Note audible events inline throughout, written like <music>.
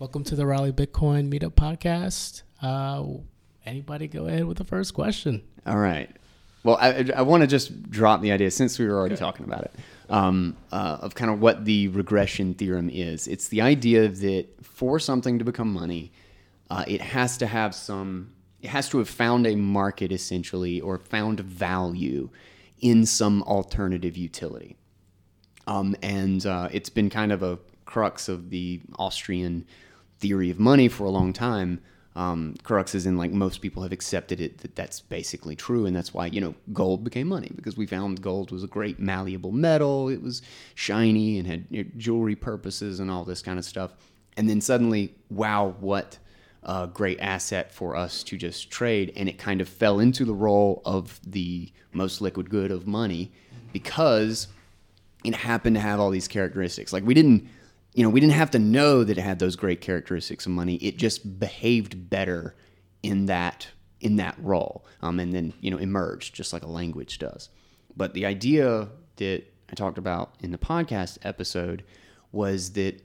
Welcome to the Raleigh Bitcoin Meetup Podcast. Uh, anybody go ahead with the first question? All right. Well, I, I want to just drop the idea since we were already talking about it um, uh, of kind of what the regression theorem is. It's the idea that for something to become money, uh, it has to have some, it has to have found a market essentially or found value in some alternative utility. Um, and uh, it's been kind of a crux of the Austrian theory of money for a long time. Um, crux is in like most people have accepted it that that's basically true, and that's why you know gold became money because we found gold was a great malleable metal. It was shiny and had you know, jewelry purposes and all this kind of stuff. And then suddenly, wow, what a great asset for us to just trade, and it kind of fell into the role of the most liquid good of money because it happened to have all these characteristics. Like we didn't you know, we didn't have to know that it had those great characteristics of money. It just behaved better in that in that role, um, and then you know emerged just like a language does. But the idea that I talked about in the podcast episode was that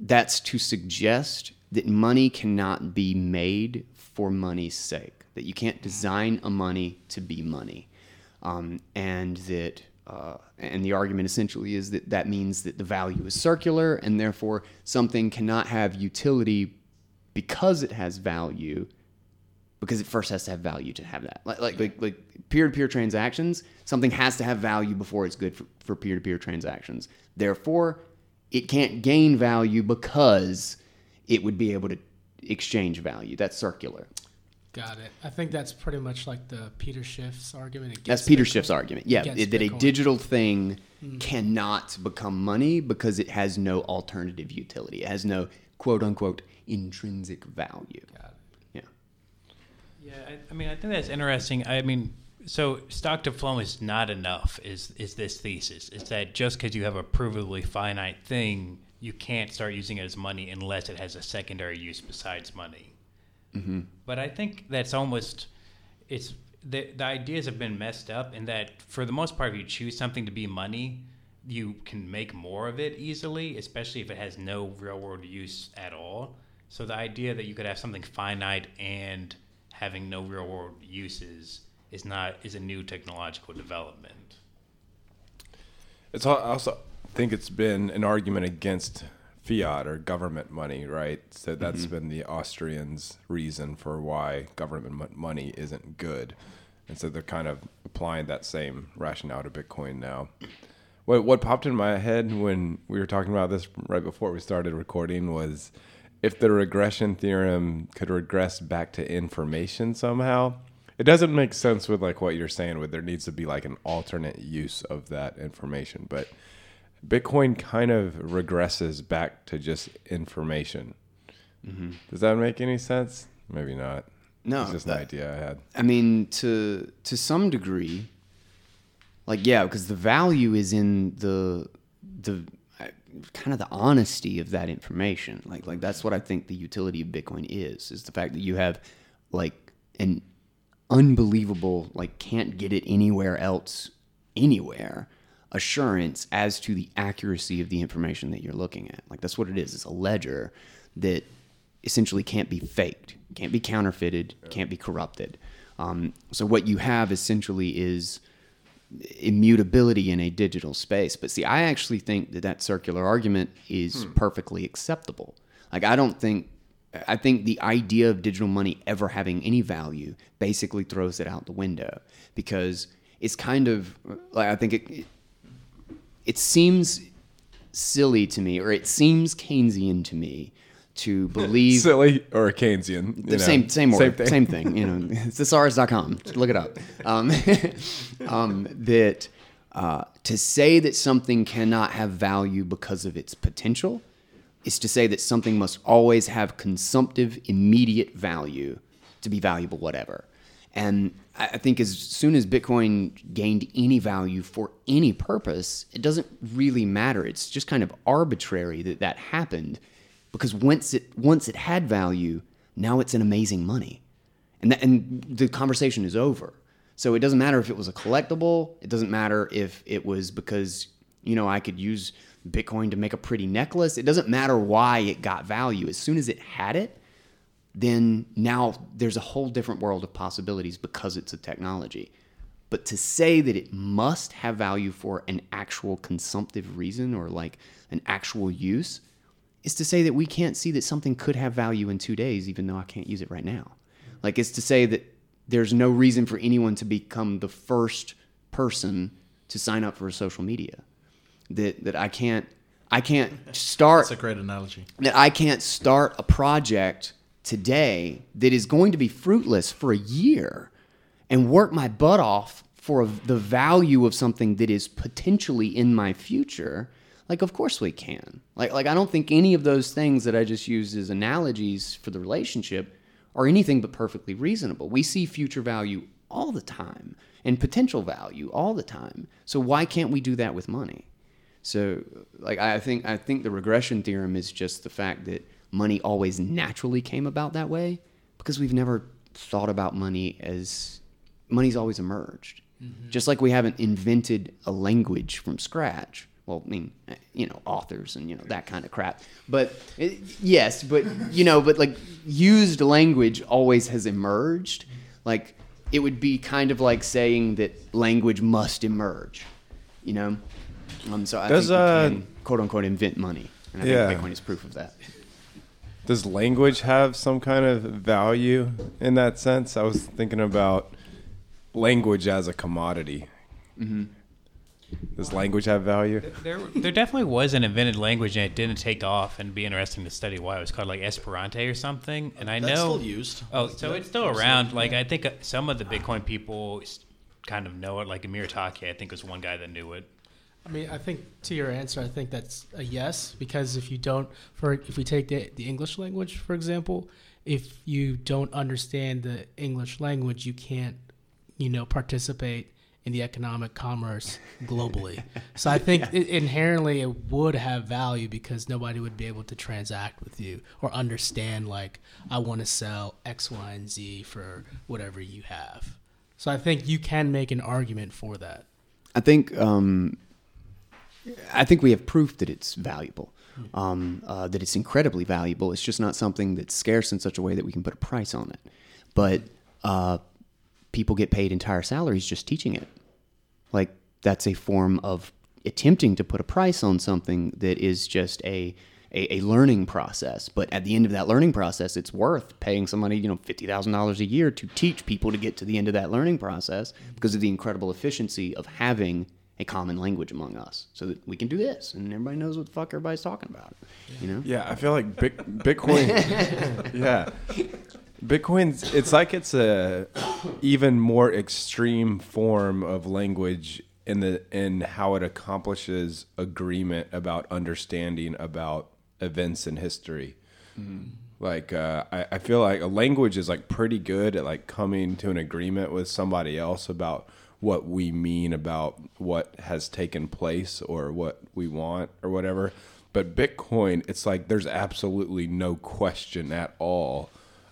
that's to suggest that money cannot be made for money's sake. That you can't design a money to be money, um, and that uh, and the argument essentially is that that means that the value is circular, and therefore something cannot have utility because it has value, because it first has to have value to have that. Like like like, peer-to-peer transactions, something has to have value before it's good for, for peer-to-peer transactions. Therefore, it can't gain value because it would be able to exchange value. That's circular. Got it. I think that's pretty much like the Peter Schiff's argument. That's Peter Bitcoin. Schiff's argument. Yeah, it, that a digital thing mm. cannot become money because it has no alternative utility. It has no quote unquote intrinsic value. Got it. Yeah. Yeah, I, I mean, I think that's interesting. I mean, so stock to flow is not enough. Is is this thesis? Is that just because you have a provably finite thing, you can't start using it as money unless it has a secondary use besides money? Mm-hmm. But I think that's almost it's the the ideas have been messed up in that for the most part, if you choose something to be money, you can make more of it easily, especially if it has no real world use at all. So the idea that you could have something finite and having no real world uses is not is a new technological development. It's also I think it's been an argument against fiat or government money, right? So that's mm-hmm. been the Austrians' reason for why government money isn't good. And so they're kind of applying that same rationale to Bitcoin now. What, what popped in my head when we were talking about this right before we started recording was if the regression theorem could regress back to information somehow. It doesn't make sense with like what you're saying with there needs to be like an alternate use of that information, but Bitcoin kind of regresses back to just information. Mm-hmm. Does that make any sense? Maybe not. No, it's just that, an idea I had. I mean, to to some degree, like yeah, because the value is in the the kind of the honesty of that information. Like like that's what I think the utility of Bitcoin is is the fact that you have like an unbelievable like can't get it anywhere else anywhere assurance as to the accuracy of the information that you're looking at. Like that's what it is. It's a ledger that essentially can't be faked, can't be counterfeited, can't be corrupted. Um, so what you have essentially is immutability in a digital space. But see, I actually think that that circular argument is hmm. perfectly acceptable. Like I don't think I think the idea of digital money ever having any value basically throws it out the window because it's kind of like I think it, it seems silly to me, or it seems Keynesian to me, to <laughs> believe silly or Keynesian. The same same same thing. same thing. You know, <laughs> it's thesaurus.com. Look it up. Um, <laughs> um, that uh, to say that something cannot have value because of its potential is to say that something must always have consumptive immediate value to be valuable, whatever. And I think as soon as Bitcoin gained any value for any purpose, it doesn't really matter. It's just kind of arbitrary that that happened because once it once it had value, now it's an amazing money, and that, and the conversation is over. So it doesn't matter if it was a collectible. It doesn't matter if it was because you know I could use Bitcoin to make a pretty necklace. It doesn't matter why it got value. As soon as it had it, then now there's a whole different world of possibilities because it's a technology. But to say that it must have value for an actual consumptive reason or like an actual use is to say that we can't see that something could have value in two days, even though I can't use it right now. Like it's to say that there's no reason for anyone to become the first person to sign up for a social media. That that I can't I can't <laughs> start That's a great analogy. that I can't start a project today that is going to be fruitless for a year and work my butt off for the value of something that is potentially in my future like of course we can. Like like I don't think any of those things that I just used as analogies for the relationship are anything but perfectly reasonable. We see future value all the time and potential value all the time. So why can't we do that with money? So, like I think I think the regression theorem is just the fact that money always naturally came about that way because we've never thought about money as money's always emerged. Just like we haven't invented a language from scratch. Well, I mean, eh, you know, authors and you know that kind of crap. But it, yes, but you know, but like used language always has emerged. Like it would be kind of like saying that language must emerge. You know. Um, so I Does, think we uh, can, quote unquote invent money, and I Yeah. think Bitcoin is proof of that. Does language have some kind of value in that sense? I was thinking about language as a commodity. Does language have value? There, there definitely was an invented language and it didn't take off, and it'd be interesting to study why it was called like Esperanto or something. And I That's know still used. Oh, so Yeah, it's still around. Like I think uh, some of the Bitcoin people kind of know it. Like Amir Taaki, I think was one guy that knew it. I mean, I think to your answer, I think that's a yes because if you don't, for if we take the, the English language for example, if you don't understand the English language, you can't, you know, participate in the economic commerce globally. so I think <laughs> it, inherently it would have value because nobody would be able to transact with you or understand like I want to sell X, Y, and Z for whatever you have. So I think you can make an argument for that. I think um, I think we have proof that it's valuable, um, uh, that it's incredibly valuable. It's just not something that's scarce in such a way that we can put a price on it. But uh, people get paid entire salaries just teaching it. Like that's a form of attempting to put a price on something that is just a a, a learning process. But at the end of that learning process, it's worth paying somebody, you know, fifty thousand dollars a year to teach people to get to the end of that learning process because of the incredible efficiency of having a common language among us, so that we can do this and everybody knows what the fuck everybody's talking about. You know? Yeah, I feel like Bit- Bitcoin. <laughs> yeah, Bitcoin's. It's like it's a even more extreme form of language in the in how it accomplishes agreement about understanding about events in history. Like uh, I, I feel like a language is like pretty good at like coming to an agreement with somebody else about what we mean about what has taken place or what we want or whatever. But Bitcoin, it's like there's absolutely no question at all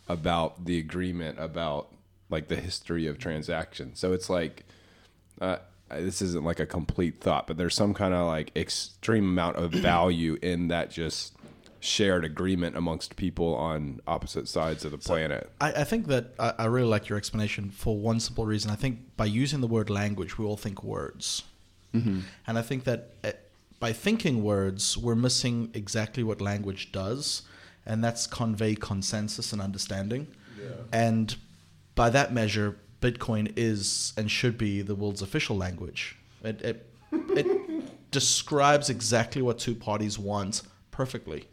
about the agreement about like the history of transactions. So it's like uh, this isn't like a complete thought, but there's some kind of like extreme amount of value in that just shared agreement amongst people on opposite sides of the planet. I, I think that I, I really like your explanation for one simple reason. I think by using the word language, we all think words. And I think that uh, by thinking words, we're missing exactly what language does, and that's convey consensus and understanding. And by that measure, Bitcoin is and should be the world's official language. It, it, it <laughs> describes exactly what two parties want perfectly.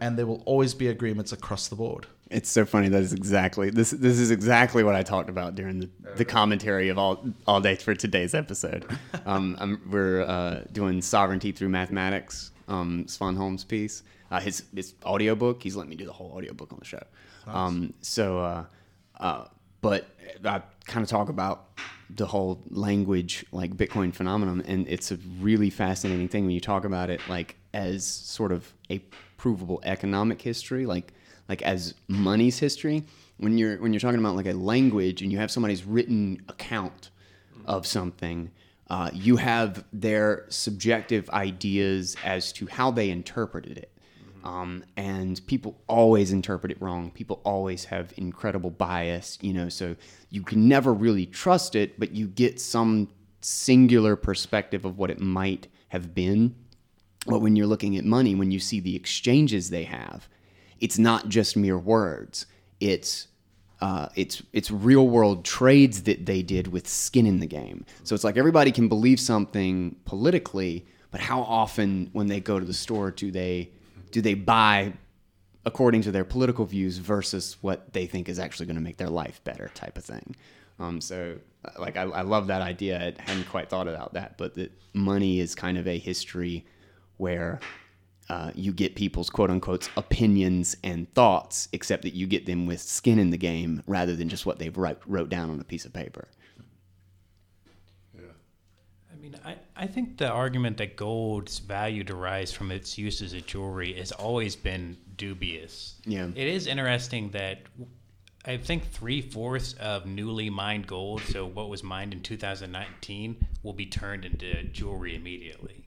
And there will always be agreements across the board. It's so funny. That is exactly this. This is exactly what I talked about during the, the commentary of all all day for today's episode. <laughs> Um, I'm, we're uh, doing sovereignty through mathematics. Um, Svanholm's piece. Uh, his his audiobook. He's let me do the whole audiobook on the show. Um, so, uh, uh, but I kind of talk about the whole language like Bitcoin phenomenon, and it's a really fascinating thing when you talk about it like as sort of a provable economic history, like like as money's history. When you're when you're talking about like a language and you have somebody's written account of something, uh, you have their subjective ideas as to how they interpreted it. Um, and people always interpret it wrong. People always have incredible bias, you know, so you can never really trust it, but you get some singular perspective of what it might have been. But when you're looking at money, when you see the exchanges they have, it's not just mere words. It's uh, it's it's real world trades that they did with skin in the game. So it's like everybody can believe something politically, but how often when they go to the store do they do they buy according to their political views versus what they think is actually going to make their life better type of thing. Um, so like I, I love that idea. I hadn't quite thought about that, but that money is kind of a history where uh, you get people's quote unquote opinions and thoughts, except that you get them with skin in the game rather than just what they've wrote, wrote down on a piece of paper. Yeah. I mean, I, I think the argument that gold's value derives from its use as a jewelry has always been dubious. Yeah. It is interesting that I think three fourths of newly mined gold, so what was mined in 2019, will be turned into jewelry immediately.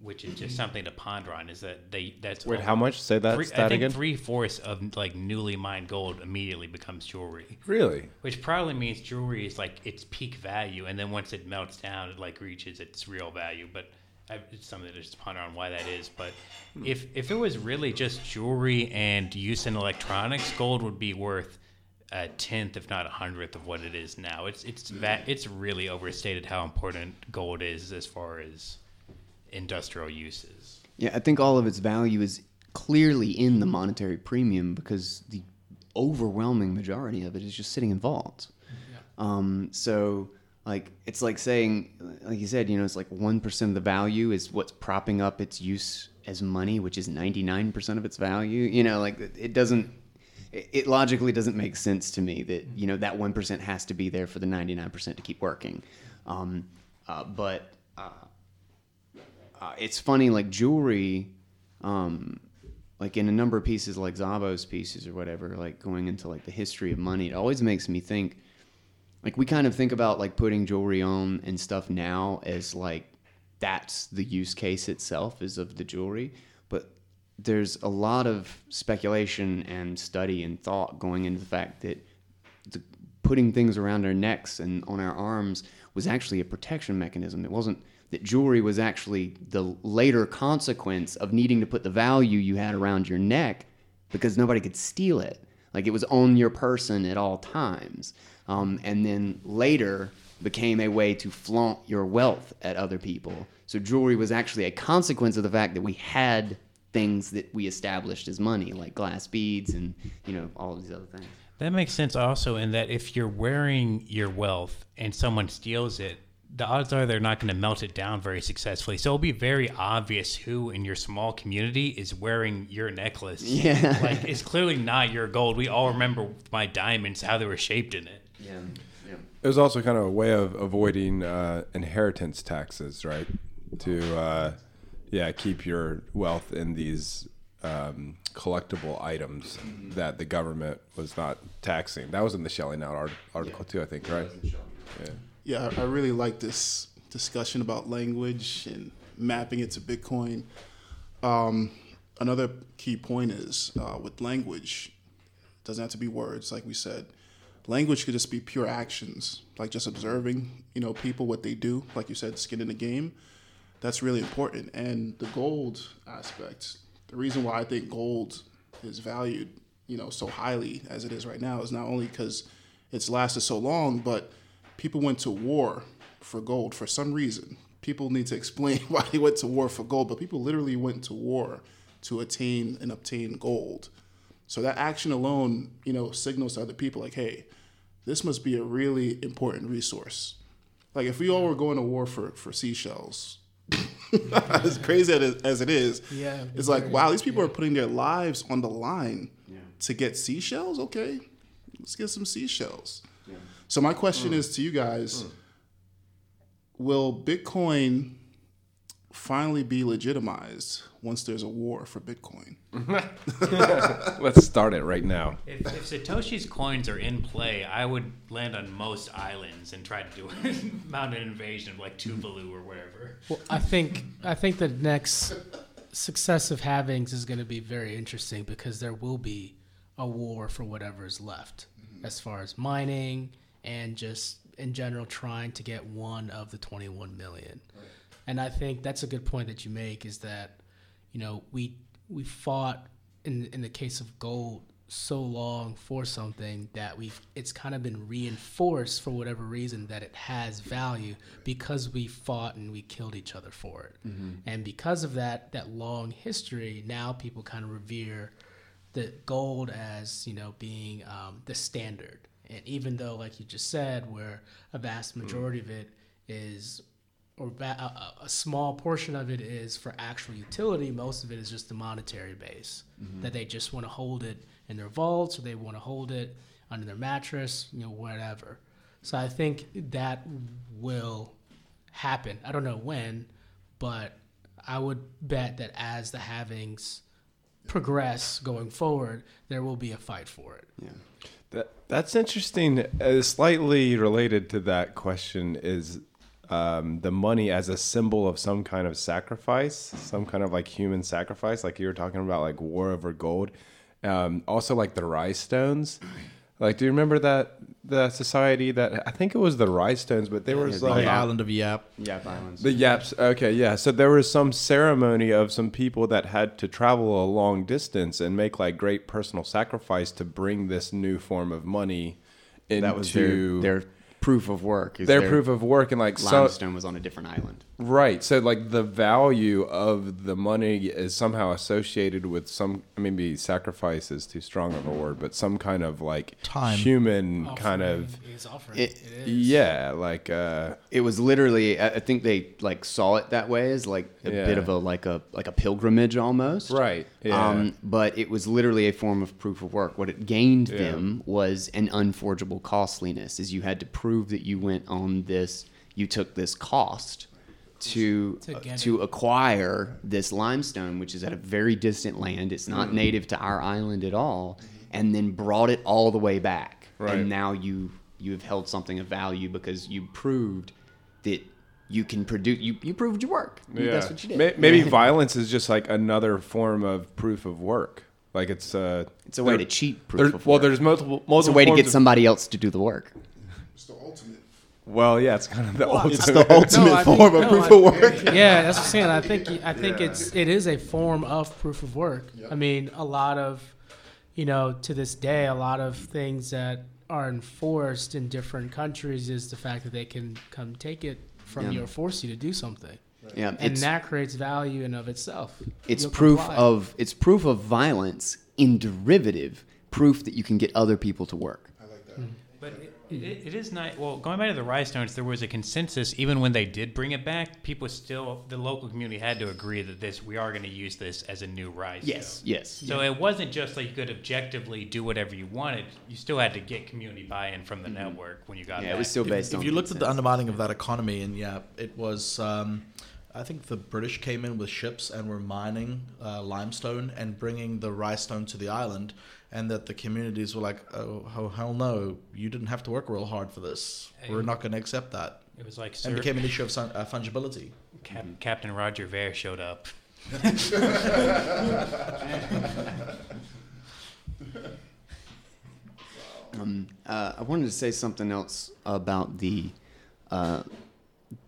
Which is just mm-hmm. something to ponder on. Is that they? That's Wait, how much? Say that Three, stat I think again. three fourths of like newly mined gold immediately becomes jewelry Really? which probably means jewelry is like its peak value, and then once it melts down, it like reaches its real value. But I, it's something to just ponder on why that is. But hmm. if if it was really just jewelry and use in electronics, gold would be worth a tenth, if not a hundredth, of what it is now. It's it's va- it's really overstated how important gold is as far as industrial uses. Yeah, I think all of its value is clearly in the monetary premium because the overwhelming majority of it is just sitting in vaults. Um, so, like, it's like saying, like you said, you know, it's like 1% of the value is what's propping up its use as money, which is 99% of its value. You know, like, it doesn't, it it logically doesn't make sense to me that, you know, that 1% has to be there for the 99% to keep working. Um, uh, but, uh, uh, it's funny like jewelry um like in a number of pieces like Szabo's pieces or whatever like going into like the history of money it always makes me think like we kind of think about like putting jewelry on and stuff now as like that's the use case itself is of the jewelry but there's a lot of speculation and study and thought going into the fact that the, putting things around our necks and on our arms was actually a protection mechanism. It wasn't that jewelry was actually the later consequence of needing to put the value you had around your neck because nobody could steal it. Like it was on your person at all times. Um, and then later became a way to flaunt your wealth at other people. So jewelry was actually a consequence of the fact that we had things that we established as money, like glass beads and you know all of these other things. That makes sense also in that if you're wearing your wealth and someone steals it, the odds are they're not going to melt it down very successfully. So it'll be very obvious who in your small community is wearing your necklace. Yeah. Like it's clearly not your gold. We all remember my diamonds, how they were shaped in it. Yeah. yeah. It was also kind of a way of avoiding uh, inheritance taxes, right? To uh, yeah, keep your wealth in these um, collectible items that the government was not taxing. That was in the shelling out art- article too, I think, right? Yeah. Yeah, I really like this discussion about language and mapping it to Bitcoin. Um, another key point is uh, with language, it doesn't have to be words, like we said. Language could just be pure actions, like just observing, you know, people what they do, like you said, skin in the game. That's really important. And the gold aspect, the reason why I think gold is valued, you know, so highly as it is right now is not only because it's lasted so long, but people went to war for gold for some reason. People need to explain <laughs> why they went to war for gold, but people literally went to war to attain and obtain gold. So that action alone, you know, signals to other people like, hey, this must be a really important resource. Like if we all were going to war for for seashells, <laughs> as crazy as as it is, Yeah, it's like very- wow, these people are putting their lives on the line to get seashells. Okay, let's get some seashells. So my question is to you guys: Will Bitcoin finally be legitimized once there's a war for Bitcoin. <laughs> Let's start it right now. If, if Satoshi's coins are in play, I would land on most islands and try to do <laughs> mount an invasion of like Tuvalu or wherever. Well, I think I think the next successive halvings is going to be very interesting because there will be a war for whatever is left, as far as mining and just in general trying to get one of the 21 million. And I think that's a good point that you make is that you know we we fought in in the case of gold so long for something that we've it's kind of been reinforced for whatever reason that it has value because we fought and we killed each other for it. And because of that that long history now people kind of revere the gold as you know being um, the standard and even though like you just said where a vast mm-hmm. majority of it is or va- a, a- small portion of it is for actual utility. Most of it is just the monetary base mm-hmm. that they just want to hold it in their vaults or they want to hold it under their mattress, you know, whatever. So I think that will happen. I don't know when, but I would bet that as the halvings progress going forward, there will be a fight for it. Yeah. That that's interesting. Uh, slightly related to that question is um, the money as a symbol of some kind of sacrifice, some kind of like human sacrifice, like you were talking about, like war over gold. Um, also, like the Rai Stones. Like, do you remember that the society that I think it was the Rai Stones, but there was the like the island of Yap. Yeah, violence. the Yaps. Okay, yeah. So there was some ceremony of some people that had to travel a long distance and make like great personal sacrifice to bring this new form of money into that was their, their proof of work. is their proof of work and like so limestone was on a different island. Right. So like the value of the money is somehow associated with some. Maybe sacrifice is too strong of a word, but some kind of like Time. human kind of is offering. It- it is. yeah, like uh, It was literally. I I think they like saw it that way as like a Yeah. bit of a like a like a pilgrimage almost. right. Yeah. Um, but it was literally a form of proof of work. What it gained Yeah. them was an unforgeable costliness, is you had to prove that you went on this, you took this cost to To uh, to acquire this limestone, which is at a very distant land. It's not native to our island at all, and then brought it all the way back. Right. And now you you have held something of value because you proved that you can produce. You you proved your work. That's what you did. Maybe <laughs> violence is just like another form of proof of work. Like it's uh, It's a way to cheat proof well, there's multiple multiple. It's a way to get of- somebody else to do the work. It's the ultimate. Well, yeah, it's kind of the ultimate. It's the ultimate <laughs> No, I think- form of no, proof I- of work. <laughs> yeah, that's what I'm saying. I think I think it's it is a form of proof of work. I mean, a lot of you know to this day, a lot of things that are enforced in different countries is the fact that they can come take it from Yeah. you or force you to do something, Yeah, and that creates value in of itself. it's You'll proof comply. of it's proof of violence in derivative proof that you can get other people to work. I like that. Mm-hmm. But it, it, it is nice. Well, going back to the Rai Stones, there was a consensus. Even when they did bring it back, people still, the local community had to agree that this we are going to use this as a new Rai Stone. Yes, yes. So it wasn't just like you could objectively do whatever you wanted. You still had to get community buy-in from the network when you got Yeah, back. it was still If, based if on. you looked at the consensus. undermining of that economy, and yeah, it was. Um, I think the British came in with ships and were mining uh, limestone and bringing the rai stone to the island, and that the communities were like, "Oh, oh hell no! You didn't have to work real hard for this. We're not going to accept that." It was like And Sir, it became an issue of sun- uh, fungibility. Cap, Captain Roger Ver showed up. <laughs> Um, uh, I wanted to say something else about the uh,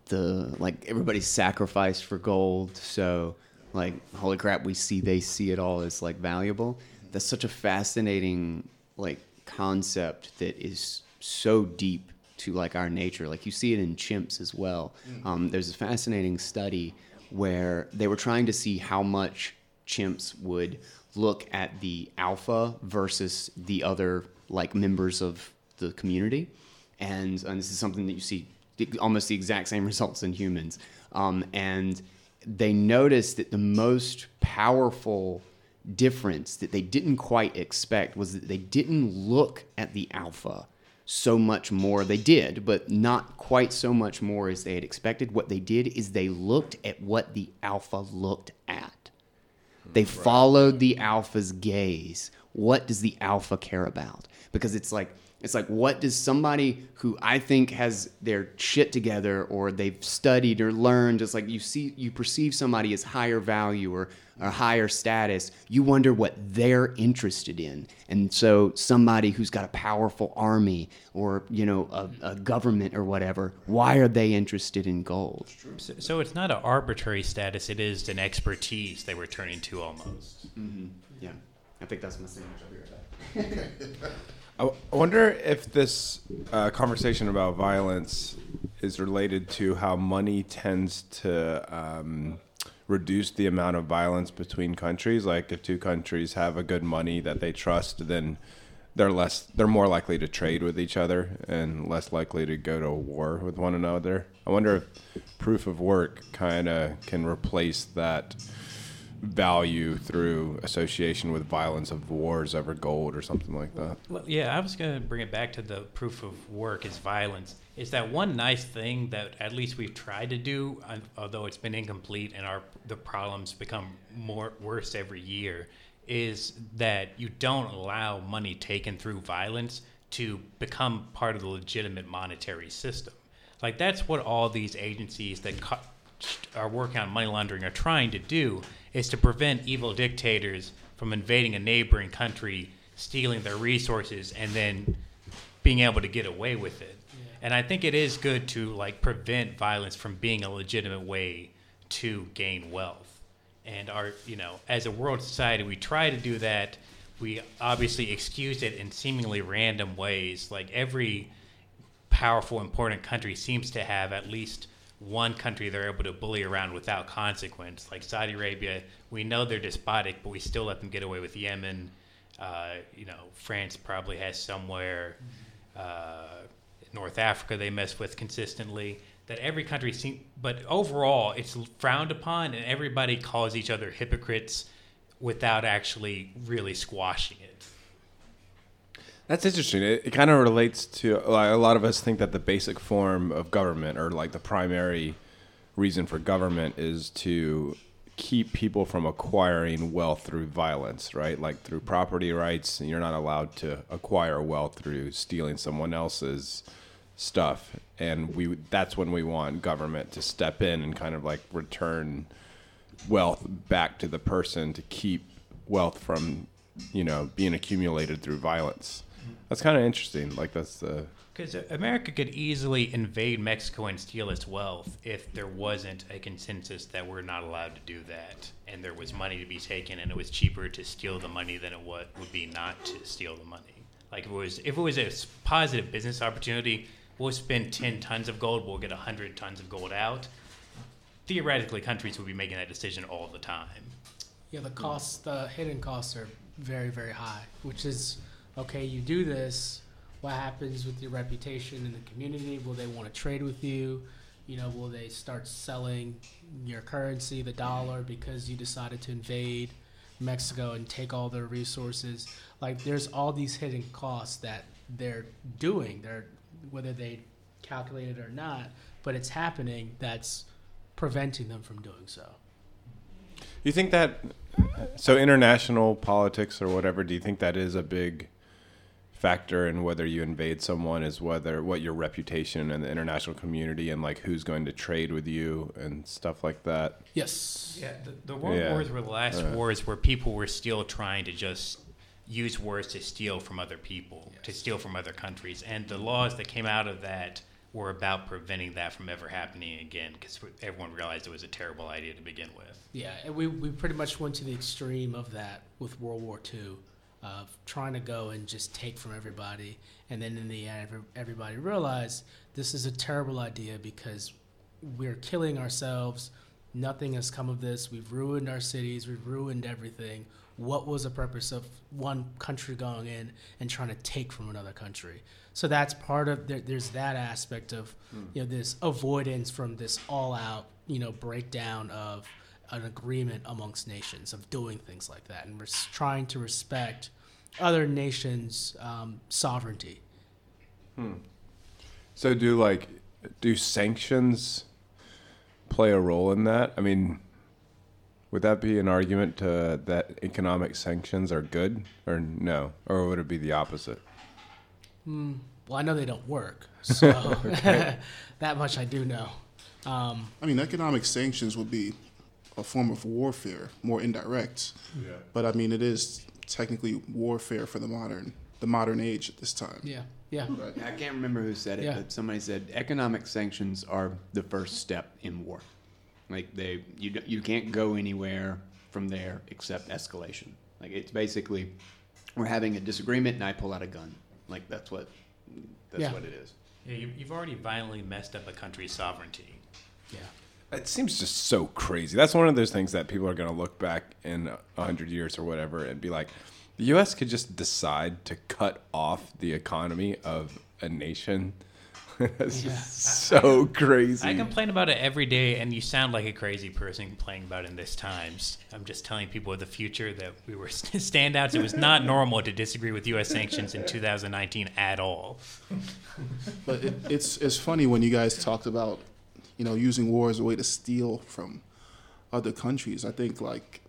the like everybody's sacrificed for gold. So like holy crap, we see they see it all as like valuable. That's such a fascinating like concept that is so deep to like our nature. Like you see it in chimps as well. Um, there's a fascinating study where they were trying to see how much chimps would look at the alpha versus the other like members of the community and, and this is something that you see almost the exact same <laughs> results in humans um, and they noticed that the most powerful difference that they didn't quite expect was that they didn't look at the alpha so much more. They did, but not quite so much more as they had expected. What they did is they looked at what the alpha looked at. They followed the alpha's gaze. What does the alpha care about? Because it's like it's like what does somebody who I think has their shit together or they've studied or learned, it's like you see you perceive somebody as higher value or, or higher status, you wonder what they're interested in. And so somebody who's got a powerful army or, you know, a, a government or whatever, why are they interested in gold? So, so it's not an arbitrary status; it is an expertise they were turning to almost. Yeah. I think that's my signature. I'll be right back. I I wonder if this uh, conversation about violence is related to how money tends to um, reduce the amount of violence between countries. Like if two countries have a good money that they trust, then they're less they're more likely to trade with each other and less likely to go to war with one another. I wonder if proof of work kind of can replace that value through association with violence of wars over gold or something like that. Well, yeah, I was going to bring it back to the proof of work is violence. Is that one nice thing that at least we've tried to do, although it's been incomplete and our the problems become more worse every year, is that you don't allow money taken through violence to become part of the legitimate monetary system. Like that's what all these agencies that co- are working on money laundering are trying to do is to prevent evil dictators from invading a neighboring country, stealing their resources, and then being able to get away with it. And I think it is good to like prevent violence from being a legitimate way to gain wealth. And our, you know, as a world society, we try to do that. We obviously excuse it in seemingly random ways. Like every powerful, important country seems to have at least one country they're able to bully around without consequence. Like Saudi Arabia, we know they're despotic, but we still let them get away with Yemen. Uh, you know, France probably has somewhere. Uh, North Africa they mess with consistently. That every country seem, but overall it's frowned upon, and everybody calls each other hypocrites without actually really squashing. That's interesting. It, it kind of relates to like, a lot of us think that the basic form of government, or like the primary reason for government, is to keep people from acquiring wealth through violence, right? Like through property rights, you're not allowed to acquire wealth through stealing someone else's stuff, and we that's when we want government to step in and kind of like return wealth back to the person to keep wealth from you know being accumulated through violence. That's kind of interesting. Like that's the Because America could easily invade Mexico and steal its wealth if there wasn't a consensus that we're not allowed to do that, and there was money to be taken, and it was cheaper to steal the money than it would would be not to steal the money. Like if it was if it was a s- positive business opportunity, we'll spend ten tons of gold, we'll get hundred tons of gold out. Theoretically, countries would be making that decision all the time. Yeah, the costs, the hidden costs are very, very high, which is okay, you do this, what happens with your reputation in the community? Will they want to trade with you? You know, will they start selling your currency, the dollar, because you decided to invade Mexico and take all their resources? Like, there's all these hidden costs that they're doing. They're whether they calculate it or not, but it's happening. That's preventing them from doing so. You think that so international politics or whatever? Do you think that is a big factor in whether you invade someone? Is whether what your reputation in the international community and like who's going to trade with you and stuff like that? Yes. Yeah, the, the world Yeah. wars were the last Uh. wars where people were still trying to just use wars to steal from other people, to steal from other countries, and the laws that came out of that were about preventing that from ever happening again because everyone realized it was a terrible idea to begin with. Yeah, and we, we pretty much went to the extreme of that with World War II, of trying to go and just take from everybody. And then in the end, everybody realized this is a terrible idea because we're killing ourselves. Nothing has come of this. We've ruined our cities. We've ruined everything. What was the purpose of one country going in and trying to take from another country? So that's part of there, there's that aspect of hmm. you know this avoidance from this all-out you know breakdown of an agreement amongst nations of doing things like that and res- trying to respect other nations' um, sovereignty. So do like do sanctions play a role in that? I mean, would that be an argument to, that economic sanctions are good or no, or would it be the opposite? Hmm. Well, I know they don't work, <laughs> so <laughs> that much I do know. Um, I mean, economic sanctions would be a form of warfare, more indirect. Yeah. But I mean, it is technically warfare for the modern, the modern age at this time. yeah, yeah, I can't remember who said it, Yeah. but somebody said economic sanctions are the first step in war. Like they, you you can't go anywhere from there except escalation. Like it's basically, we're having a disagreement and I pull out a gun. Like that's what, that's Yeah. what it is. Yeah, you, you've already violently messed up a country's sovereignty. yeah. It seems just so crazy. That's one of those things that people are going to look back in a hundred years or whatever and be like, the U.S. could just decide to cut off the economy of a nation. <laughs> That's Yeah. just so crazy. I complain about it every day, and you sound like a crazy person complaining about it in this times. I'm just telling people of the future that we were <laughs> standouts. It was not normal to disagree with U.S. sanctions in 2019 at all. But it, it's it's funny when you guys talked about, you know, using war as a way to steal from other countries. I think like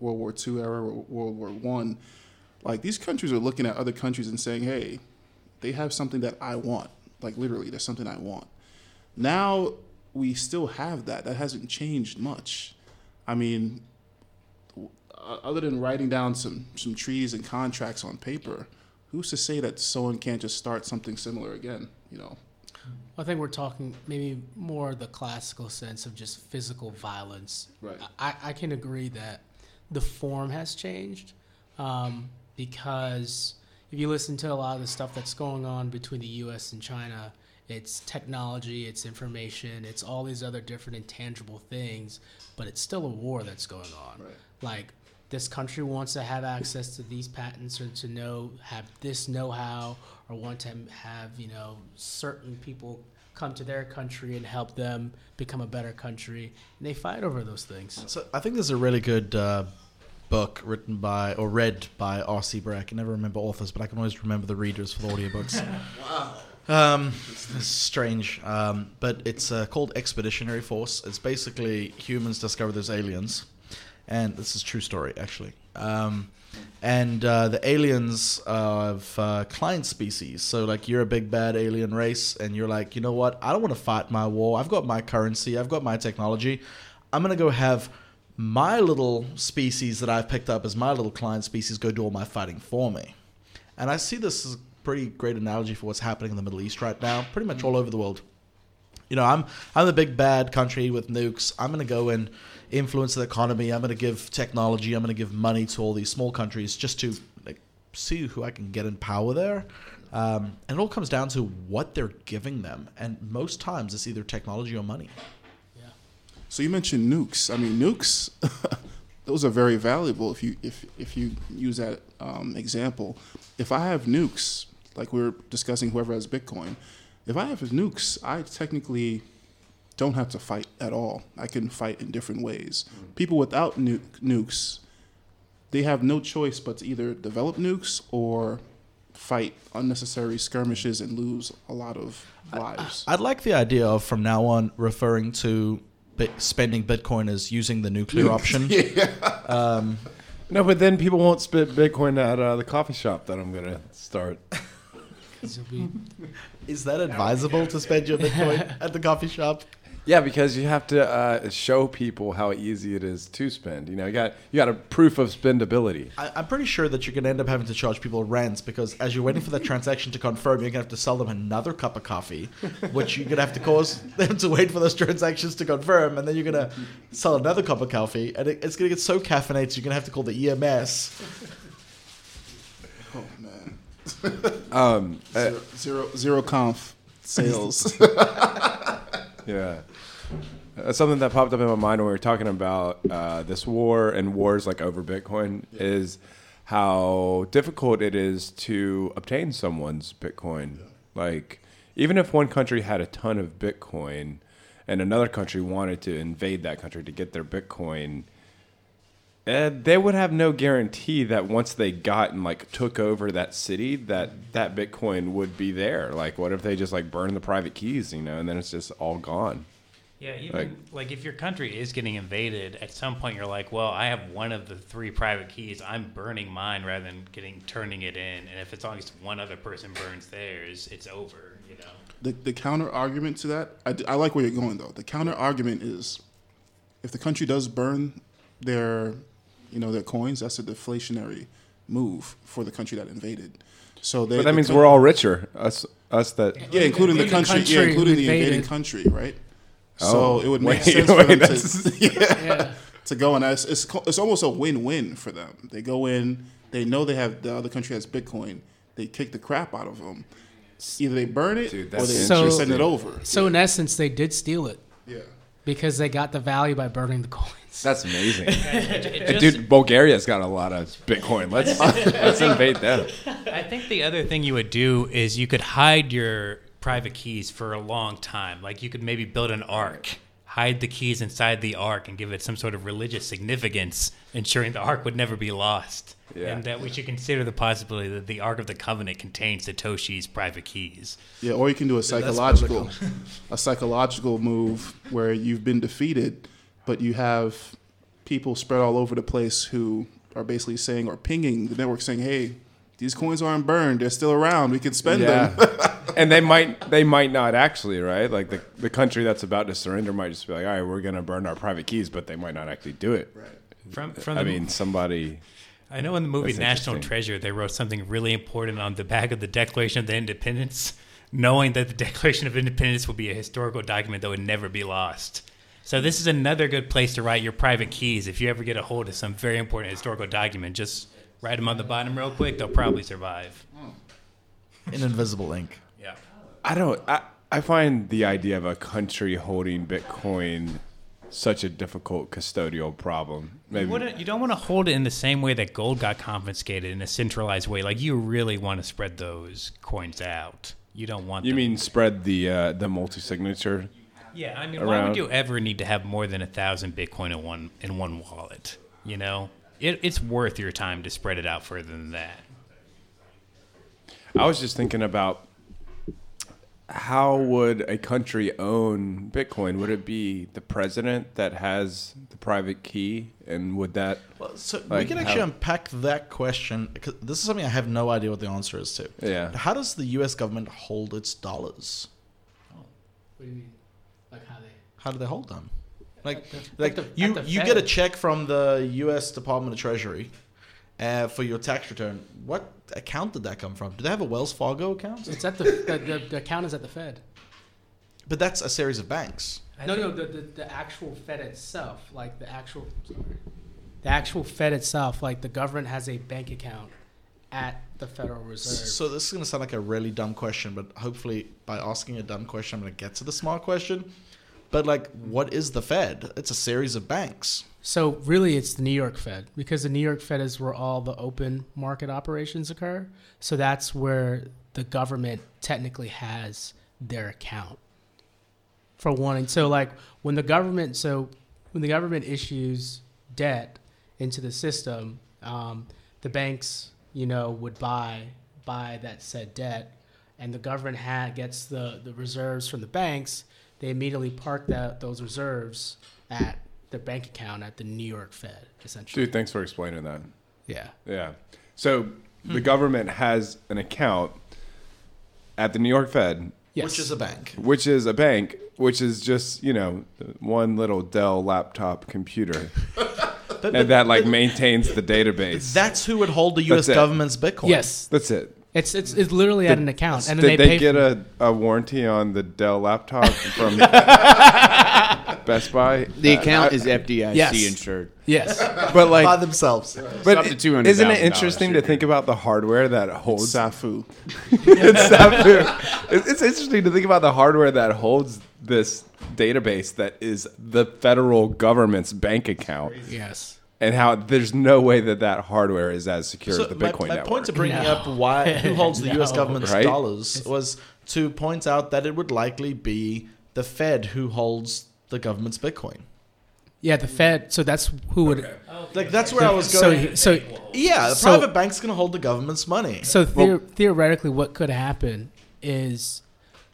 World War II era or World War One, like these countries are looking at other countries and saying, "Hey, they have something that I want." Like literally, there's something I want. Now we still have that. That hasn't changed much. I mean, other than writing down some some treaties and contracts on paper, who's to say that someone can't just start something similar again? You know, I think we're talking maybe more the classical sense of just physical violence. Right. I, I can agree that the form has changed um, because if you listen to a lot of the stuff that's going on between the U.S. and China, it's technology, it's information, it's all these other different intangible things, but it's still a war that's going on. Right. Like this country wants to have access to these patents or to know have this know-how or want to have you know certain people come to their country and help them become a better country and they fight over those things So I think there's a really good uh, book written by or read by R.C. Bray. I can never remember authors, but I can always remember the readers for the audiobooks. <laughs> wow. Um, it's strange, um, but it's uh, called Expeditionary Force. It's basically humans discover there's aliens, and this is true story actually. Um, and uh, the aliens of uh, client species. So, like, you're a big bad alien race, and you're like, you know what? I don't want to fight my war. I've got my currency. I've got my technology. I'm gonna go have my little species that I've picked up as my little client species go do all my fighting for me. And I see this as a pretty great analogy for what's happening in the Middle East right now, pretty much all over the world. You know, I'm I'm the big bad country with nukes. I'm to go and influence the economy. I'm going to give technology. I'm going to give money to all these small countries just to like see who I can get in power there. Um, and it all comes down to what they're giving them, and most times it's either technology or money. yeah So you mentioned nukes. I mean, nukes. <laughs> those are very valuable if you if if you use that um, example. If I have nukes, like we were discussing, whoever has Bitcoin, if I have nukes, I technically don't have to fight at all. I can fight in different ways. People without nu- nukes, they have no choice but to either develop nukes or fight unnecessary skirmishes and lose a lot of lives. I'd like the idea of from now on referring to bit, spending Bitcoin as using the nuclear <laughs> option. Um, no, but then people won't spit Bitcoin at uh, the coffee shop that I'm going to start. <laughs> Is that advisable to spend your Bitcoin <laughs> at the coffee shop? Yeah, because you have to uh, show people how easy it is to spend. You know, you got you got a proof of spendability. I, I'm pretty sure that you're going to end up having to charge people rents because as you're waiting for that transaction to confirm, you're going to have to sell them another cup of coffee, which you're going to have to cause them to wait for those transactions to confirm, and then you're going to sell another cup of coffee, and it, it's going to get so caffeinated, you're going to have to call the EMS. oh man. Um, uh, Zero, zero, zero conf sales. <laughs> yeah. Uh, something that popped up in my mind when we were talking about uh, this war and wars like over Bitcoin is how difficult it is to obtain someone's Bitcoin. Like, even if one country had a ton of Bitcoin and another country wanted to invade that country to get their Bitcoin, Uh, they would have no guarantee that once they got and like took over that city, that that Bitcoin would be there. Like, what if they just like burn the private keys, you know, and then it's just all gone? Yeah, even Like- like, if your country is getting invaded, at some point you're like, well, I have one of the three private keys. I'm burning mine rather than getting turning it in. And if it's long as one other person burns theirs, it's over. You know. The, the counter argument to that, I like where you're going though. The counter argument is, if the country does burn their, you know, their coins, that's a deflationary move for the country that invaded. So they, But that means coun- we're all richer. Us, us that. yeah, including the Including the country, yeah, country including the invading country, right? Oh, so it would make wait, <laughs> sense for wait, them to, <laughs> yeah, Yeah. to go and it's, it's it's almost a win-win for them. They go in, they know they have the other country has Bitcoin, they kick the crap out of them. Either they burn it Dude, or they So- send it over. So in essence, they did steal it Yeah. because they got the value by burning the coins. <laughs> That's amazing. It Dude, Bulgaria's got a lot of Bitcoin. Let's let's invade them. I think the other thing you would do is you could hide your private keys for a long time. Like you could maybe build an ark, hide the keys inside the ark, and give it some sort of religious significance, ensuring the ark would never be lost. Yeah. And that we should consider the possibility that the Ark of the Covenant contains Satoshi's private keys. Yeah, or you can do a psychological, <laughs> a psychological move where you've been defeated, but you have people spread all over the place who are basically saying or pinging the network saying, "Hey, these coins aren't burned; they're still around. We can spend them." <laughs> and they might they might not actually, right? Like the the country that's about to surrender might just be like, all right, we're gonna burn our private keys, but they might not actually do it. Right. From from I the, mean, somebody. I know in the movie National. Treasure they wrote something really important on the back of the Declaration of the Independence, knowing that the <laughs> Declaration of Independence will be a historical document that would never be lost. So this is another good place to write your private keys. If you ever get a hold of some very important historical document, just write them on the bottom real quick. They'll probably survive. in invisible ink. Yeah. I don't. I I find the idea of a country holding Bitcoin such a difficult custodial problem. You, Maybe. wouldn't, you don't want to hold it in the same way that gold got confiscated in a centralized way. Like you really want to spread those coins out. You don't want. You them- mean spread the uh, the multi signature? Yeah, I mean, why would you ever need to have more than a thousand Bitcoin in one in one wallet? You know, it, it's worth your time to spread it out further than that. I was just thinking about how would a country own Bitcoin? Would it be the president that has the private key, and would that? Well, so we can actually how- unpack that question because this is something I have no idea what the answer is to. Yeah. How does the U.S. government hold its dollars? Oh, what do you mean? Like how they? How do they hold them? Like, At like the- you, you Fed. get a check from the U.S. Department of Treasury uh, for your tax return. What account did that come from? Do they have a Wells Fargo account? It's at the the, the, the account is at the Fed. But that's a series of banks. I no, no, the, the the actual Fed itself, like the actual, sorry, the actual Fed itself, like the government has a bank account at the Federal Reserve. So this is going to sound like a really dumb question, but hopefully by asking a dumb question, I'm going to get to the smart question. But like, what is the Fed? It's a series of banks. So really, it's the New York Fed because the New York Fed is where all the open market operations occur. So that's where the government technically has their account for one. And so, like when the government, so when the government issues debt into the system, um, the banks, you know, would buy buy that said debt, and the government ha- gets the the reserves from the banks. They immediately park that those reserves at their bank account at the New York Fed, essentially. Dude, thanks for explaining that. Yeah. Yeah. So the hmm. government has an account at the New York Fed, Yes. which is a bank. which is a bank, which is just you know one little Dell laptop computer, <laughs> But, and that like maintains the database. that's who would hold the U.S. That's it. government's Bitcoin. yes. That's it. It's it's it's literally at an account, and then Did they, they, pay get for a, a warranty on the Dell laptop from <laughs> Best Buy? The Uh, account I- is FDIC Yes. insured. yes. <laughs> but like, by themselves. but up to $200,000 isn't it interesting to think about the hardware that holds Safu. <laughs> it's, not fair. It's- it's interesting to think about the hardware that holds this database that is the federal government's bank account yes. And how there's no way that that hardware is as secure So as the Bitcoin my network. point to bringing No. up why who <laughs> holds the U.S. Government's Right? dollars was to point out that it would likely be the Fed who holds the government's Bitcoin. Yeah, the Fed. So that's who would. Like that's where I was going. so yeah, the so- private bank's going to hold the government's money. so theor- theoretically, what could happen is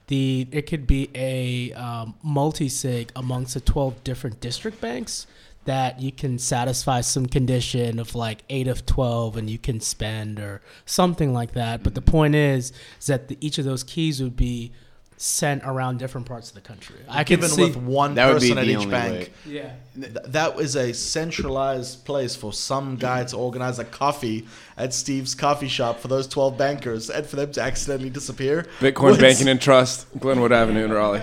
the it could be a um, multi sig amongst the twelve different district banks that you can satisfy some condition of like eight of twelve and you can spend or something like that. But the mm-hmm. point is, is that the, each of those keys would be sent around different parts of the country. I can Given see. with one That would be person at the each only bank. way. yeah. Th- that was a centralized place for some guy to organize a coffee at Steve's coffee shop for those 12 bankers and for them to accidentally disappear. Bitcoin was- Banking and Trust, Glenwood Avenue in Raleigh.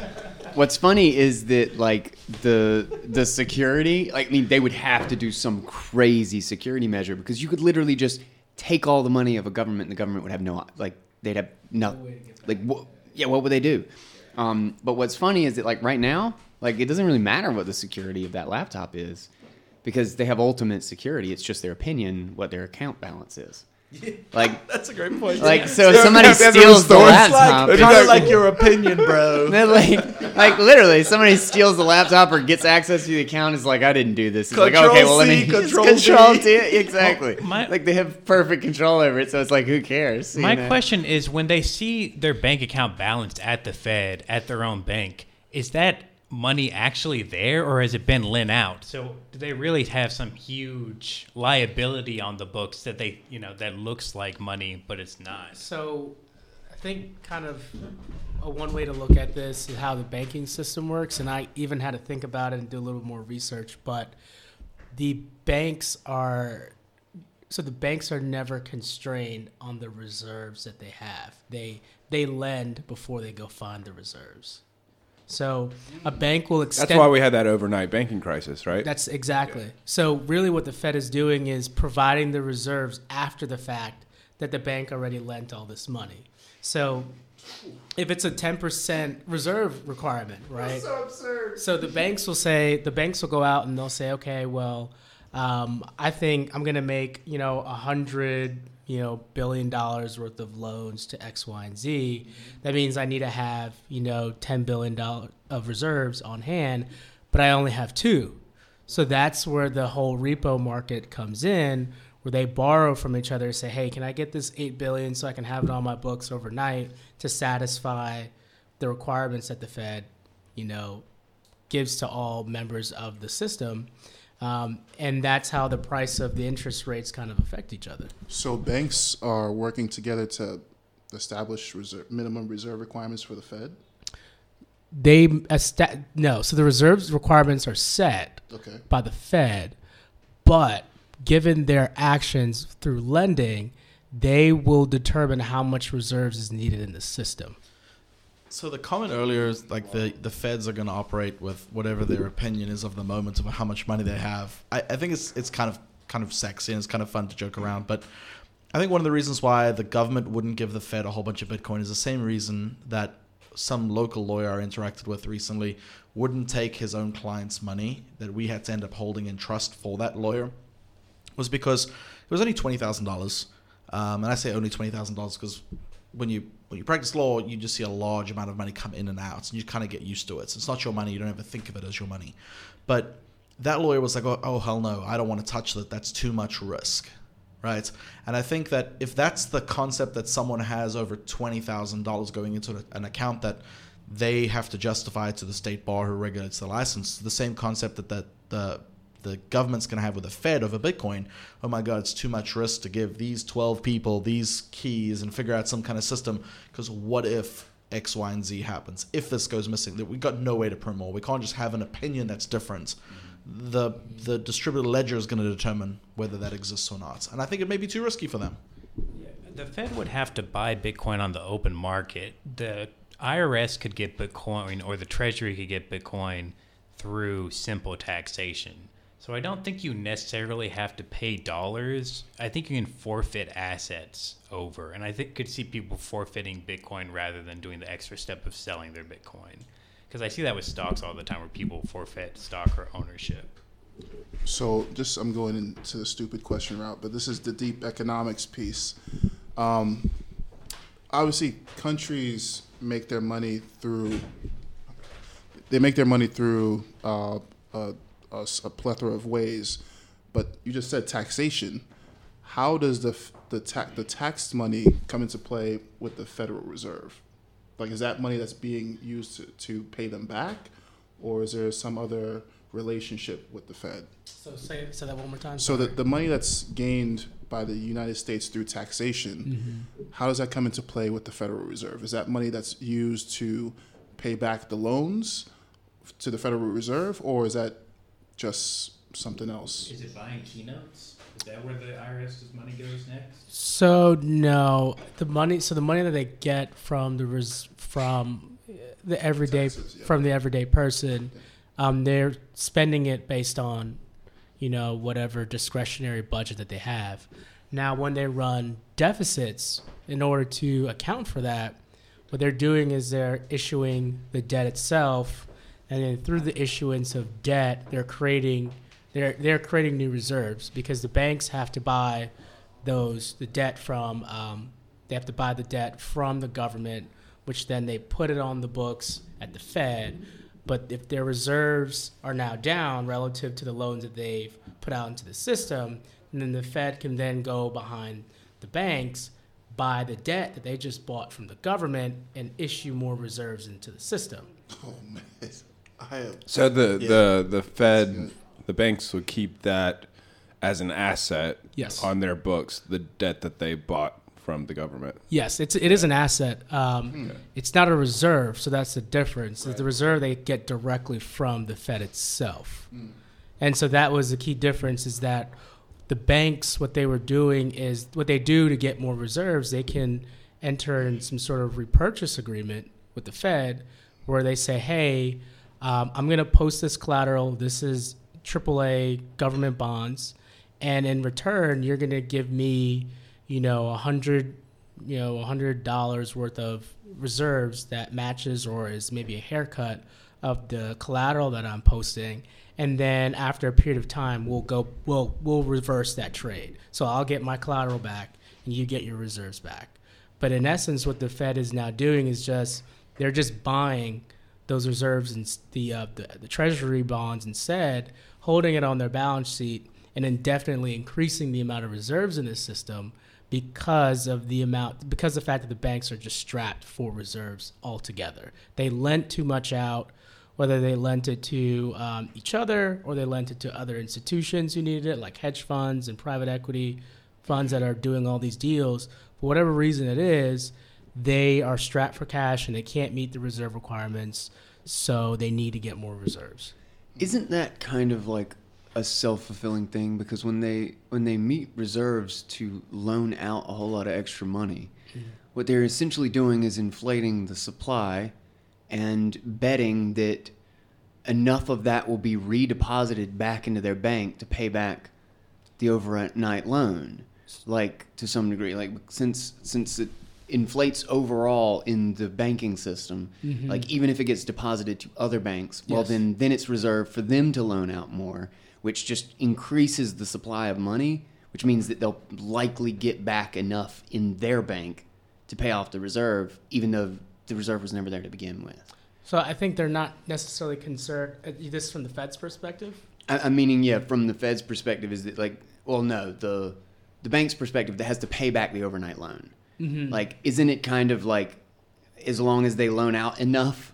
What's funny is that like the the security, like I mean, they would have to do some crazy security measure because you could literally just take all the money of a government, and the government would have no like they'd have no like what, yeah, what would they do? Um, but what's funny is that like right now, like it doesn't really matter what the security of that laptop is because they have ultimate security. It's just their opinion what their account balance is. Like <laughs> That's a great point. like so if somebody steals the the store's it's like, laptop. kind of like your opinion, bro. <laughs> Then like, like literally, somebody steals the laptop or gets access to the account. Is like, I didn't do this. It's like, okay, well, let me C, <laughs> control control V. T. Exactly. My- like they have perfect control over it, so it's like, who cares? My know? question is when they see their bank account balanced at the Fed, at their own bank, is that money actually there or has it been lent out? So do they really have some huge liability on the books that they, you know, that looks like money, but it's not? So, I think kind of a one way to look at this is how the banking system works, and I even had to think about it and do a little more research. But the banks are so the banks are never constrained on the reserves that they have. They they lend before they go find the reserves. So a bank will extend. That's why we had that overnight banking crisis, right? That's exactly. So really, what the Fed is doing is providing the reserves after the fact that the bank already lent all this money. So if it's a ten percent reserve requirement, right? so absurd. So the banks will say the banks will go out and they'll say, okay, well, um, I think I'm gonna make you know a hundred you know billion dollars worth of loans to X, Y, and Z. That means I need to have you know ten billion dollars of reserves on hand, but I only have two. So that's where the whole repo market comes in, where they borrow from each other, say, "Hey, can I get this eight billion so I can have it on my books overnight to satisfy the requirements that the Fed, you know, gives to all members of the system?" Um, and that's how the price of the interest rates kind of affect each other. So banks are working together to establish reserve, minimum reserve requirements for the Fed. They esta- no, so the reserves requirements are set Okay. by the Fed, but given their actions through lending, they will determine how much reserves is needed in the system. So the comment earlier is like the, the feds are going to operate with whatever their opinion is of the moment of how much money they have. I, I think it's it's kind of kind of sexy and it's kind of fun to joke around. But I think one of the reasons why the government wouldn't give the Fed a whole bunch of Bitcoin is the same reason that some local lawyer I interacted with recently wouldn't take his own client's money that we had to end up holding in trust for that lawyer was because it was only twenty thousand dollars, um, and I say only twenty thousand dollars because when you when you practice law, you just see a large amount of money come in and out, and you kind of get used to it. So it's not your money; you don't ever think of it as your money. But that lawyer was like, "Oh, oh hell no! I don't want to touch that. That's too much risk." Right, and I think that if that's the concept that someone has over twenty thousand dollars going into an account that they have to justify to the state bar who regulates the license, the same concept that, that the the government's going to have with the Fed over Bitcoin. Oh my God, it's too much risk to give these 12 people these keys and figure out some kind of system. Because what if X, Y, and Z happens? If this goes missing, that we've got no way to prove more. We can't just have an opinion that's different. Mm-hmm. The the distributed ledger is going to determine whether that exists or not. And I think it may be too risky for them. The Fed would have to buy Bitcoin on the open market. The IRS could get Bitcoin, or the Treasury could get Bitcoin through simple taxation. So I don't think you necessarily have to pay dollars. I think you can forfeit assets over, and I think could see people forfeiting Bitcoin rather than doing the extra step of selling their Bitcoin. Because I see that with stocks all the time, where people forfeit stock or ownership. So just I'm going into the stupid question route, but this is the deep economics piece. Um, obviously, countries make their money through they make their money through uh, uh, a, a plethora of ways, but you just said taxation. How does the the tax the tax money come into play with the Federal Reserve? Like, is that money that's being used to, to pay them back, or is there some other relationship with the Fed? So say say that one more time. So the, the money that's gained by the United States through taxation, mm-hmm. how does that come into play with the Federal Reserve? Is that money that's used to pay back the loans to the Federal Reserve, or is that just something else? Is it buying keynotes? Is that where the IRS's money goes next? So no, the money. So the money that they get from the res, from the everyday Taxes, yeah. from the everyday person, um, they're spending it based on, you know, whatever discretionary budget that they have. Now, when they run deficits in order to account for that, what they're doing is they're issuing the debt itself, and then through the issuance of debt, they're creating they're they're creating new reserves because the banks have to buy those the debt from um, they have to buy the debt from the government, which then they put it on the books at the Fed. But if their reserves are now down relative to the loans that they've put out into the system, then the Fed can then go behind the banks, buy the debt that they just bought from the government, and issue more reserves into the system. Oh man, So the Yeah. the the Fed, the banks would keep that as an asset Yes. on their books, the debt that they bought from the government. Yes, it's it is an asset. Um, It's not a reserve, so that's the difference. The reserve they get directly from the Fed itself, and so that was the key difference. Is that the banks what they were doing is what they do to get more reserves. They can enter in some sort of repurchase agreement with the Fed, where they say, "Hey, um, I'm going to post this collateral. This is AAA government bonds, and in return, you're going to give me." you know, a hundred, you know, a hundred dollars worth of reserves that matches or is maybe a haircut of the collateral that I'm posting, and then after a period of time, we'll go, we'll we'll reverse that trade. So I'll get my collateral back, and you get your reserves back. But in essence, what the Fed is now doing is just they're just buying those reserves and the, uh, the the Treasury bonds instead, holding it on their balance sheet and indefinitely increasing the amount of reserves in the system because of the amount because of the fact that the banks are just strapped for reserves altogether. They lent too much out, whether they lent it to um, each other or they lent it to other institutions who needed it, like hedge funds and private equity funds that are doing all these deals. For whatever reason it is, they are strapped for cash and they can't meet the reserve requirements, so they need to get more reserves. Isn't that kind of like a self-fulfilling thing? Because when they when they meet reserves to loan out a whole lot of extra money, mm-hmm. what they're essentially doing is inflating the supply and betting that enough of that will be redeposited back into their bank to pay back the overnight loan like to some degree. Like since since it inflates overall in the banking system like even if it gets deposited to other banks well Yes. then then it's reserved for them to loan out more which just increases the supply of money which means that they'll likely get back enough in their bank to pay off the reserve even though the reserve was never there to begin with So I think they're not necessarily concerned. uh, This from the Fed's perspective. I, I'm meaning, yeah, from the Fed's perspective, is that like, well, no, the the bank's perspective that has to pay back the overnight loan. Mm-hmm. Like, isn't it kind of like, as long as they loan out enough,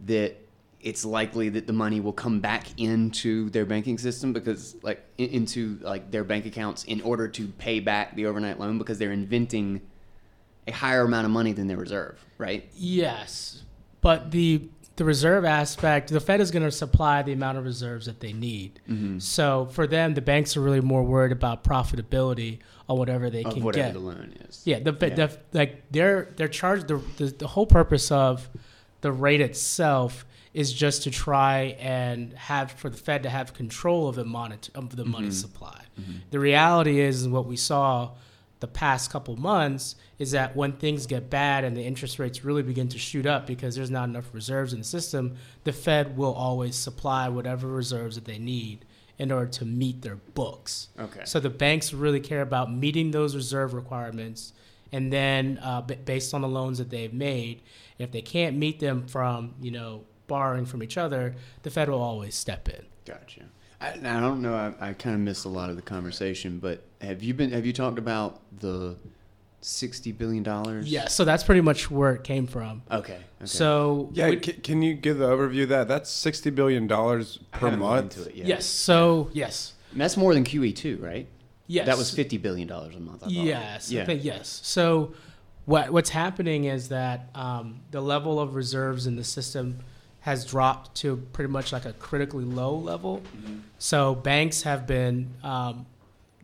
that it's likely that the money will come back into their banking system because, like, into like their bank accounts in order to pay back the overnight loan because they're inventing a higher amount of money than their reserve, right? Yes, but the the reserve aspect, the Fed is going to supply the amount of reserves that they need. Mm-hmm. So for them, the banks are really more worried about profitability on whatever they Of can whatever get. the loan is. Yeah, the, Yeah. the like they're they're charged the, the the whole purpose of the rate itself is just to try and have for the Fed to have control of the money of the money mm-hmm. supply. Mm-hmm. The reality is what we saw the past couple months is that when things get bad and the interest rates really begin to shoot up because there's not enough reserves in the system, the Fed will always supply whatever reserves that they need in order to meet their books. Okay. So the banks really care about meeting those reserve requirements, and then uh, b- based on the loans that they've made, if they can't meet them from you know borrowing from each other, the Fed will always step in. Gotcha. I, I don't know. I, I kind of missed a lot of the conversation, but have you been? Have you talked about the sixty billion dollars? Yeah, so that's pretty much where it came from. Okay. okay. So Yeah, we- ca- can you give the overview of that? That's sixty billion dollars per haven't looked month. into it yet. yes, so yes, And that's more than QE two, right? yes, That was fifty billion dollars a month. I. Yes, Yeah. think yes. So what what's happening is that um, the level of reserves in the system has dropped to pretty much like a critically low level. So banks have been um,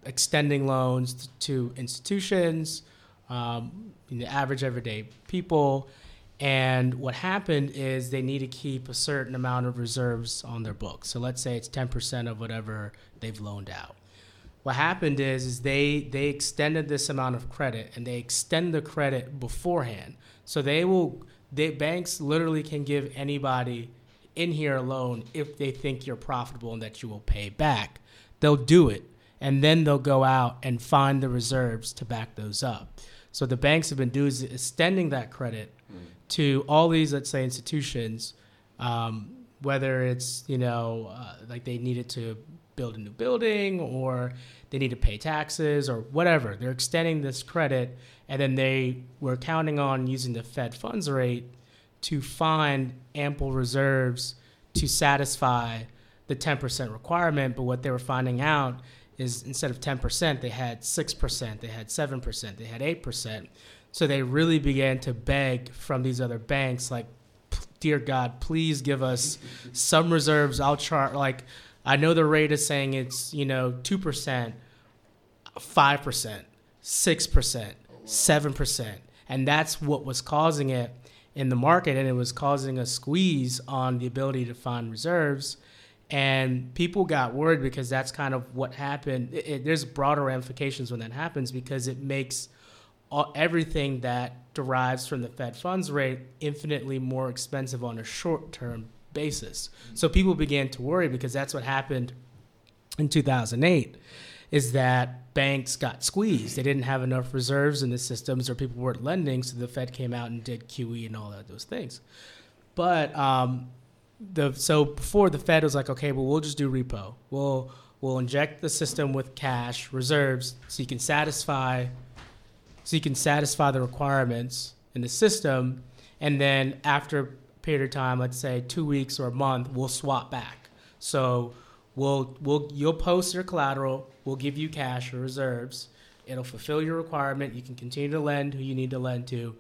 extending loans to institutions, um, the average everyday people. And what happened is they need to keep a certain amount of reserves on their books. So let's say it's 10% of whatever they've loaned out. What happened is, is they they extended this amount of credit and they extend the credit beforehand. So they will they banks literally can give anybody in here a loan if they think you're profitable and that you will pay back. They'll do it. And then they'll go out and find the reserves to back those up so the banks have been doing is extending that credit to all these let's say institutions um, whether it's you know uh, like they needed to build a new building or they need to pay taxes or whatever. They're extending this credit and then they were counting on using the fed funds rate to find ample reserves to satisfy the 10% requirement. But what they were finding out is instead of 10% they had 6% they had 7% they had 8% so they really began to beg from these other banks like dear God, please give us some reserves. I'll chart like I know the rate is saying it's you know two percent, five percent, six percent, seven percent, and that's what was causing it in the market, and it was causing a squeeze on the ability to find reserves. And people got worried because that's kind of what happened. It, it- there's broader ramifications when that happens because it makes all, everything that derives from the Fed funds rate infinitely more expensive on a short term basis. So people began to worry because that's what happened in 2008 is that banks got squeezed. They didn't have enough reserves in the systems or people weren't lending, so the Fed came out and did QE and all that those things. But um, the so before the Fed was like, okay, well we'll just do repo. We'll we'll inject the system with cash reserves so you can satisfy so you can satisfy the requirements in the system, and then after a period of time, let's say two weeks or a month, we'll swap back. So we'll we'll you'll post your collateral, we'll give you cash or reserves. It'll fulfill your requirement. You can continue to lend who you need to lend to.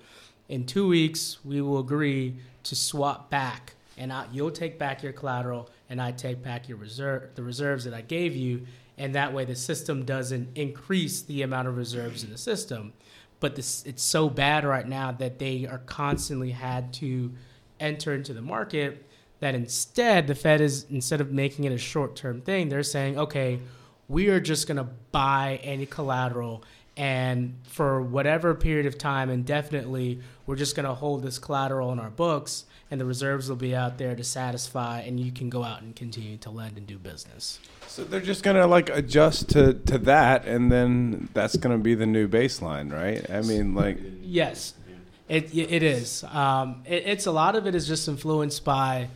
In two weeks, we will agree to swap back, and I, you'll take back your collateral, and I take back your reserve, the reserves that I gave you, and that way the system doesn't increase the amount of reserves in the system. But this it's so bad right now that they are constantly had to enter into the market that instead the Fed is instead of making it a short term thing, they're saying, okay, we are just gonna buy any collateral and for whatever period of time indefinitely, we're just gonna hold this collateral in our books and the reserves will be out there to satisfy and you can go out and continue to lend and do business. So they're just gonna like adjust to to that, and then that's gonna be the new baseline, right? I mean, like, Yes, it it is. Um, it, it's a lot of it is just influenced by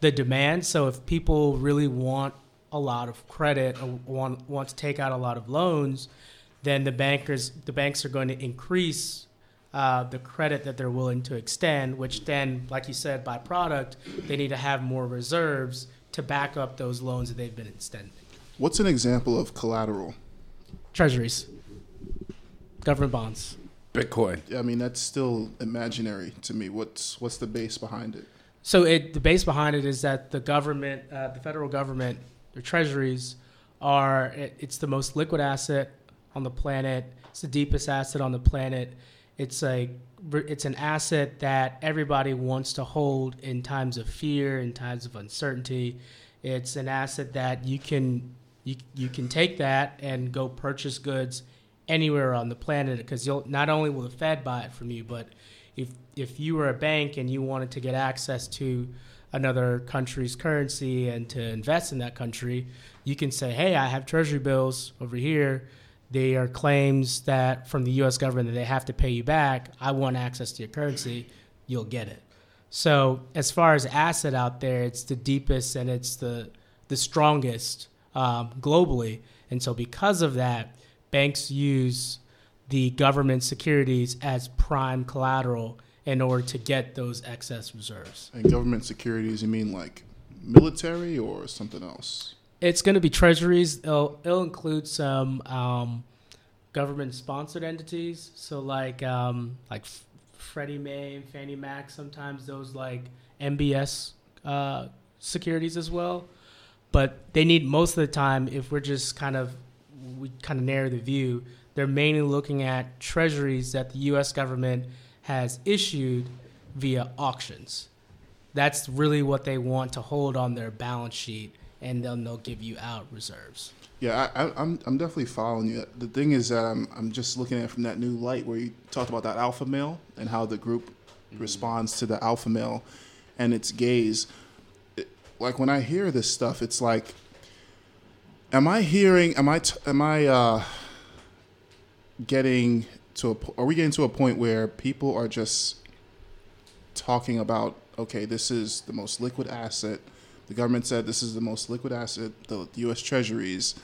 the demand. So if people really want a lot of credit or want want to take out a lot of loans, then the bankers the banks are going to increase uh, the credit that they're willing to extend. Which then, like you said, by product, they need to have more reserves to back up those loans that they've been extending. What's an example of collateral? Treasuries, government bonds. Bitcoin. I mean, that's still imaginary to me. What's what's the base behind it? So it, the base behind it is that the government, uh, the federal government, the treasuries, are it, it's the most liquid asset on the planet. It's the deepest asset on the planet. It's a it's an asset that everybody wants to hold in times of fear, in times of uncertainty. It's an asset that you can you you can take that and go purchase goods anywhere on the planet because you'll not only will the Fed buy it from you, but if if you were a bank and you wanted to get access to another country's currency and to invest in that country, you can say, "Hey, I have treasury bills over here. They are claims that from the U.S. government that they have to pay you back. I want access to your currency. You'll get it." So, as far as asset out there, it's the deepest and it's the the strongest um, globally. And so, because of that, banks use the government securities as prime collateral in order to get those excess reserves. And government securities, you mean like military or something else? It's going to be treasuries. It'll, it'll include some um, government-sponsored entities. So, like um, like Freddie Mae and Fannie Mac. Sometimes those like MBS uh, securities as well. But they need most of the time. If we're just kind of we kind of narrow the view, they're mainly looking at treasuries that the U.S. government has issued via auctions. That's really what they want to hold on their balance sheet, and then they'll give you out reserves. Yeah, I, I, I'm I'm definitely following you. The thing is that I'm I'm just looking at it from that new light where you talked about that alpha male and how the group responds to the alpha male and its gaze. It- like when I hear this stuff, it's like, am I hearing? Am I t- am I uh, getting to a? Are we getting to a point where people are just talking about? Okay, this is the most liquid asset. The government said this is the most liquid asset. The U.S. Treasuries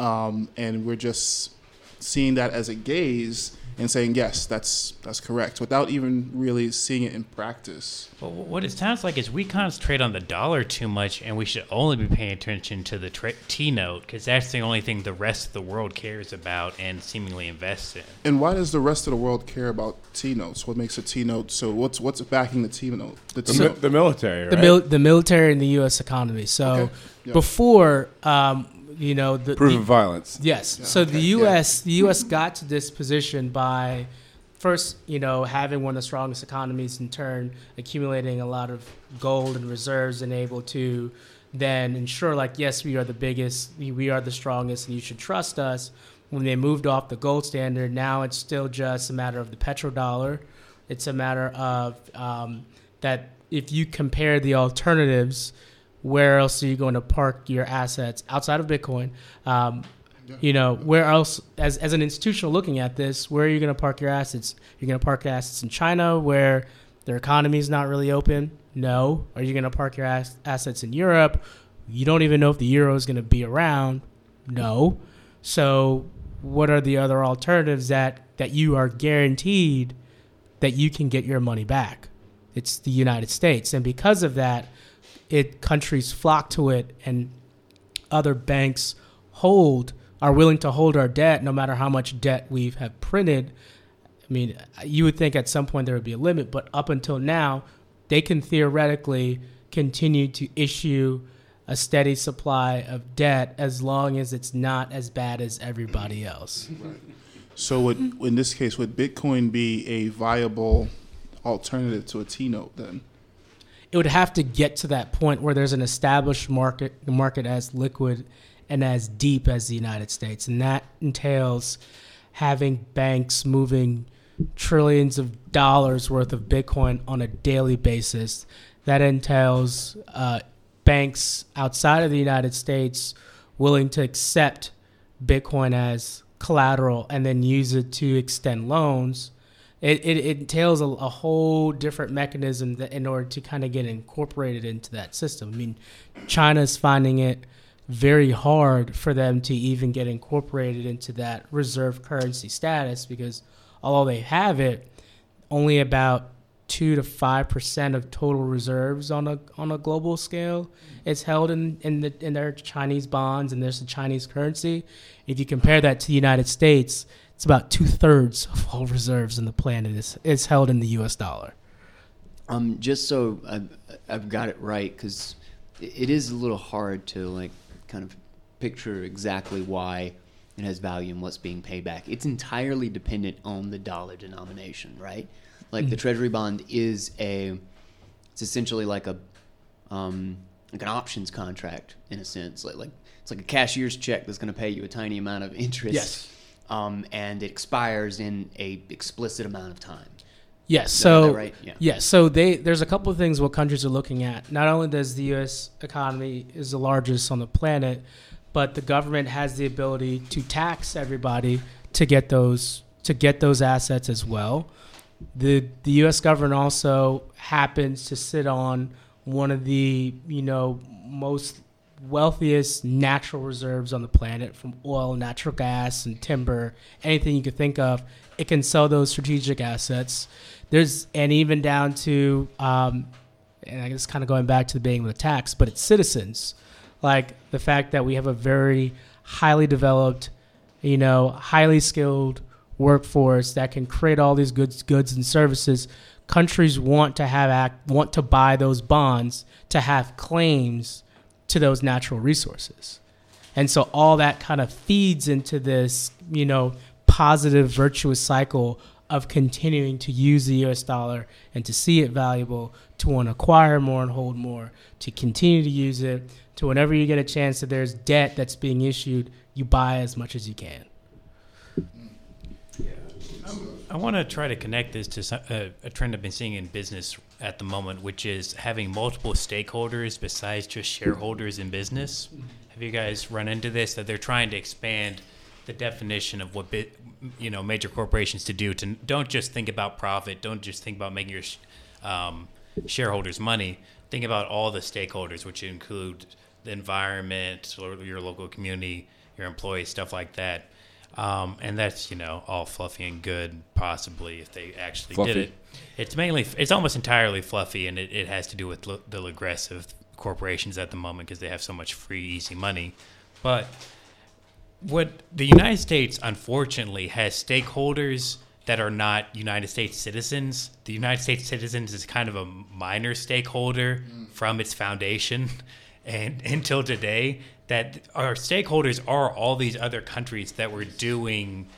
um, and we're just seeing that as a gaze and saying yes, that's that's correct, without even really seeing it in practice. Well, what it sounds like is we concentrate on the dollar too much, and we should only be paying attention to the tra- T note because that's the only thing the rest of the world cares about and seemingly invests in. And why does the rest of the world care about T notes? What makes a T note? So what's what's backing the T note? The The, mi- the military, right? The, mil- the military and the U.S. economy. So Okay. Yeah. before, um, you know, the, Proof the- of violence. Yes. Yeah, so okay, the yeah. U.S. the U.S. got to this position by first, you know, having one of the strongest economies, in turn accumulating a lot of gold and reserves, and able to then ensure, like, yes, we are the biggest, we- we are the strongest, and you should trust us. When they moved off the gold standard, now it's still just a matter of the petrodollar. It's a matter of um, that if you compare the alternatives, where else are you going to park your assets outside of Bitcoin? Um, you know, where else, as, as an institutional looking at this, where are you going to park your assets? You're going to park your assets in China, where their economy is not really open? No. Are you going to park your ass- assets in Europe? You don't even know if the euro is going to be around? No. So, what are the other alternatives that, that you are guaranteed that you can get your money back? It's the United States. And because of that, it countries flock to it and other banks hold are willing to hold our debt no matter how much debt we have printed. I mean, you would think at some point there would be a limit, but up until now, they can theoretically continue to issue a steady supply of debt as long as it's not as bad as everybody else. So would in this case, would Bitcoin be a viable alternative to a T note then? It would have to get to that point where there's an established market market as liquid and as deep as the United States, and that entails having banks moving trillions of dollars worth of Bitcoin on a daily basis. That entails uh, banks outside of the United States willing to accept Bitcoin as collateral and then use it to extend loans. It, it, it entails a, a whole different mechanism that in order to kind of get incorporated into that system. I mean, China's finding it very hard for them to even get incorporated into that reserve currency status because although they have it, only about two to five percent of total reserves on a on a global scale is held in in, the, in their Chinese bonds and there's the Chinese currency. If you compare that to the United States, it's about two thirds of all <laughs> reserves in the planet is is held in the U.S. dollar. Um, just so I've, I've got it right, because it is a little hard to like kind of picture exactly why it has value and what's being paid back. It's entirely dependent on the dollar denomination, right? Like the treasury bond is a, it's essentially like a, um, like an options contract in a sense. Like like it's like a cashier's check that's going to pay you a tiny amount of interest. Yes. Um, and it expires in a explicit amount of time. Yes. So right? Yeah. Yes. So they there's a couple of things what countries are looking at. Not only does the U.S. economy is the largest on the planet, but the government has the ability to tax everybody to get those to get those assets as well. The the U.S. government also happens to sit on one of the you know most wealthiest natural reserves on the planet from oil, natural gas, and timber, anything you could think of. It can sell those strategic assets. There's and even down to, um, and I guess kind of going back to the being with the tax, but it's citizens, like the fact that we have a very highly developed, you know, highly skilled workforce that can create all these goods, goods and services. Countries want to have act, want to buy those bonds to have claims to those natural resources. And so all that kind of feeds into this, you know, positive virtuous cycle of continuing to use the US dollar and to see it valuable, to want to acquire more and hold more, to continue to use it, to whenever you get a chance that there's debt that's being issued, you buy as much as you can. I want to try to connect this to some, uh, a trend I've been seeing in business at the moment, which is having multiple stakeholders besides just shareholders in business. Have you guys run into this? That they're trying to expand the definition of what bit, you know major corporations to do. To don't just think about profit. Don't just think about making your um, shareholders money. Think about all the stakeholders, which include the environment, your local community, your employees, stuff like that um, and that's you know all fluffy and good, possibly if they actually fluffy. did it. It's mainly it's almost entirely fluffy, and it, it has to do with lo- the aggressive corporations at the moment because they have so much free, easy money. But what the United States unfortunately has stakeholders that are not United States citizens. The United States citizens is kind of a minor stakeholder mm. from its foundation, <laughs> and until today, that our stakeholders are all these other countries that we're doing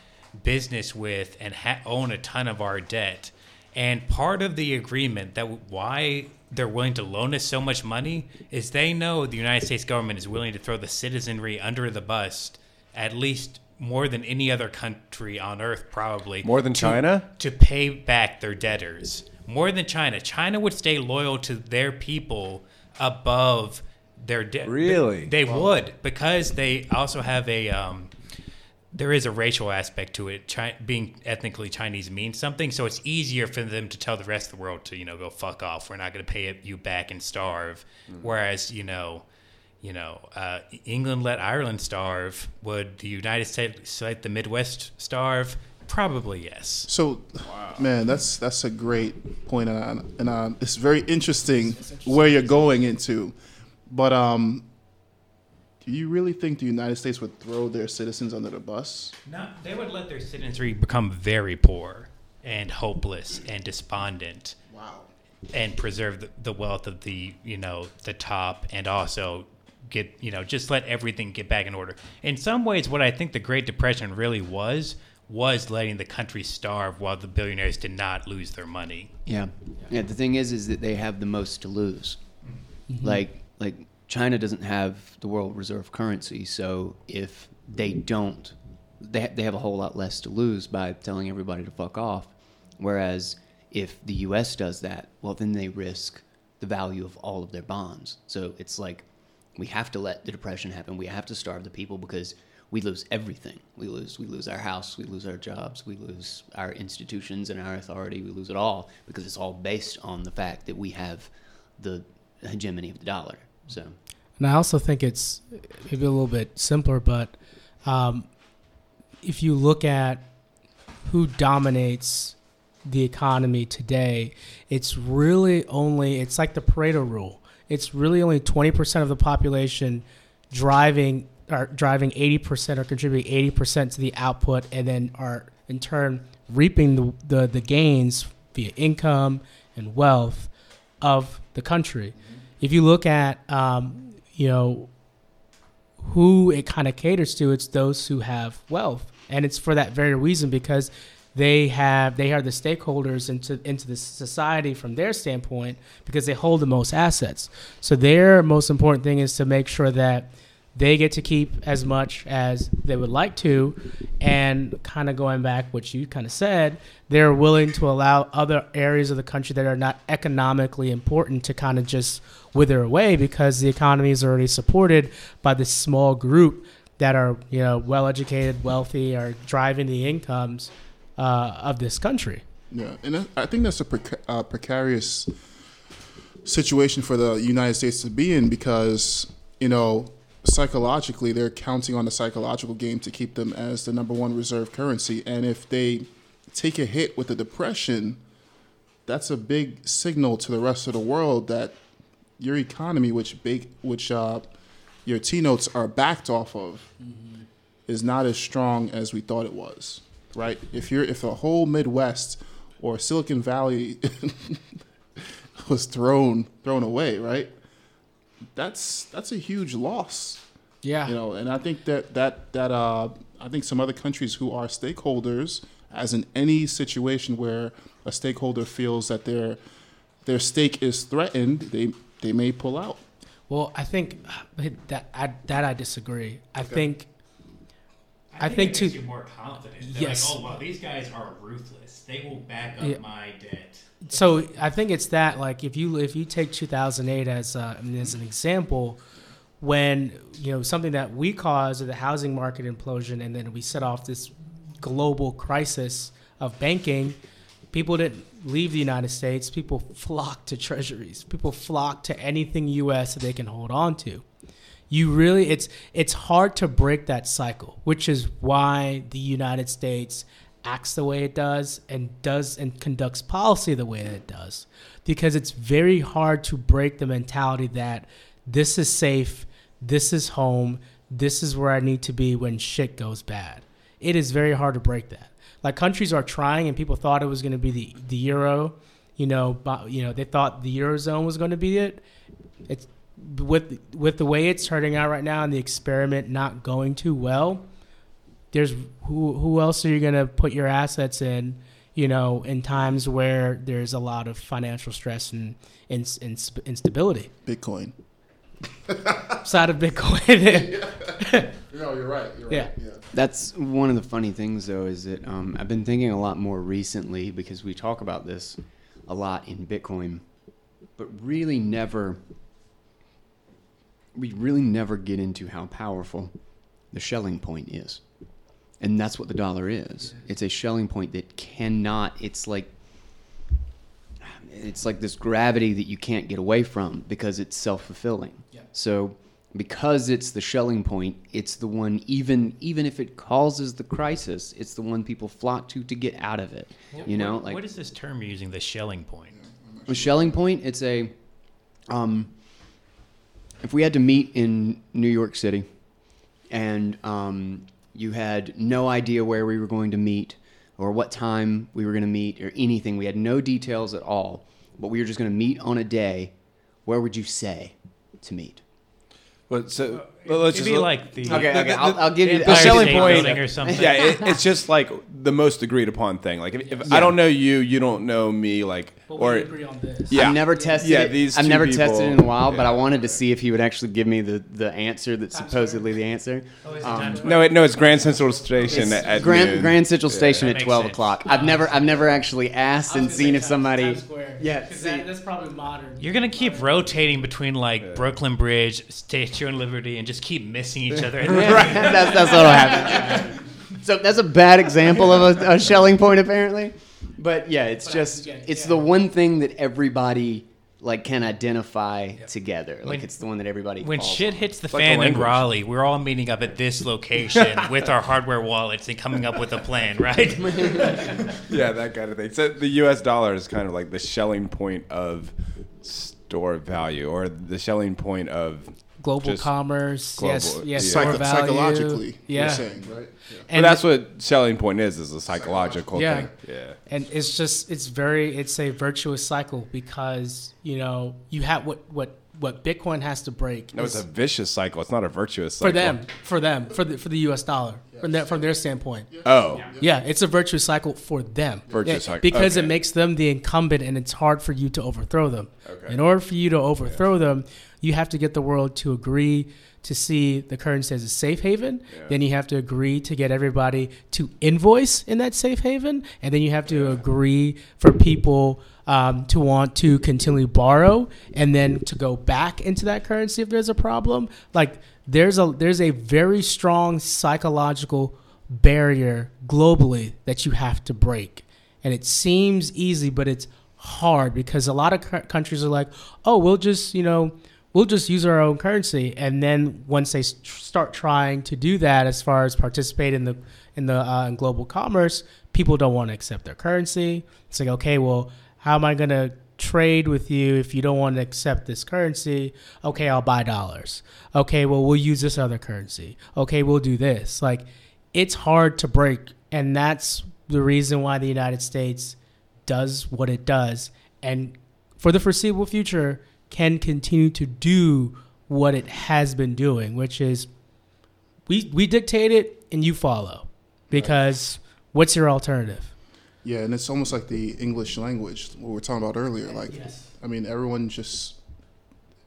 business with and ha- own a ton of our debt. And part of the agreement that w- why they're willing to loan us so much money is they know the United States government is willing to throw the citizenry under the bus at least more than any other country on earth probably. More than to, China? to pay back their debtors. More than China. China would stay loyal to their people above they're de- really they, they would because they also have a um, there is a racial aspect to it. Chi- being ethnically Chinese means something, so it's easier for them to tell the rest of the world to you know go fuck off. We're not going to pay you back and starve. Mm-hmm. Whereas you know, you know, uh, England let Ireland starve. Would the United States let the Midwest starve? Probably yes. So, wow. man, that's that's a great point, and, and uh, it's very interesting, interesting where you're going into but um, do you really think the United States would throw their citizens under the bus? No, they would let their citizenry become very poor and hopeless and despondent. Wow. And preserve the, the wealth of the you know the top, and also get you know just let everything get back in order. In some ways, what I think the Great Depression really was was letting the country starve while the billionaires did not lose their money. Yeah. Yeah. The thing is, is that they have the most to lose. Mm-hmm. Like like China doesn't have the world reserve currency, so if they don't, they they have a whole lot less to lose by telling everybody to fuck off. Whereas if the U.S. does that, well, then they risk the value of all of their bonds. So it's like we have to let the depression happen. We have to starve the people because we lose everything. We lose we lose our house, we lose our jobs, we lose our institutions and our authority. We lose it all because it's all based on the fact that we have the hegemony of the dollar. So, and I also think it's maybe a little bit simpler, but um, if you look at who dominates the economy today, it's really only it's like the Pareto rule. It's really only twenty percent of the population driving are driving eighty percent or contributing eighty percent to the output, and then are in turn reaping the, the, the gains via income and wealth of the country if you look at um, you know who it kind of caters to, it's those who have wealth, and it's for that very reason because they have they are the stakeholders into into the society from their standpoint because they hold the most assets. So their most important thing is to make sure that they get to keep as much as they would like to. And kind of going back what you kind of said they're willing to allow other areas of the country that are not economically important to kind of just wither away because the economy is already supported by this small group that are you know well educated wealthy are driving the incomes uh, of this country. Yeah and i think that's a preca- uh, precarious situation for the united states to be in because you know, psychologically, they're counting on the psychological game to keep them as the number one reserve currency. And if they take a hit with the depression, that's a big signal to the rest of the world that your economy, which big, which uh, your T notes are backed off of, is not as strong as we thought it was. Right? If you're if the whole Midwest or Silicon Valley <laughs> was thrown thrown away, right? That's that's a huge loss. Yeah. You know, and I think that that that uh, I think some other countries who are stakeholders, as in any situation where a stakeholder feels that their their stake is threatened, they they may pull out. Well, I think that I, that I disagree. I think I think it to- makes you more confident. They're Yes. like, oh well, these guys are ruthless. They will back up Yeah. my debt. So I think it's that like if you if you take 2008 as uh, as an example, when you know something that we caused the housing market implosion, and then we set off this global crisis of banking. People didn't leave the United States. People flocked to treasuries. People flocked to anything U.S. that they can hold on to. You really, it's it's hard to break that cycle, which is why the United States acts the way it does and does and conducts policy the way that it does, because it's very hard to break the mentality that this is safe, this is home, this is where I need to be when shit goes bad. It is very hard to break that. Like countries are trying, and people thought it was going to be the the euro. You know, but you know they thought the eurozone was going to be it. It's with with the way it's turning out right now, and the experiment not going too well. There's who who else are you going to put your assets in? You know, in times where there's a lot of financial stress and ins- ins- instability. Bitcoin. <laughs> Side of Bitcoin. <laughs> <laughs> No, you're right. You're Yeah. That's one of the funny things, though, is that um, I've been thinking a lot more recently because we talk about this a lot in Bitcoin, but really never, we really never get into how powerful the Schelling point is. And that's what the dollar is. It's a Schelling point that cannot, it's like, it's like this gravity that you can't get away from because it's self-fulfilling. Yeah. So because it's the Schelling point, it's the one even even if it causes the crisis, it's the one people flock to to get out of it. You know, what, like what is this term you're using? The Schelling point. a Schelling point, it's a um if we had to meet in New York City and um, you had no idea where we were going to meet or what time we were going to meet or anything, we had no details at all, but we were just going to meet on a day, where would you say to meet? But so well, let's It'd just be like the Okay, the- okay, the- I'll, I'll give you Empire the I'll- shelling State point- or something. yeah, it, it's just like the most agreed upon thing. Like if, if Yeah. I don't know you, you don't know me. Like but or agree on this. Yeah. I've never tested Yeah, it. these I've never people- tested it in a while, but. I wanted to see if he would actually give me the, the answer that's Times supposedly the answer. Oh, Um, no, it, no, it's Grand Central Station It's at, at Grand, noon. Grand Central Station That at twelve sense. o'clock. I've never I've never actually asked and seen if somebody. Yeah, because see- that, that's probably modern. You're gonna keep rotating between like Brooklyn Bridge, Statue of Liberty, and just keep missing each other. <laughs> <laughs> right, that's that's what'll happen. So that's a bad example of a, a Schelling point, apparently. But yeah, it's But just again, it's yeah. the one thing that everybody like can identify together. Like When- it's the one that everybody. When falls shit on. hits the like a fan in. Raleigh, we're all meeting up at this location <laughs> with our hardware wallets and coming up with a plan, right? <laughs> yeah, that kind of thing. So the U.S. dollar is kind of like the Schelling point of store value, or the Schelling point of. Global just commerce. yes, global- yes, yeah. store Psycho- value. psychologically, yeah. you're saying, right? Yeah. But And that's what selling point is: is a psychological Yeah. thing. Yeah. and it's just it's very it's a virtuous cycle because you know you have what what what Bitcoin has to break No, it's is- a vicious cycle. It's not a virtuous cycle. for them for them for the for the U.S. dollar from their from their standpoint. Oh, Yeah, it's a virtuous cycle for them. Virtuous Yeah, cycle, Because it makes them the incumbent and it's hard for you to overthrow them. Okay. In order for you to overthrow them, you have to get the world to agree to see the currency as a safe haven. Yeah. Then you have to agree to get everybody to invoice in that safe haven. And then you have to agree for people um, to want to continually borrow and then to go back into that currency if there's a problem. Like there's a there's a very strong psychological barrier globally that you have to break. And it seems easy, but it's hard because a lot of cou- countries are like, oh, we'll just, you know, we'll just use our own currency. And then once they start trying to do that, as far as participate in the in the uh, in global commerce, people don't want to accept their currency. It's like, okay, well, how am I going to trade with you if you don't want to accept this currency? Okay, I'll buy dollars. Okay, well, we'll use this other currency. Okay, we'll do this. Like, it's hard to break, and that's the reason why the United States does what it does, and for the foreseeable future can continue to do what it has been doing, which is we we dictate it and you follow, because what's your alternative? Yeah, and it's almost like the English language what we were talking about earlier. Like, I mean, everyone just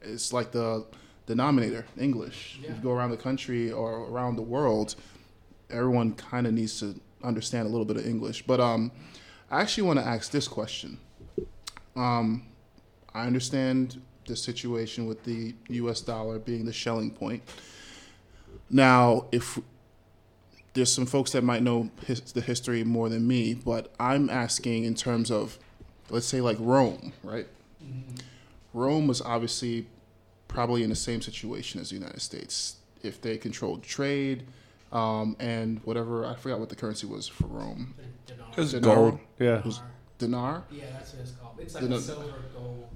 it's like the denominator English. If you go around the country or around the world, everyone kind of needs to understand a little bit of English. But um, I actually want to ask this question. Um, I understand the situation with the U.S. dollar being the Schelling point. Now, if there's some folks that might know his, the history more than me, but I'm asking in terms of, let's say, like Rome, right? Rome was obviously probably in the same situation as the United States. If they controlled trade um, and whatever, I forgot what the currency was for Rome. It was Dinar? gold. Yeah. Was dinar? Yeah, that's what it's called. It's like a silver gold.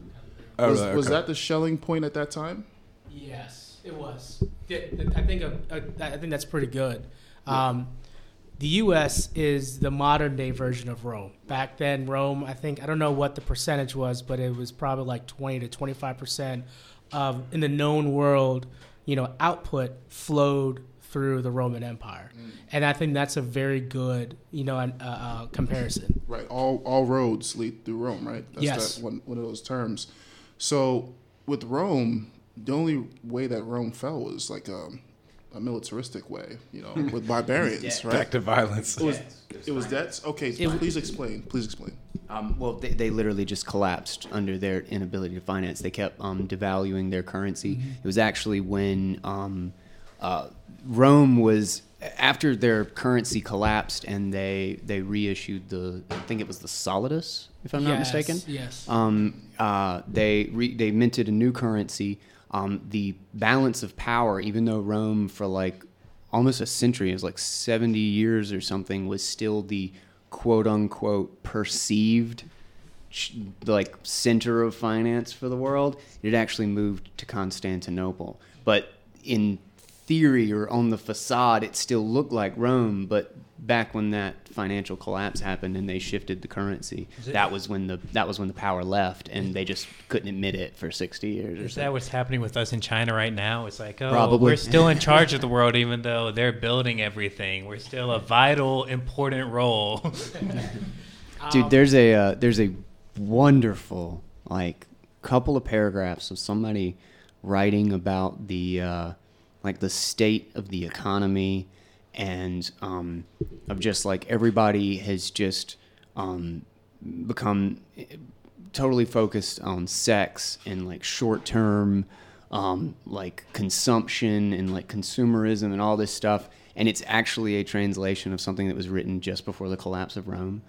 Oh, was, really? was that the Schelling point at that time? Yes, it was. I think a, a, I think that's pretty good. Um, the U.S. is the modern day version of Rome. Back then, Rome, I think I don't know what the percentage was, but it was probably like twenty to twenty five percent of in the known world, you know, output flowed through the Roman Empire, and I think that's a very good, you know, an, uh, uh, comparison. Right. All all roads lead through Rome, right? That's Yes. that one one of those terms. So with Rome, the only way that Rome fell was like a, a militaristic way, you know, with <laughs> barbarians, right? Back to violence. It was it was debts. Okay, please explain. Please explain. Um, well, they, they literally just collapsed under their inability to finance. They kept um, devaluing their currency. It was actually when um, uh, Rome was after their currency collapsed and they they reissued the I think it was the solidus if I'm not mistaken. yes. Um, uh, they re, they minted a new currency. Um, the balance of power, even though Rome for like almost a century, was like 70 years or something, was still the quote unquote perceived like center of finance for the world. It actually moved to Constantinople, but in theory or on the facade, it still looked like Rome. But back when that financial collapse happened and they shifted the currency, it- that was when the that was when the power left, and they just couldn't admit it for 60 years. Or Is so. that what's happening with us in China right now? It's like, oh, Probably. we're still in <laughs> charge of the world, even though they're building everything. We're still a vital, important role. <laughs> Dude, there's a uh, there's a wonderful like couple of paragraphs of somebody writing about the uh, like the state of the economy and um, of just like everybody has just um, become eh, totally focused on sex and like short term um, like consumption and like consumerism and all this stuff and it's actually a translation of something that was written just before the collapse of Rome.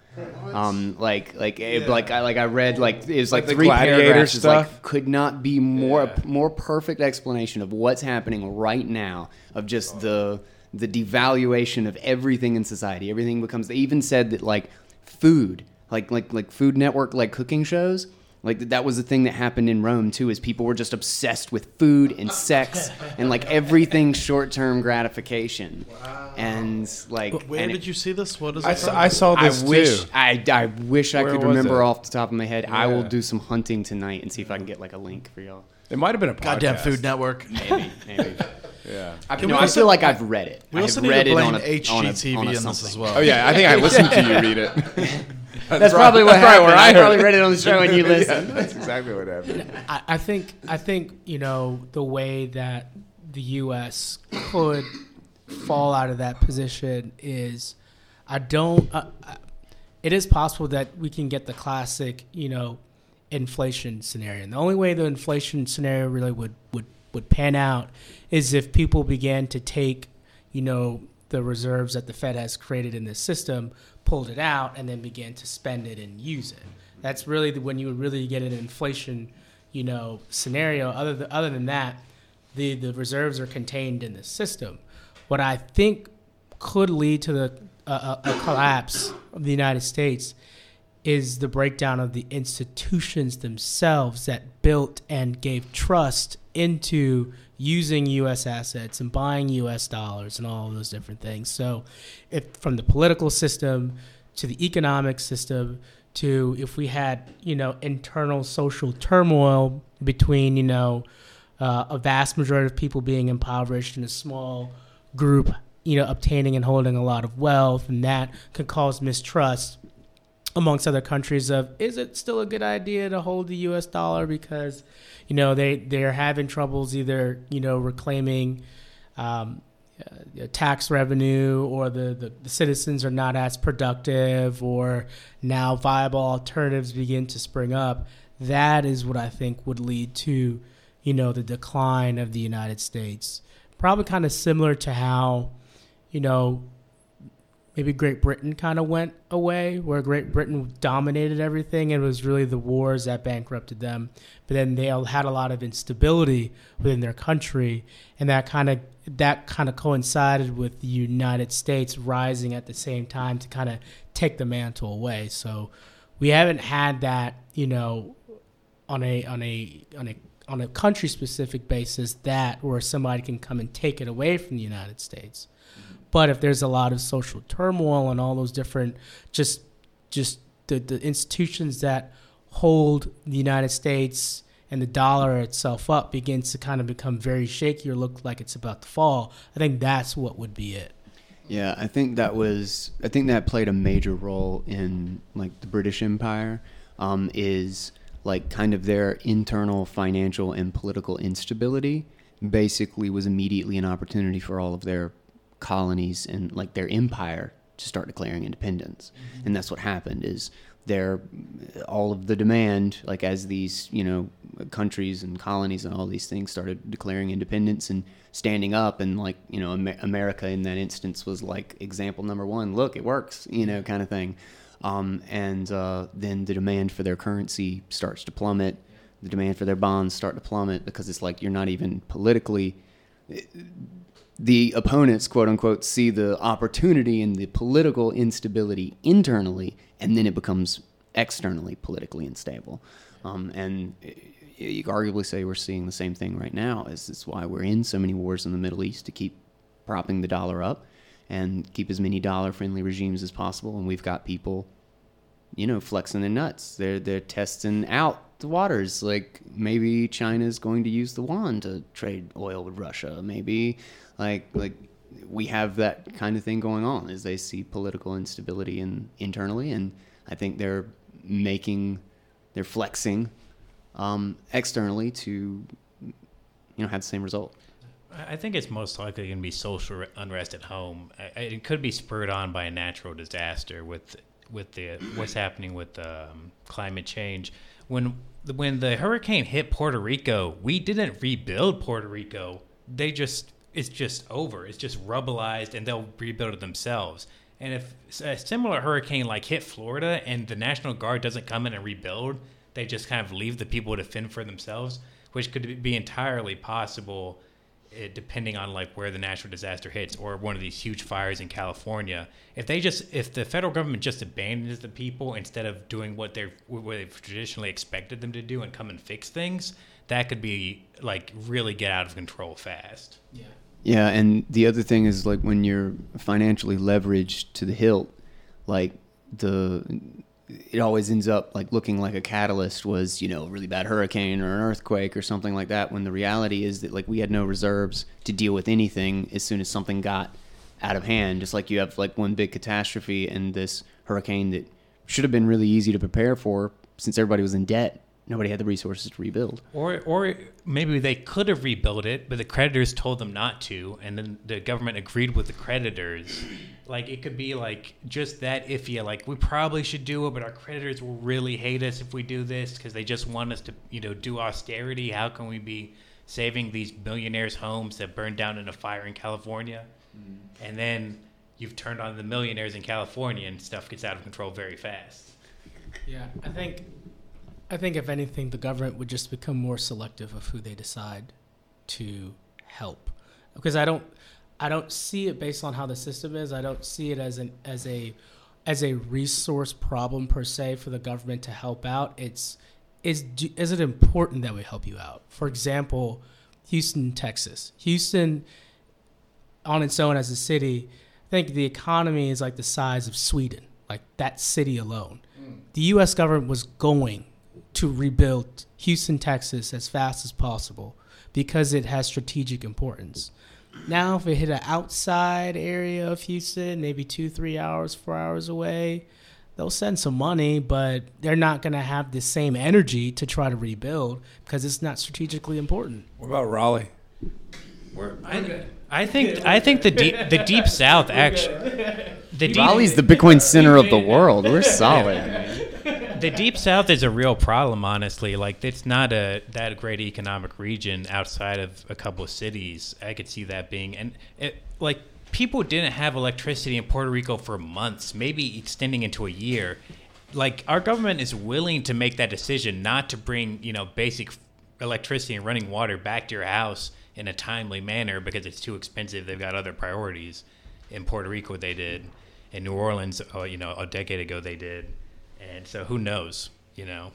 Um, like, like, eh, like, I like I read like it was like, Like three paragraphs. It's like could not be more Yeah. more perfect explanation of what's happening right now of just the the devaluation of everything in society. Everything becomes. They even said that like food, like like like Food Network, like cooking shows. Like that was the thing that happened in Rome too, is people were just obsessed with food and sex and like everything short-term gratification, Wow. and like Where and did it- you see this? What is I it? saw. I saw I this wish too. I, I wish I could remember it? off the top of my head. I will do some hunting tonight and see if I can get like a link for y'all. It might have been a podcast. Goddamn Food Network. Maybe, maybe. <laughs> Yeah. I, Can no, we I feel like I've read it. We I also have need read to it on a, on a, HGTV on a in this as well. Oh yeah, I think I listened to you read it. <laughs> That's probably what that's happened. where I, I probably read it on the show and you <laughs> Yeah, listened. that's exactly what happened. I, I think I think you know the way that the U.S. could fall out of that position is I don't. Uh, uh, it is possible that we can get the classic, you know, inflation scenario. And the only way the inflation scenario really would would would pan out is if people began to take, you know, the reserves that the Fed has created in this system, pulled it out, and then began to spend it and use it. That's really the, when you would really get an inflation, you know, scenario. Other than, other than that, the the reserves are contained in the system. What I think could lead to the uh, a, a collapse of the United States is the breakdown of the institutions themselves that built and gave trust into using U.S. assets and buying U.S. dollars and all those different things. So, if from the political system to the economic system to if we had you know internal social turmoil between you know uh, a vast majority of people being impoverished and a small group you know obtaining and holding a lot of wealth and that could cause mistrust amongst other countries of is it still a good idea to hold the US dollar? Because you know they they're having troubles either you know reclaiming um, uh, tax revenue or the, the, the, citizens are not as productive or now viable alternatives begin to spring up. That is what i think would lead to you know the decline of the united states. Probably kind of similar to how you know maybe Great Britain kind of went away, where Great Britain dominated everything, and it was really the wars that bankrupted them. But then they had a lot of instability within their country, and that kind of that kind of coincided with the United States rising at the same time to kind of take the mantle away. So we haven't had that, you know, on a on a on a on a country specific basis that where somebody can come and take it away from the United States. But if there's a lot of social turmoil and all those different just just the, the institutions that hold the United States and the dollar itself up begins to kind of become very shaky or look like it's about to fall, I think that's what would be it. Yeah, I think that was I think that played a major role in like the British Empire um, is like kind of their internal financial and political instability basically was immediately an opportunity for all of their colonies and like their empire to start declaring independence. Mm-hmm. And that's what happened is there all of the demand like as these, you know, countries and colonies and all these things started declaring independence and standing up and like, you know, America in that instance was like example number 1, look, it works, you know, kind of thing. Um, and uh, then the demand for their currency starts to plummet. The demand for their bonds start to plummet because it's like you're not even politically the opponents, quote unquote, see the opportunity in the political instability internally, and then it becomes externally politically unstable. Um, and you could arguably say we're seeing the same thing right now. Is this why we're in so many wars in the Middle East to keep propping the dollar up and keep as many dollar-friendly regimes as possible? And we've got people, you know, flexing their nuts. They're they're testing out the waters. Like maybe China's going to use the yuan to trade oil with Russia. Maybe like like we have that kind of thing going on as they see political instability in, internally, and I think they're making, they're flexing um, externally to, you know, have the same result. I think it's most likely going to be social unrest at home. It could be spurred on by a natural disaster with with the what's happening with um, climate change. When when the hurricane hit Puerto Rico, we didn't rebuild Puerto Rico. They just it's just over. It's just rubbleized, and they'll rebuild it themselves. And if a similar hurricane like hit Florida and the National Guard doesn't come in and rebuild, they just kind of leave the people to fend for themselves, which could be entirely possible eh, depending on like where the natural disaster hits or one of these huge fires in California. If they just if the federal government just abandons the people instead of doing what they're what they've traditionally expected them to do and come and fix things, that could be like really get out of control fast. Yeah. Yeah, and the other thing is like when you're financially leveraged to the hilt, like the it always ends up like looking like a catalyst was you know a really bad hurricane or an earthquake or something like that when the reality is that like we had no reserves to deal with anything as soon as something got out of hand. Just like you have like one big catastrophe and this hurricane that should have been really easy to prepare for since everybody was in debt nobody had the resources to rebuild. Or, or maybe they could have rebuilt it, but the creditors told them not to, and then the government agreed with the creditors. Like it could be like just that iffy. Like we probably should do it, but our creditors will really hate us if we do this because they just want us to, you know, do austerity. How can we be saving these millionaires' homes that burned down in a fire in California? Mm. And then you've turned on the millionaires in California, and stuff gets out of control very fast. Yeah, I think I think if anything, the government would just become more selective of who they decide to help, because I don't, I don't see it based on how the system is. I don't see it as an as a as a resource problem per se for the government to help out. It's is is it important that we help you out? For example, Houston, Texas. Houston, on its own as a city, I think the economy is like the size of Sweden, like that city alone. Hmm. The U.S. government was going to rebuild Houston, Texas as fast as possible because it has strategic importance. Now, if it hit an outside area of Houston, maybe two, three hours, four hours away, they'll send some money, but they're not going to have the same energy to try to rebuild because it's not strategically important. What about Raleigh? I, I think I think the deep the deep <laughs> south actually the deep, Raleigh's the Bitcoin center of the world. We're <laughs> solid. The deep south is a real problem honestly. Like it's not a that great economic region outside of a couple of cities. I could see that being and it, like people didn't have electricity in puerto rico for months maybe extending into a year. Like our government is willing to make that decision not to bring you know basic electricity and running water back to your house in a timely manner because it's too expensive. They've got other priorities. In puerto rico they did. In new orleans uh, you know a decade ago they did and so who knows, you know?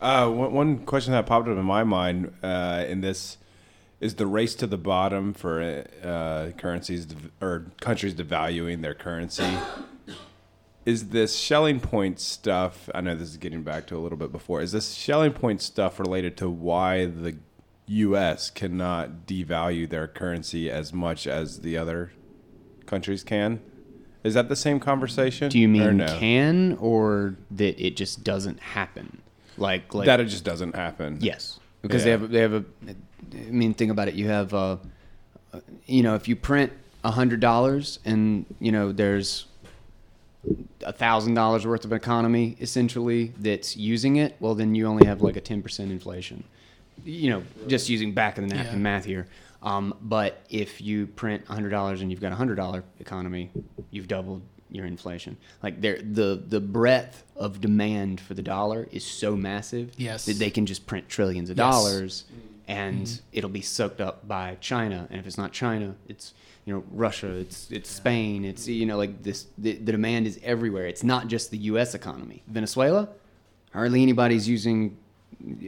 Uh, one, one question that popped up in my mind uh, in this is the race to the bottom for uh, currencies dev- or countries devaluing their currency. <coughs> Is this Schelling Point stuff? I know this is getting back to a little bit before. Is this Schelling Point stuff related to why the U.S. cannot devalue their currency as much as the other countries can? Is that the same conversation? Do you or mean no? can or that it just doesn't happen? Like, like that? It just doesn't happen. Yes, because Yeah. they have they have a. I mean, think about it. You have, uh, uh, you know, if you print a hundred dollars and you know there's a thousand dollars worth of economy essentially that's using it, well, then you only have like a ten percent inflation. You know, just using back of the napkin Yeah. math here. Um, but if you print a hundred dollars and you've got a hundred dollar economy, you've doubled your inflation. Like there, the the breadth of demand for the dollar is so massive Yes. that they can just print trillions of Yes. dollars and it'll be soaked up by China. And if it's not China, it's you know Russia, it's it's Spain, it's you know like this. The, the demand is everywhere. It's not just the U.S. economy. Venezuela, hardly anybody's using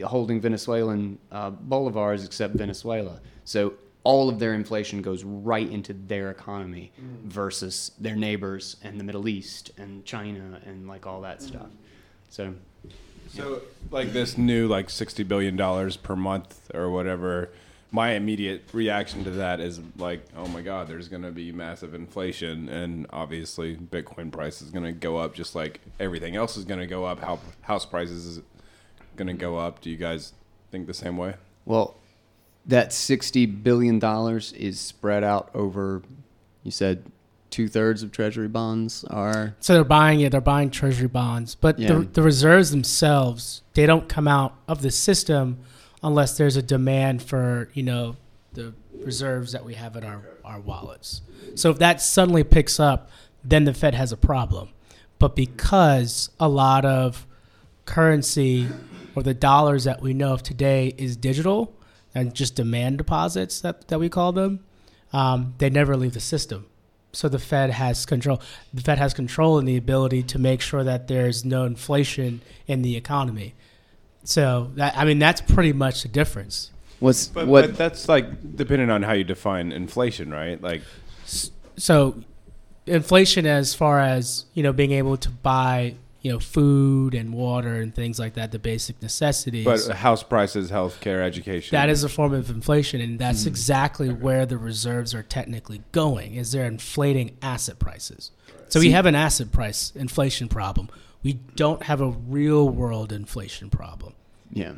holding Venezuelan uh, bolivars except Venezuela. So all of their inflation goes right into their economy mm. versus their neighbors and the Middle East and China and like all that mm. stuff. So So, like this new like sixty billion dollars per month or whatever. My immediate reaction to that is like, oh my god, there's going to be massive inflation, and obviously Bitcoin price is going to go up, just like everything else is going to go up. How house prices is going to go up. Do you guys think the same way? Well, that sixty billion dollars is spread out over. You said two thirds of Treasury bonds are. So they're buying it. They're buying treasury bonds, but Yeah. the, the reserves themselves they don't come out of the system unless there's a demand for you know the reserves that we have in our our wallets. So if that suddenly picks up, then the Fed has a problem. But because a lot of currency or the dollars that we know of today is digital and just demand deposits that, that we call them, um, they never leave the system. So the Fed has control. The Fed has control and the ability to make sure that there's no inflation in the economy. So that I mean that's pretty much the difference. What's But, what? but that's like depending on how you define inflation, right? Like, So inflation, as far as you know, being able to buy you know food and water and things like that, the basic necessities. but uh, house prices, healthcare, education. That is a form of inflation, and that's hmm. exactly where the reserves are technically going. Is they're inflating asset prices. So we have an asset price inflation problem. We don't have a real world inflation problem. yeah.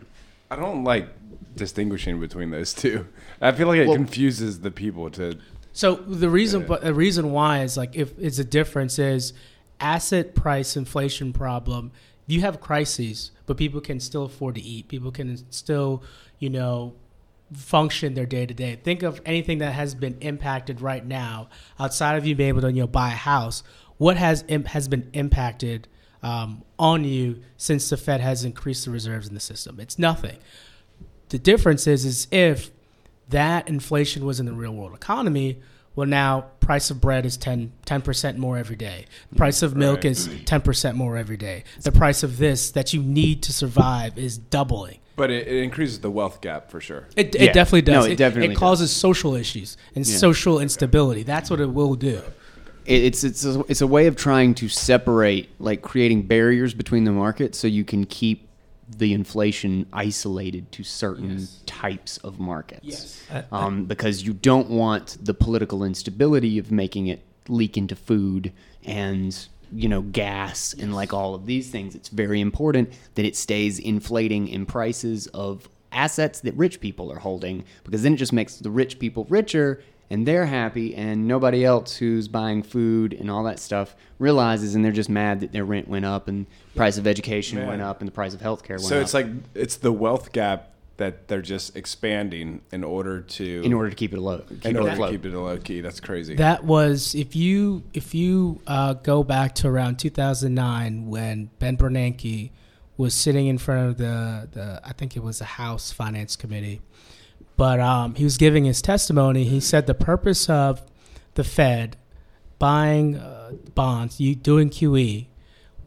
I don't like distinguishing between those two. I feel like it Well- confuses the people to. So the reason, Yeah. but the reason why is like if it's a difference is asset price inflation problem. You have crises, but people can still afford to eat. People can still, you know, function their day to day. Think of anything that has been impacted right now outside of you being able to you know buy a house. What has has been impacted um, on you since the Fed has increased the reserves in the system. It's nothing. The difference is, is if that inflation was in the real world economy, well, now price of bread is 10 percent more every day. The price of milk Right. is ten percent more every day. The price of this that you need to survive is doubling. But it, it increases the wealth gap for sure. It, Yeah. it definitely does. No, does. it definitely does. causes social issues and Yeah. social instability. That's what it will do. It's it's a, it's a way of trying to separate, like creating barriers between the markets, so you can keep the inflation isolated to certain types of markets. Yes. Um, because you don't want the political instability of making it leak into food and you know gas and like all of these things. It's very important that it stays inflating in prices of assets that rich people are holding because then it just makes the rich people richer and they're happy and nobody else who's buying food and all that stuff realizes and they're just mad that their rent went up and price of education Man. went up and the price of healthcare went So up So it's like it's the wealth gap that they're just expanding in order to in order to keep it low keep in it order to keep it low key. That's crazy. That was if you if you uh, go back to around 2009 when Ben Bernanke was sitting in front of the, the I think it was the House Finance Committee, but um, he was giving his testimony. He said the purpose of the Fed buying uh, bonds, you doing QE,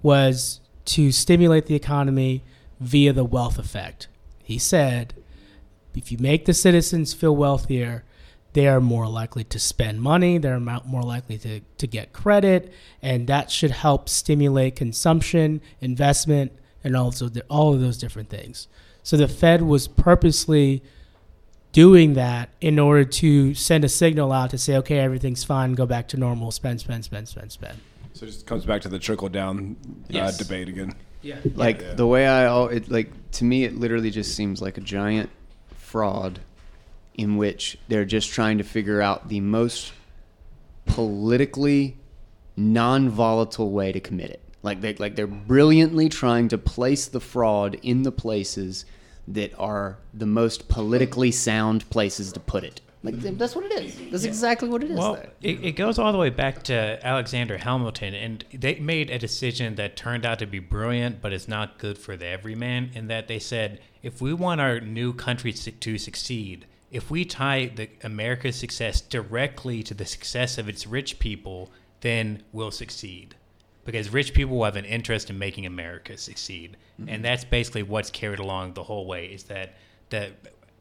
was to stimulate the economy via the wealth effect. He said, if you make the citizens feel wealthier, they are more likely to spend money, they're more likely to, to get credit, and that should help stimulate consumption, investment, and also the, all of those different things. So the Fed was purposely doing that in order to send a signal out to say, okay, everything's fine, go back to normal, spend, spend, spend, spend, spend. so it just comes back to the trickle down Yes. uh, debate again. Yeah. like Yeah. the way I all it like to me it literally just seems like a giant fraud in which they're just trying to figure out the most politically non-volatile way to commit it. Like they like they're brilliantly trying to place the fraud in the places that are the most politically sound places to put it. Like that's what it is. That's exactly what it is. Well, it, it goes all the way back to Alexander Hamilton, and they made a decision that turned out to be brilliant, but is not good for the everyman. In that they said, if we want our new country to succeed, if we tie the America's success directly to the success of its rich people, then we'll succeed. Because rich people have an interest in making America succeed, and that's basically what's carried along the whole way. Is that that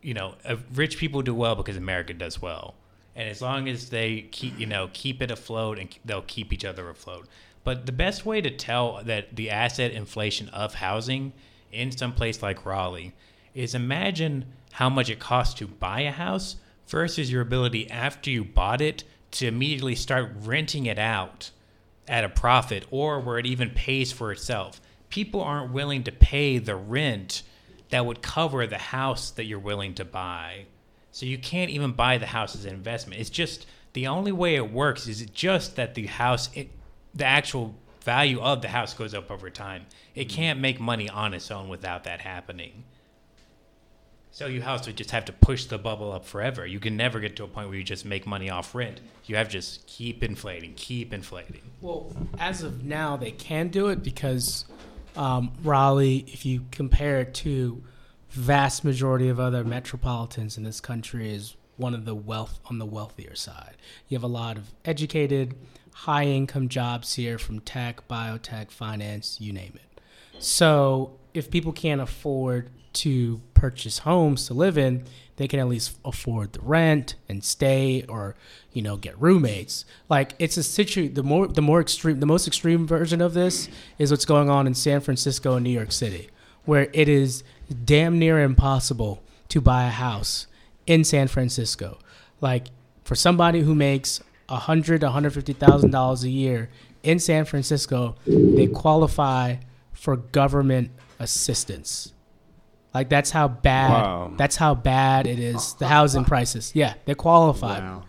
you know uh, rich people do well because America does well. And as long as they keep you know keep it afloat and they'll keep each other afloat. But the best way to tell that the asset inflation of housing in some place like raleigh is imagine how much it costs to buy a house versus your ability after you bought it to immediately start renting it out at a profit or where it even pays for itself people aren't willing to pay the rent that would cover the house that you're willing to buy so you can't even buy the house as an investment. It's just the only way it works is just that the house, it, the actual value of the house goes up over time. It mm. can't make money on its own without that happening. So you also just have to push the bubble up forever. You can never get to a point where you just make money off rent. You have to just keep inflating, keep inflating. Well, as of now, they can do it because um, Raleigh, if you compare it to vast majority of other metropolitans in this country, is one of the wealth on the wealthier side. You have a lot of educated, high income jobs here from tech, biotech, finance, you name it. So if people can't afford to purchase homes to live in, they can at least afford the rent and stay or you know get roommates. Like it's a situ the more the more extreme the most extreme version of this is what's going on in San Francisco and New York City, where it is damn near impossible to buy a house in San Francisco. Like for somebody who makes a hundred, a hundred fifty thousand dollars a year in San Francisco, they qualify for government assistance. Like that's how bad Wow. that's how bad it is. The housing prices. Yeah, they qualify. wow.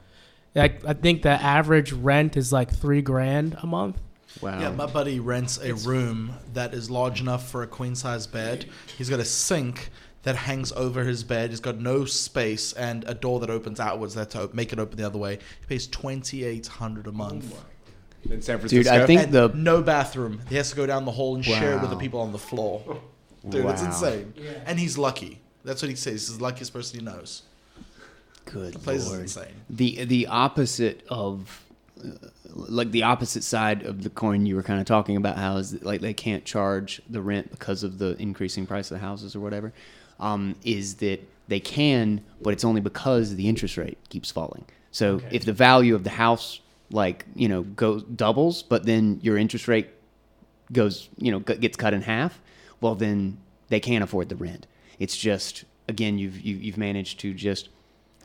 Like I think the average rent is like three grand a month. Wow. Yeah, my buddy rents a room that is large enough for a queen size bed. He's got a sink that hangs over his bed. He's got no space and a door that opens outwards that to make it open the other way. He pays twenty eight hundred a month. Oh in San Francisco. Dude, I think And the no bathroom. He has to go down the hall and share it with the people on the floor. <laughs> Dude, it's Wow. insane. And he's lucky. That's what he says. He's the luckiest person he knows. good The place lord. is insane. the the opposite of uh, like the opposite side of the coin you were kind of talking about how is that, like they can't charge the rent because of the increasing price of the houses or whatever um, is that they can but it's only because the interest rate keeps falling so Okay. if the value of the house like you know goes doubles but then your interest rate goes you know gets cut in half well then they can't afford the rent it's just again you've you, you've managed to just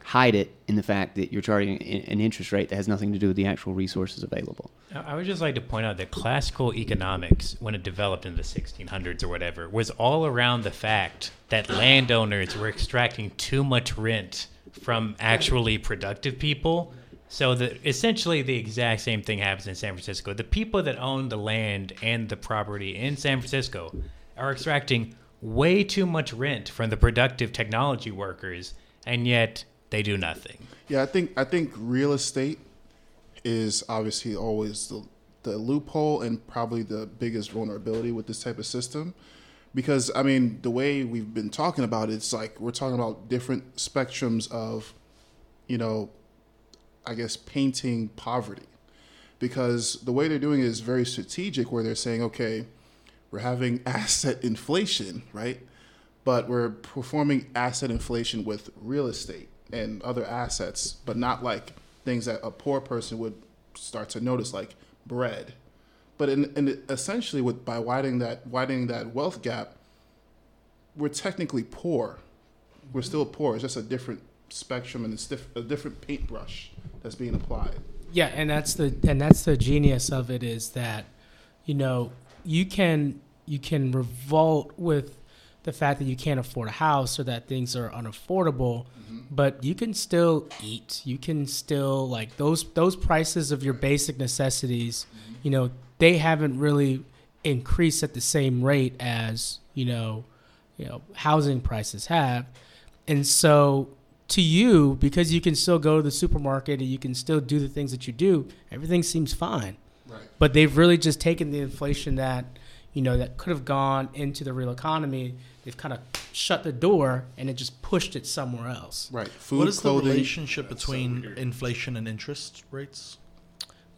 hide it in the fact that you're charging an interest rate that has nothing to do with the actual resources available I would just like to point out that classical economics, when it developed in the 1600s or whatever, was all around the fact that landowners were extracting too much rent from actually productive people. So that essentially the exact same thing happens in San Francisco. The people that own the land and the property in San Francisco are extracting way too much rent from the productive technology workers, and yet they do nothing. Yeah, I think I think real estate is obviously always the the loophole and probably the biggest vulnerability with this type of system. Because I mean, the way we've been talking about it, it's like we're talking about different spectrums of, you know, I guess painting poverty. Because the way they're doing it is very strategic where they're saying, okay, we're having <laughs> asset inflation, right? But we're performing asset inflation with real estate and other assets, but not like things that a poor person would start to notice, like bread. But in, in essentially, with by widening that widening that wealth gap, we're technically poor. We're still poor. It's just a different spectrum and it's diff- a different paintbrush that's being applied. Yeah, and that's the and that's the genius of it is that, you know, you can you can revolt with the fact that you can't afford a house or that things are unaffordable, mm-hmm. but you can still eat. You can still like those those prices of your basic necessities, mm-hmm. you know, they haven't really increased at the same rate as, you know, you know, housing prices have. And so to you, because you can still go to the supermarket and you can still do the things that you do, everything seems fine. Right. But they've really just taken the inflation that, you know, that could have gone into the real economy. They've kind of shut the door and it just pushed it somewhere else. Right. Food, what is clothing. the relationship between inflation and interest rates?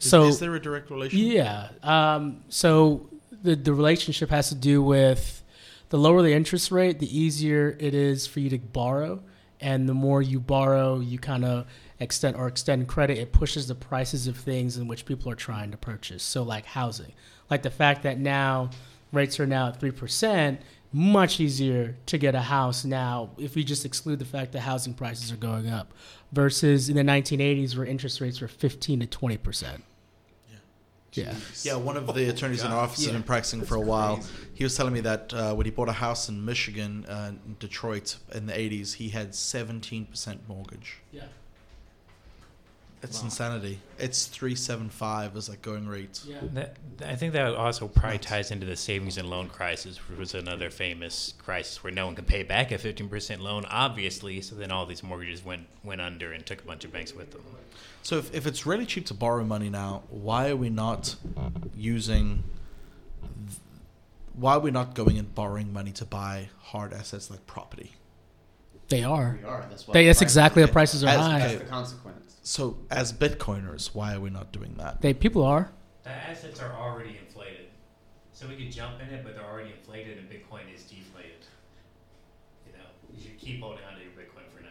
Is, So- is there a direct relationship? Yeah. Um, so the the relationship has to do with the lower the interest rate, the easier it is for you to borrow, and the more you borrow, you kind of extend or extend credit. It pushes the prices of things in which people are trying to purchase. So like housing, like the fact that now rates are now at three percent. Much easier to get a house now if we just exclude the fact that housing prices are going up versus in the 1980s where interest rates were 15 to 20 percent. Yeah. Yeah, one of the attorneys in our office has been practicing for a while. He was telling me that uh, when he bought a house in Michigan, uh, in Detroit, in the 80s, he had 17% mortgage. Yeah. It's insanity. It's 375 as like going rate. Yeah. That, I think that also probably ties into the savings and loan crisis, which was another famous crisis where no one could pay back a 15% loan, obviously. So then all these mortgages went went under and took a bunch of banks with them. So if, if it's really cheap to borrow money now, why are we not using? th- Why are we not going and borrowing money to buy hard assets like property? They are. are. That's, They, that's exactly the prices are As- high. okay. Consequence. So as Bitcoiners, why are we not doing that? They people are. The assets are already inflated. So we could jump in it, but they're already inflated and Bitcoin is deflated. You know, you should keep holding on to your Bitcoin for now.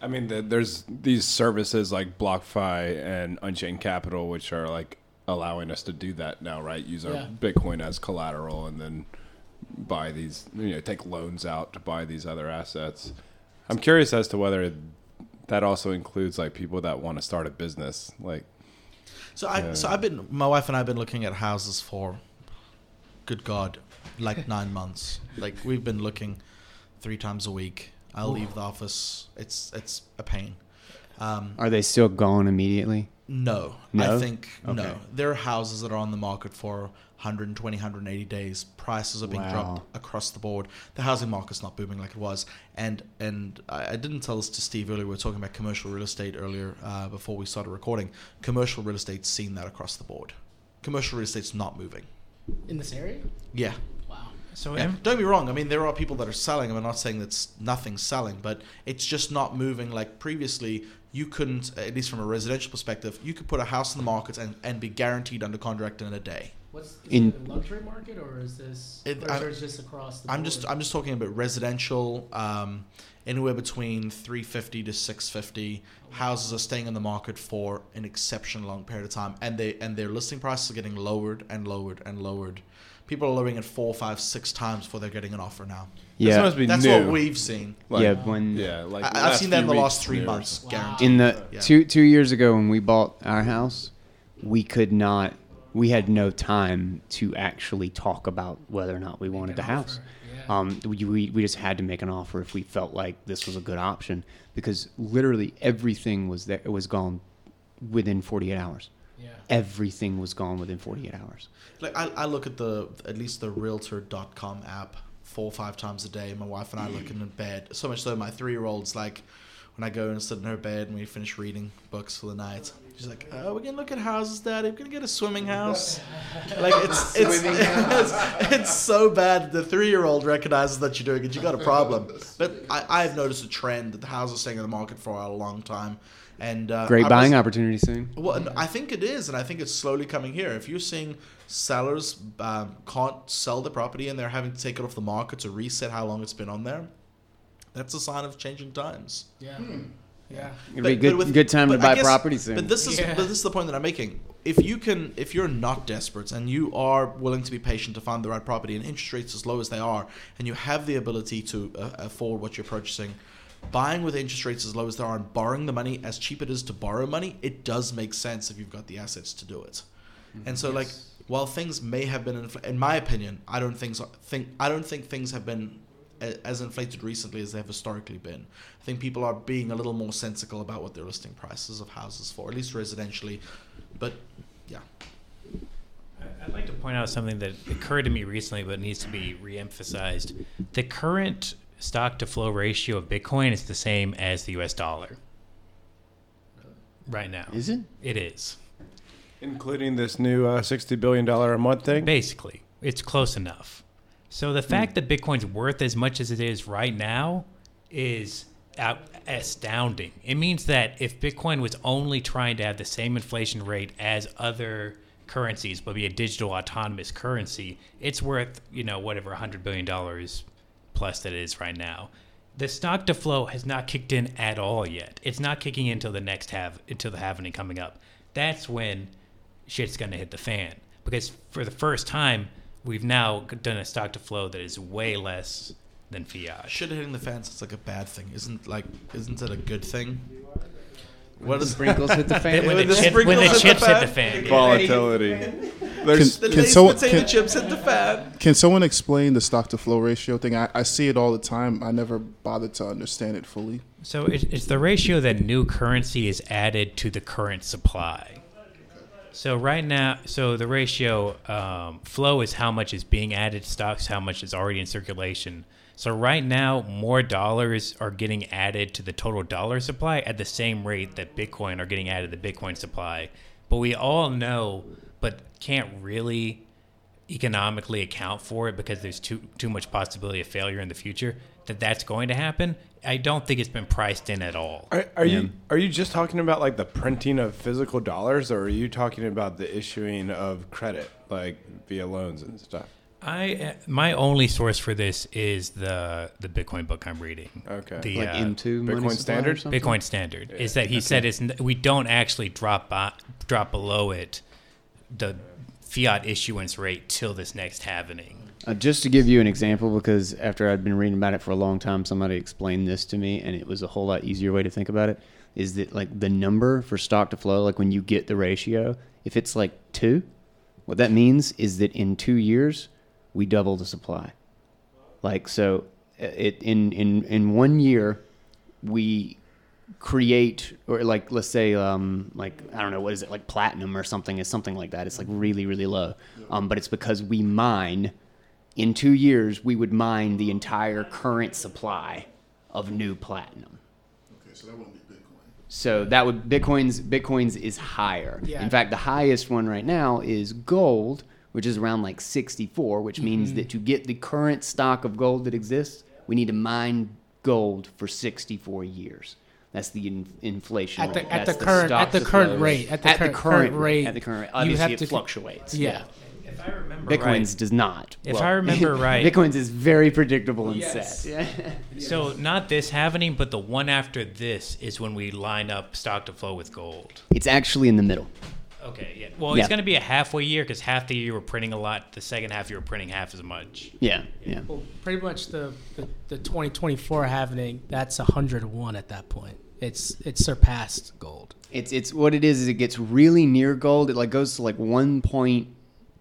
I mean, the, there's these services like BlockFi and Unchained Capital, which are like allowing us to do that now, right? Use our Yeah. Bitcoin as collateral and then buy these, you know, take loans out to buy these other assets. I'm curious as to whether that also includes like people that want to start a business, like So I so I've been my wife and I've been looking at houses for good god, like <laughs> nine months. Like we've been looking three times a week. I'll leave the office. It's it's a pain. Um, Are they still gone immediately? No, No? I think Okay. no. There are houses that are on the market for 120, 180 days. Prices are being Wow. dropped across the board. The housing market's not booming like it was. And and I, I didn't tell this to Steve earlier. We were talking about commercial real estate earlier uh, before we started recording. Commercial real estate's seen that across the board. Commercial real estate's not moving. in this area. Yeah. Wow. So Yeah, em- don't be wrong. I mean, there are people that are selling. I'm not saying that's nothing's selling, but it's just not moving like previously. You couldn't, at least from a residential perspective, you could put a house in the market and, and be guaranteed under contract in a day. What's is In- it a luxury market or is this? It- or I- is it just across the I'm board? just I'm just talking about residential, um, anywhere between 350 to 650. Houses are staying in the market for an exceptionally long period of time, and they and their listing prices are getting lowered and lowered and lowered. People are lowering it four, five, six times before they're getting an offer now. Yeah. must be That's new. what we've seen. Like, yeah, when yeah, like I, I've seen that in the last three there months, was- guaranteed. in the Yeah. two two years ago when we bought our house, we could not. We had no time to actually talk about whether or not we wanted the house. yeah. Um, we, we we just had to make an offer if we felt like this was a good option because literally everything was there it was gone within 48 hours. Yeah. Everything was gone within 48 hours. Like I, I look at the at least the Realtor.com app four or five times a day. My wife and I look in bed. So much so, my three year old's like, when I go and sit in her bed and we finish reading books for the night, she's like, "Oh, we're gonna look at houses, Daddy. We're gonna get a swimming house." <laughs> like it's it's, <laughs> it's it's so bad. The three year old recognizes that you're doing it. You got a problem. But I, I've noticed a trend that the houses are staying in the market for a long time. And uh, Great buying was- opportunity soon. well, and I think it is, and I think it's slowly coming here. If you're seeing sellers um, can't sell the property and they're having to take it off the market to reset how long it's been on there, that's a sign of changing times. Yeah. Yeah. It'd be a good good time to buy guess- property soon. But this is Yeah. but this is the point that I'm making. If you can, if you're not desperate and you are willing to be patient to find the right property, and interest rates as low as they are, and you have the ability to uh, afford what you're purchasing, buying with interest rates as low as they are and borrowing the money as cheap it is to borrow money, it does make sense if you've got the assets to do it. And so, like, while things may have been, infl- in my opinion, I don't think so, think I don't think things have been a- as inflated recently as they have historically been. I think people are being a little more sensible about what they're listing prices of houses for, at least residentially. But yeah, I- I'd like to point out something that occurred to me recently, but needs to be reemphasized. The current stock to flow ratio of Bitcoin is the same as the U.S. dollar. Right now, Is it? It is including this new uh, sixty billion dollar a month thing. basically it's close enough. So the fact that Bitcoin's worth as much as it is right now is out, astounding. It means that if Bitcoin was only trying to have the same inflation rate as other currencies, but be a digital autonomous currency, it's worth you know whatever hundred billion dollars plus that it is right now. The stock to flow has not kicked in at all yet. It's not kicking in until the next have until the halvening coming up. That's when shit's gonna hit the fan because for the first time we've now done a stock to flow that is way less than fiat. shit hitting the fence is like a bad thing, isn't like isn't it a good thing? What is Sprinkles hit the fan. <laughs> When When the, the chip, when the sprinkles hit chips the hit the fan. fan. Volatility. There's the Can Lay's someone- potato can- chips hit the fan? Can someone explain the stock to flow ratio thing? I, I see it all the time. I never bothered to understand it fully. So it, it's the ratio that new currency is added to the current supply. So right now, so the ratio um, flow is how much is being added to stocks, how much is already in circulation. So right now, more dollars are getting added to the total dollar supply at the same rate that Bitcoin are getting added to the Bitcoin supply. But we all know, but can't really economically account for it because there's too too much possibility of failure in the future that that's going to happen. I don't think it's been priced in at all. Are, are you are you just talking about like the printing of physical dollars, or are you talking about the issuing of credit, like via loans and stuff? I uh, my only source for this is the the Bitcoin book I'm reading. Okay. The like uh, into Bitcoin supply or standard? Bitcoin standard is that he said it's we don't actually drop by, drop below it the fiat issuance rate till this next halvening. Uh, just to give you an example, because after I'd been reading about it for a long time, somebody explained this to me, and it was a whole lot easier way to think about it. Is that like the number for stock to flow? Like when you get the ratio, if it's like two, what that means is that in two years we double the supply. Like so, uh, it in in in one year we create or like let's say um, like I don't know what is it like platinum or something is something like that. It's like really really low, um, but it's because we mine. In two years, we would mine the entire current supply of new platinum. Okay, so that won't be Bitcoin. So that would Bitcoin's Bitcoin's is higher. Yeah. In fact, the highest one right now is gold, which is around like 64, which means Mm-hmm. that to get the current stock of gold that exists, we need to mine gold for 64 years. That's the in, inflation At the- rate. at That's the current- at the current rate, at the current- current rate, At the current rate. you Obviously, have it to- fluctuates. Yeah. If I remember Bitcoin's right, does not. If I remember <laughs> right- Bitcoin's is very predictable and Yes. set. <laughs> Yeah. so not this happening, but the one after this is when we line up stock to flow with gold. It's actually in the middle. Okay, yeah. Well, Yeah. it's going to be a halfway year because half the year you were printing a lot. The second half you were printing half as much. Yeah, yeah. Well, pretty much the, the, the 2024 halving, that's 101 at that point. It's it's surpassed gold. It's it's what it is is it gets really near gold. It like goes to like one point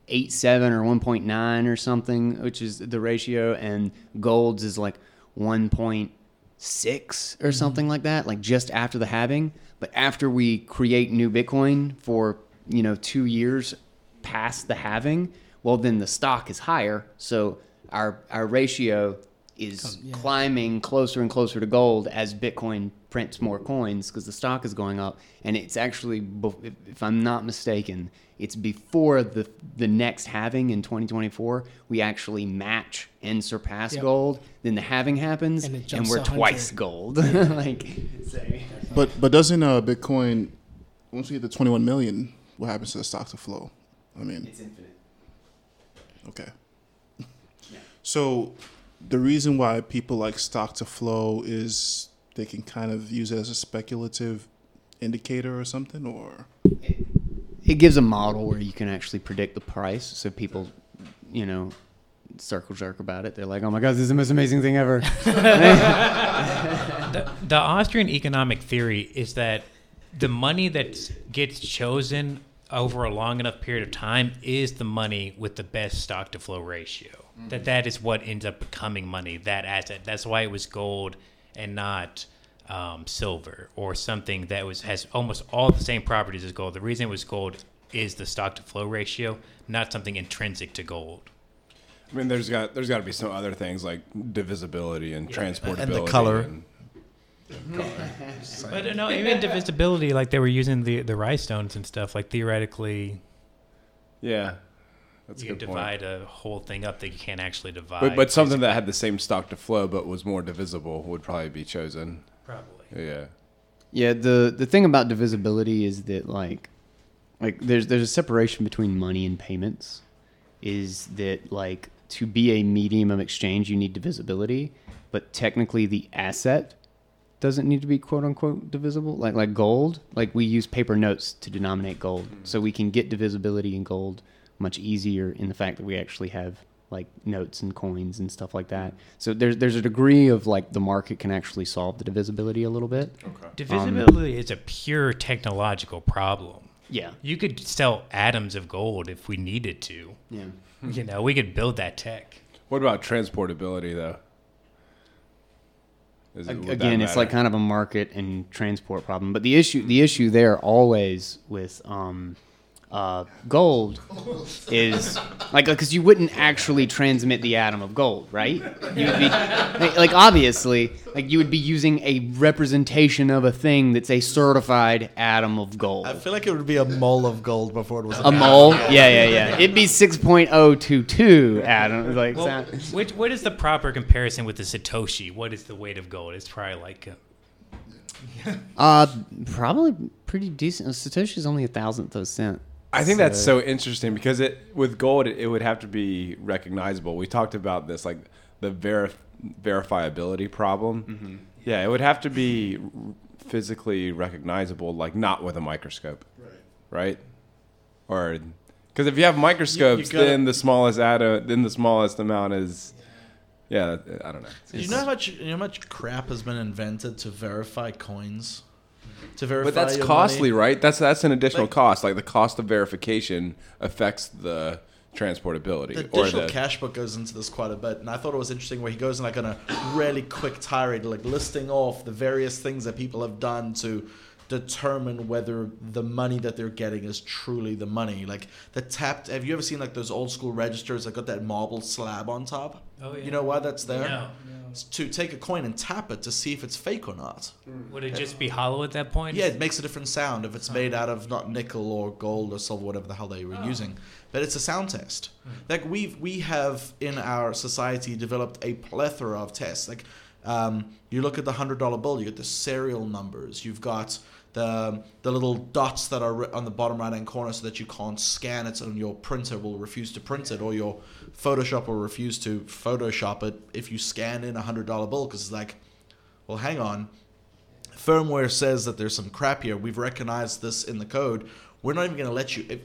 eight seven or one point nine or something, which is the ratio, and gold's is like one point six or mm-hmm. something like that, like just after the halving. But after we create new Bitcoin for you know two years past the halving, well then the stock is higher, so our our ratio is climbing closer and closer to gold as Bitcoin prints more coins because the stock is going up, and it's actually, if- if I'm not mistaken, it's before the the next halving in 2024. We actually match and surpass Yep. gold. Then the halving happens, And and, we're 100. twice gold. <laughs> like. But but doesn't uh, Bitcoin once we get to 21 million, what happens to the stock to flow? I mean, it's infinite. okay. Yeah. So the reason why people like stock to flow is they can kind of use it as a speculative indicator or something, or It gives a model where you can actually predict the price, so people, you know, circle jerk about it. They're like, "Oh my god, this is the most amazing thing ever." <laughs> <laughs> The, the Austrian economic theory is that the money that gets chosen over a long enough period of time is the money with the best stock to flow ratio. That that is what ends up becoming money. That asset. That's why it was gold and not um, silver or something that was has almost all the same properties as gold. The reason it was gold is the stock to flow ratio, not something intrinsic to gold. I mean, there's got there's got to be some other things like divisibility and transportability And the color. and- But uh, <laughs> no, even divisibility, like they were using the the Rai Stones and stuff. Like theoretically, yeah, that's a you can good point. divide a whole thing up that you can't actually divide. But but something that had the same stock to flow but was more divisible would probably be chosen. probably. Yeah. Yeah, the the thing about divisibility is that like like there's there's a separation between money and payments is that like to be a medium of exchange you need divisibility, but technically the asset doesn't need to be quote unquote divisible. Like like gold, like we use paper notes to denominate gold. Mm-hmm. So we can get divisibility in gold much easier in the fact that we actually have like notes and coins and stuff like that. Mm-hmm. So there's there's a degree of like the market can actually solve the divisibility a little bit. Okay. Um, divisibility is a pure technological problem. Yeah. You could sell atoms of gold if we needed to. Yeah. You know, we could build that tech. What about transportability though? Is it- Again, it's like kind of a market and transport problem. But the issue, the issue there always with um, uh, gold is like because you wouldn't actually transmit the atom of gold, right? You would be like, like obviously like you would be using a representation of a thing that's a certified atom of gold. I feel like it would be a mole of gold before it was A mole, yeah, yeah, yeah. It'd be six point oh two two atoms. Like Well, sound- which what is the proper comparison with the Satoshi? What is the weight of gold? It's probably like uh, Uh, probably pretty decent. Satoshi's only a thousandth of a cent. I think that's so interesting because it with gold it, it would have to be recognizable. We talked about this like the verif- verifiability problem. Mm-hmm. Yeah, it would have to be r- physically recognizable, like not with a microscope, right? Or because if you have microscopes, gotta- then the smallest atom, then the smallest amount is. Yeah, I don't know. Do you know how much you know how much crap has been invented to verify coins? To verify, But that's your costly, money? right? That's that's an additional Like- cost. Like the cost of verification affects the transportability the or digital the cash book goes into this quite a bit, and I thought it was interesting where he goes in like on a really quick tirade, like listing off the various things that people have done to determine whether the money that they're getting is truly the money. Like the tapped. Have you ever seen like those old school registers that got that marble slab on top? Oh, yeah. You know why that's there? No. It's to take a coin and tap it to see if it's fake or not. Would it just be hollow at that point? Yeah, it makes a different sound if it's made out of not nickel or gold or silver, whatever the hell they Oh. were using. But it's a sound test. Hmm. Like we we have in our society developed a plethora of tests. Like um, you look at the hundred dollar bill, you get the serial numbers. You've got the the little dots that are on the bottom right hand corner, so that you can't scan it, and your printer will refuse to print it, or your Photoshop will refuse to Photoshop it if you scan in a hundred dollar bill, because it's like, well, hang on firmware says that there's some crap here. We've recognized this in the code. We're not even going to let you. If,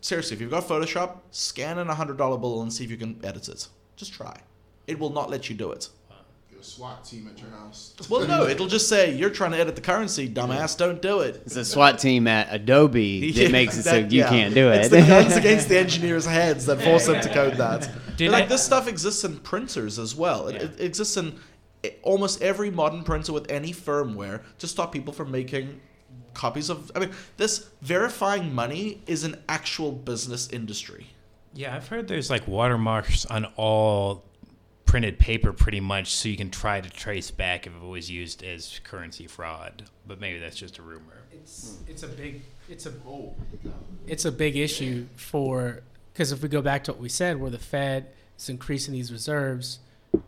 seriously, if you've got Photoshop, scan in a hundred dollar bill and see if you can edit it. Just try. It will not let you do it. Get a SWAT team at your house. Well, no, it'll just say you're trying to edit the currency, dumbass. Don't do it. It's a SWAT team at Adobe that <laughs> Yeah, makes it so that- you yeah. can't do it. It's it. the guns <laughs> against the engineers' heads that force them to code that. <laughs> Did like I- this stuff exists in printers as well. It, it exists in i- almost every modern printer with any firmware to stop people from making copies of. I mean, this verifying money is an actual business industry. Yeah, I've heard there's like watermarks on all printed paper pretty much so you can try to trace back if it was used as currency fraud. But maybe that's just a rumor. It's it's a big it's a oh. it's a big issue for because if we go back to what we said, where the Fed is increasing these reserves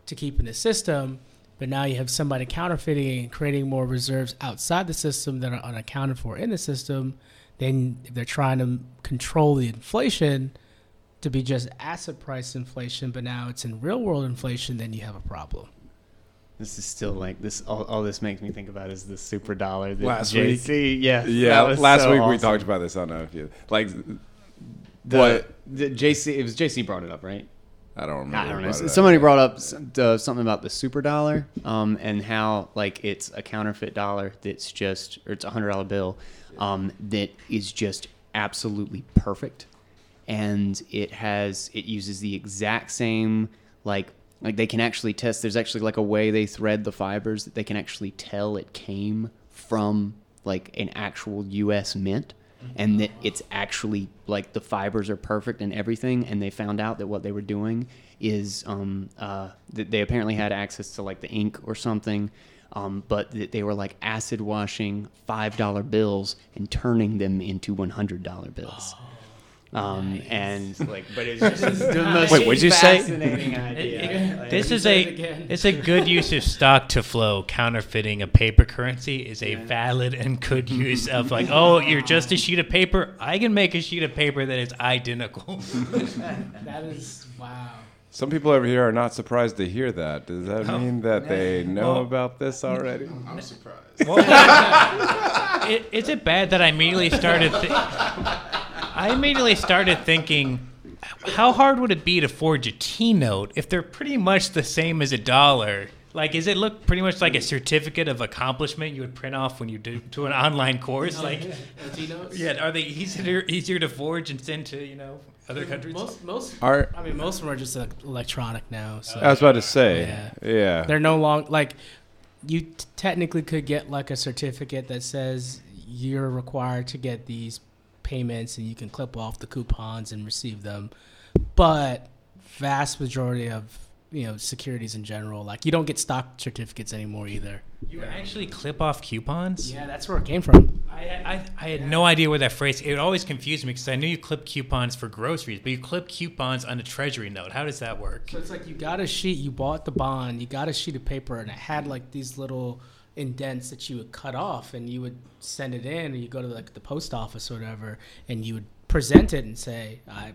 to keep in the system, but now you have somebody counterfeiting and creating more reserves outside the system that are unaccounted for in the system. Then if they're trying to control the inflation to be just asset price inflation, but now it's in real world inflation, then you have a problem. This is still like this. All, all this makes me think about is the super dollar that Last JC. Yeah, yeah last so week we talked about this i don't know if you like The, what the JC. It was JC brought it up, right? i don't remember I don't know. about it. Somebody brought up s- uh, something about the super dollar, um, and how like it's a counterfeit dollar that's just, or it's a hundred dollar bill, um, that is just absolutely perfect, and it has it uses the exact same like like they can actually test. There's actually like a way they thread the fibers that they can actually tell it came from like an actual U.S. mint and that it's actually like the fibers are perfect and everything and they found out that what they were doing is um, uh, that they apparently had access to like the ink or something um, but that they were like acid washing five dollar bills and turning them into one hundred dollar bills <gasps> um, and <laughs> like but it's <laughs> just the most Wait, what'd you say? fascinating It- idea. it- Like, this is a it again. it's a good <laughs> use of stock to flow. Counterfeiting a paper currency is a valid and good use of like, oh, you're just a sheet of paper. I can make a sheet of paper that is identical. That is wow. some people over here are not surprised to hear that does that mean that they know Well- about this already I'm surprised. I- is it bad that I immediately started? Th- I immediately started thinking, how hard would it be to forge a T note if they're pretty much the same as a dollar? Like, does it look pretty much like a certificate of accomplishment you would print off when you do to an online course? <laughs> Like, yeah, are they easier easier to forge and send to you know other countries? Most most Are- I mean most of them are just electronic now. So i was about to say Yeah. yeah, they're no long like you t- technically could get like a certificate that says you're required to get these payments and you can clip off the coupons and receive them but vast majority of you know securities in general like you don't get stock certificates anymore either You actually clip off coupons? yeah that's where it came from I, I, I had no idea where that phrase. It always confused me because I knew you clip coupons for groceries, but you clip coupons on a treasury note. How does that work? So it's like you got a sheet, you bought the bond, you got a sheet of paper, and it had like these little indents that you would cut off, and you would send it in, and you go to like the post office or whatever, and you would present it and say, "I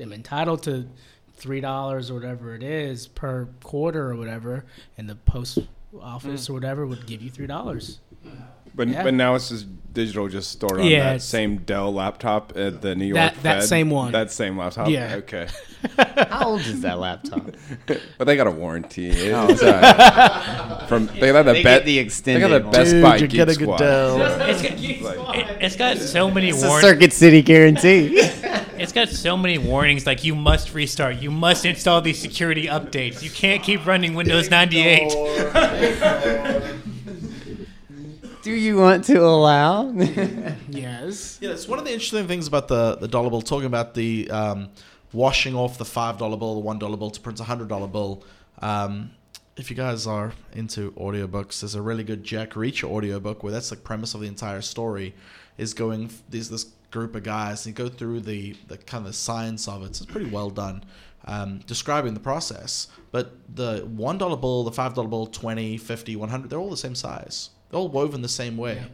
am entitled to three dollars or whatever it is per quarter or whatever," and the post office mm. or whatever would give you three dollars. Mm. But, Yeah. but now it's just digital, just stored on Yeah, that it's- same Dell laptop at the New York That- that Fed. same one. That same laptop. Yeah. Okay. <laughs> How old is that laptop? <laughs> But they got a warranty. It's, uh, from they got the They bet get the They extended got the one. Best Dude, Buy you're Geek getting a Squad. Dell. It's got, it, it's got so many It's a warranties. Circuit City guarantee. It's <laughs> it's got so many warnings like you must restart, you must install these security updates, you can't keep running Windows 98. Do you want to allow? <laughs> Yes. Yeah, it's one of the interesting things about the, the dollar bill, talking about the um, washing off the $5 bill, the $1 bill to print a $100 bill. Um, if you guys are into audiobooks, there's a really good Jack Reacher audiobook where that's the premise of the entire story is going, there's this group of guys, and you go through the, the kind of the science of it. It's pretty well done. Um, describing the process, but the one dollar bill, the five dollar bill, 20, 50, 100, they're all the same size. They're all woven the same way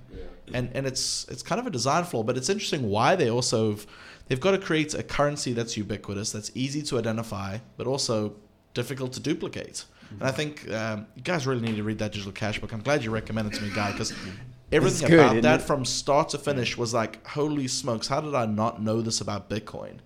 and and it's it's kind of a design flaw, but it's interesting why they also have, they've got to create a currency that's ubiquitous, that's easy to identify, but also difficult to duplicate. And I think um, you guys really need to read that digital cash book. I'm glad you recommended it to me, guy, because <laughs> everything good, about that it? from start to finish was like, holy smokes, how did I not know this about Bitcoin?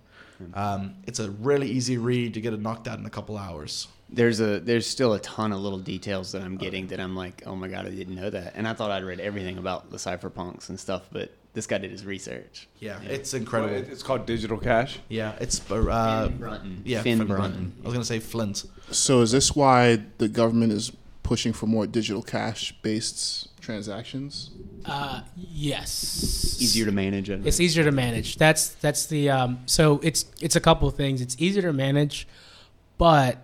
Um, it's a really easy read. You get it knocked out in a couple hours. There's a there's still a ton of little details that I'm getting that I'm like, oh my god, I didn't know that, and I thought I'd read everything about the cypherpunks and stuff, but this guy did his research. Yeah, it's incredible. it- It's called digital cash. yeah, it's uh, Brunton. yeah, Finn Finn Brunton. I was gonna say Flint. So is this why the government is pushing for more digital cash based transactions? Uh, yes. Easier to manage. I It's easier to manage. That's that's the um, so it's it's a couple of things. It's easier to manage, but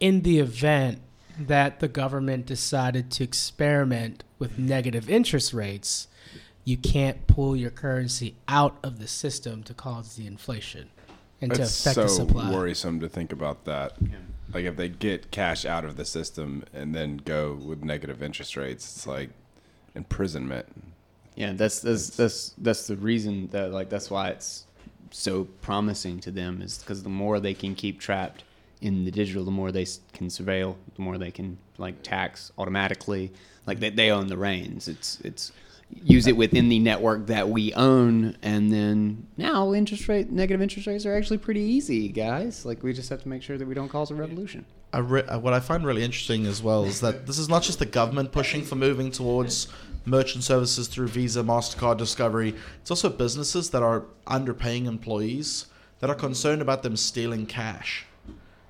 in the event that the government decided to experiment with negative interest rates, you can't pull your currency out of the system to cause the inflation and to It's affect so the supply. It's worrisome to think about that. Like if they get cash out of the system and then go with negative interest rates, it's like imprisonment. Yeah, that's that's that's that's the reason that like that's why it's so promising to them is because the more they can keep trapped in the digital, the more they can surveil, the more they can like tax automatically. Like they, they own the reins. It's it's use it within the network that we own, and then now interest rate negative interest rates are actually pretty easy, guys. Like we just have to make sure that we don't cause a revolution. I re- uh, what I find really interesting as well is that this is not just the government pushing for moving towards merchant services through Visa, Mastercard, Discovery. It's also businesses that are underpaying employees that are concerned about them stealing cash.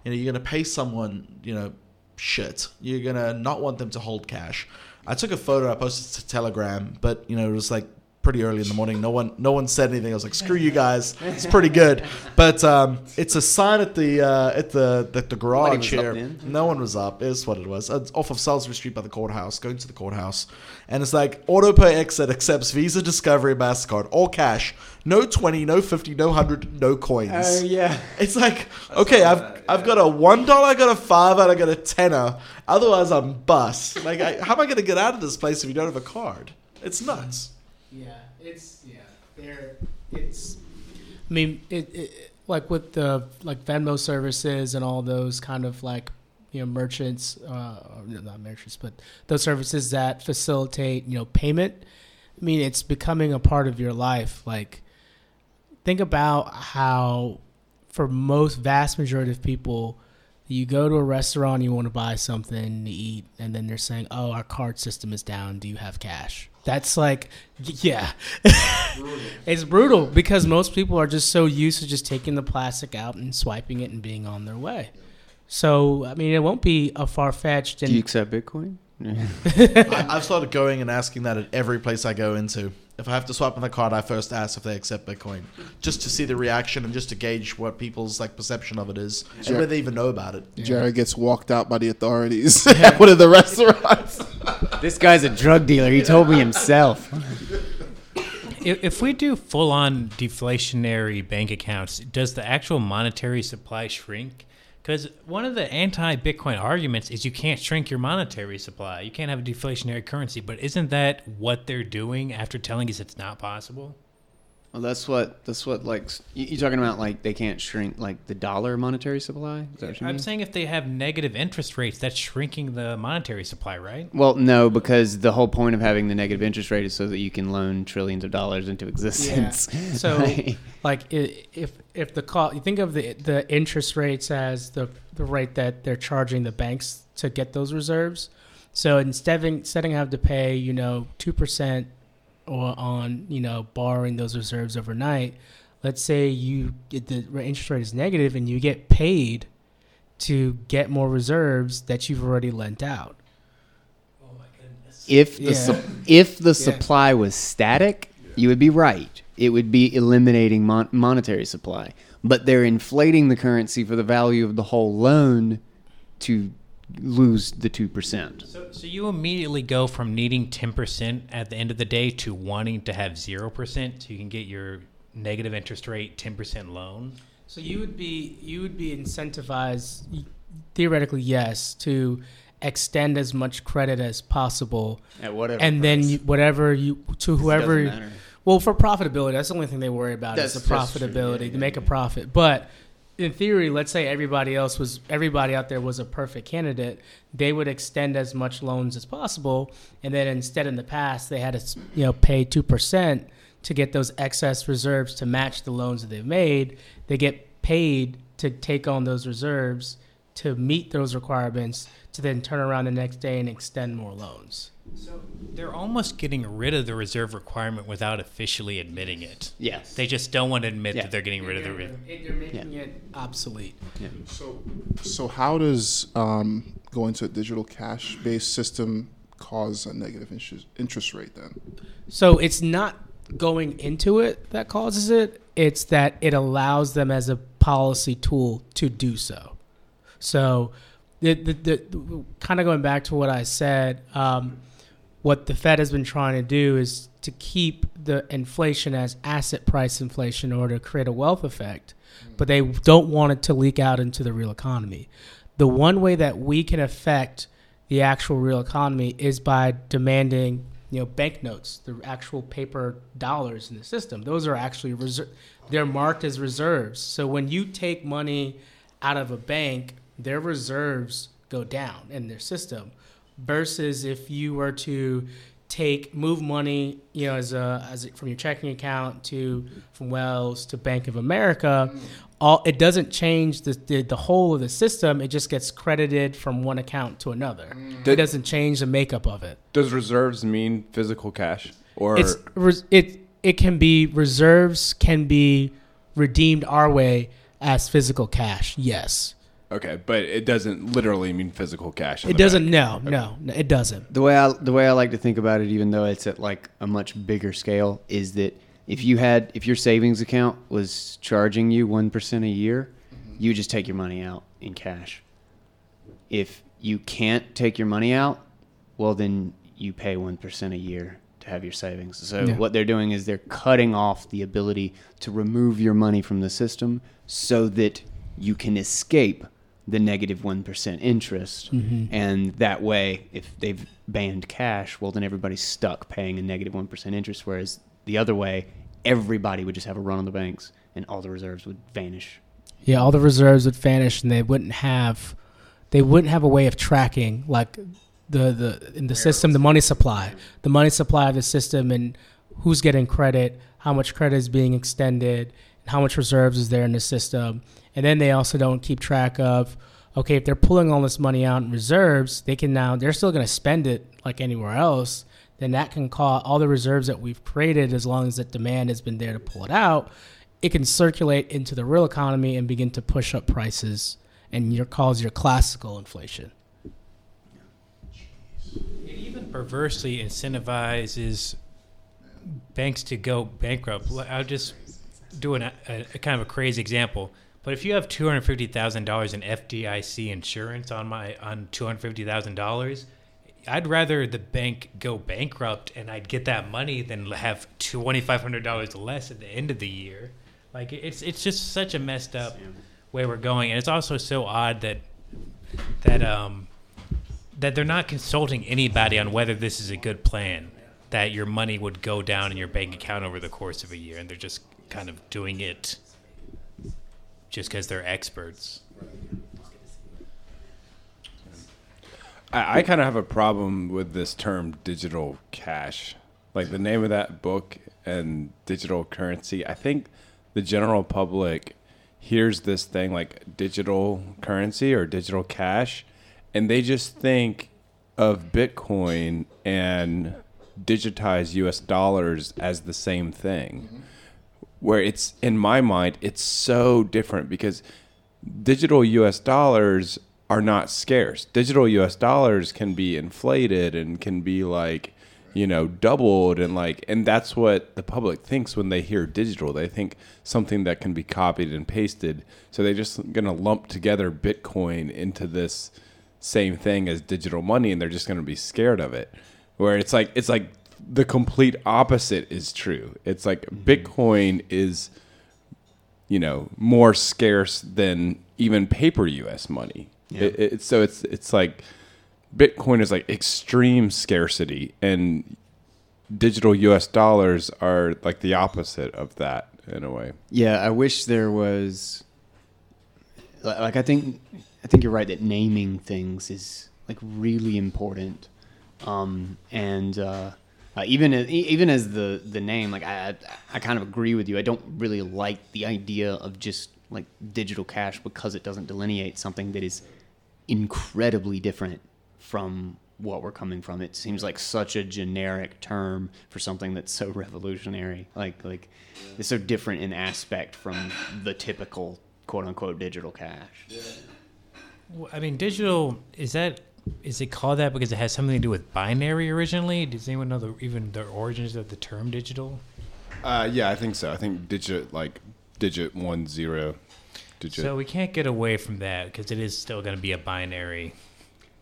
You know, you're going to pay someone, you know, shit. You're going to not want them to hold cash. I took a photo, I posted it to Telegram, but you know, it was like pretty early in the morning. No one, no one said anything. I was like, "Screw you guys." It's pretty good, but um, it's a sign at the uh, at the at the garage here. No one was up. Is what it was. It's off of Salisbury Street by the courthouse. Going to the courthouse, and it's like auto pay exit accepts Visa, Discovery, Mastercard, all cash. No twenty, no fifty, no hundred, no coins. Oh, yeah. <laughs> It's like okay, I've I've got a one dollar, I got a five, and I got a tenner. Otherwise, I'm bust. Like, I, how am I going to get out of this place if you don't have a card? It's nuts. Yeah, it's yeah. There, it's. I mean, it, it like with the like Venmo services and all those kind of like you know merchants, uh, not merchants, but those services that facilitate you know payment. I mean, it's becoming a part of your life. Like, think about how, for most vast majority of people, you go to a restaurant, you want to buy something to eat, and then they're saying, "Oh, our card system is down. Do you have cash?" That's like, yeah, <laughs> it's brutal because most people are just so used to just taking the plastic out and swiping it and being on their way. So, I mean, it won't be a far fetched. Do you accept Bitcoin? <laughs> I, I've started going and asking that at every place I go into. If I have to swipe on the card, I first ask if they accept Bitcoin, just to see the reaction and just to gauge what people's like perception of it is, and whether they even know about it. Jared gets walked out by the authorities <laughs> at one of the restaurants. <laughs> this guy's a drug dealer. He told me himself. If, if we do full on deflationary bank accounts, does the actual monetary supply shrink? Because one of the anti Bitcoin arguments is you can't shrink your monetary supply. You can't have a deflationary currency. But isn't that what they're doing after telling us it's not possible? Well, that's what that's what like you you talking about like they can't shrink like the dollar monetary supply. Is that what you I'm saying if they have negative interest rates, that's shrinking the monetary supply, right? Well, no, because the whole point of having the negative interest rate is so that you can loan trillions of dollars into existence. So, <laughs> Like, like if if the call, you think of the the interest rates as the the rate that they're charging the banks to get those reserves. So instead of setting having to pay, you know, two percent or on you know borrowing those reserves overnight, let's say you get the interest rate is negative and you get paid to get more reserves that you've already lent out. If the Yeah. sup- if the supply was static, you would be right. It would be eliminating mon- monetary supply. But they're inflating the currency for the value of the whole loan to lose the two percent. So, so you immediately go from needing 10% at the end of the day to wanting to have 0% so you can get your negative interest rate 10% loan? So you would be you would be incentivized theoretically yes to extend as much credit as possible At whatever. and then you, whatever you to whoever doesn't well for profitability that's the only thing they worry about is the profitability yeah, to yeah, make a profit but in theory let's say everybody else was everybody out there was a perfect candidate they would extend as much loans as possible. And then instead in the past they had to you know pay 2% to get those excess reserves to match the loans that they've made. They get paid to take on those reserves to meet those requirements to then turn around the next day and extend more loans So they're almost getting rid of the reserve requirement without officially admitting it. Yes. They just don't want to admit Yeah. that they're getting rid of the. Re- They're making it obsolete. So, so how does um, going to a digital cash-based system cause a negative interest interest rate then? So it's not going into it that causes it. It's that it allows them as a policy tool to do so. So, the, the, the, the kind of going back to what I said, um, what the Fed has been trying to do is to keep the inflation as asset price inflation in order to create a wealth effect, hmm. but they don't want it to leak out into the real economy. The one way that we can affect the actual real economy is by demanding, you know, banknotes, the actual paper dollars in the system. Those are actually reser- they're marked as reserves. So when you take money out of a bank, their reserves go down in their system. Versus if you were to take move money, you know, as a as a, from your checking account to from Wells to Bank of America, all it doesn't change the, the the whole of the system. It just gets credited from one account to another. Mm. It doesn't change the makeup of it. Does reserves mean physical cash? Or It's it it can be reserves can be redeemed our way as physical cash. Yes, okay, but it doesn't literally mean physical cash. it doesn't. bank. No, no, no, it doesn't. the way I the way I like to think about it, even though it's at like a much bigger scale, is that if you had if your savings account was charging you one percent a year, mm-hmm. you just take your money out in cash. If you can't take your money out, well then you pay one percent a year to have your savings. So Yeah. what they're doing is they're cutting off the ability to remove your money from the system so that you can escape the negative 1 interest. Mm-hmm. And that way, if they've banned cash, well, then everybody's stuck paying a negative 1 interest. Whereas the other way, everybody would just have a run on the banks and all the reserves would vanish. Yeah, all the reserves would vanish, and they wouldn't have they wouldn't have a way of tracking like the the in the system the money supply, the money supply of the system, and who's getting credit, how much credit is being extended, and how much reserves is there in the system, and then they also don't keep track of. Okay, if they're pulling all this money out in reserves, they can now they're still going to spend it like anywhere else. Then that can cause all the reserves that we've created, as long as that demand has been there to pull it out, it can circulate into the real economy and begin to push up prices and your cause your classical inflation. It even perversely incentivizes banks to go bankrupt. I'll just do an, a, a kind of a crazy example. But if you have two hundred fifty thousand dollars in FDIC insurance on my on two hundred fifty thousand dollars, I'd rather the bank go bankrupt and I'd get that money than have twenty five hundred dollars less at the end of the year. Like it's it's just such a messed up way we're going, and it's also so odd that that um that they're not consulting anybody on whether this is a good plan. That your money would go down in your bank account over the course of a year, and they're just kind of doing it just because they're experts. I, I kind of have a problem with this term digital cash. Like the name of that book and digital currency. I think the general public hears this thing like digital currency or digital cash, and they just think of Bitcoin and digitized US dollars as the same thing. Mm-hmm. Where it's in my mind it's so different because digital US dollars are not scarce. Digital US dollars can be inflated and can be like, you know, doubled and like and that's what the public thinks when they hear digital. They think something that can be copied and pasted. So they're just going to lump together Bitcoin into this same thing as digital money and they're just going to be scared of it. Where it's like it's like the complete opposite is true. It's like Bitcoin is you know more scarce than even paper U.S. money. Yeah. It, it, so it's it's like Bitcoin is like extreme scarcity, and digital U.S. dollars are like the opposite of that in a way. Yeah, I wish there was. Like I think, I think you're right that naming things is like really important, um, and uh, uh, even as, even as the the name, like I I kind of agree with you. I don't really like the idea of just like digital cash because it doesn't delineate something that is incredibly different from what we're coming from. It seems like such a generic term for something that's so revolutionary. Like like it's so different in aspect from the typical quote unquote digital cash. I mean, digital is that is it called that because it has something to do with binary originally? Does anyone know the, even the origins of the term digital? Uh, yeah, I think so. I think digit like digit one zero digit. So we can't get away from that because it is still going to be a binary.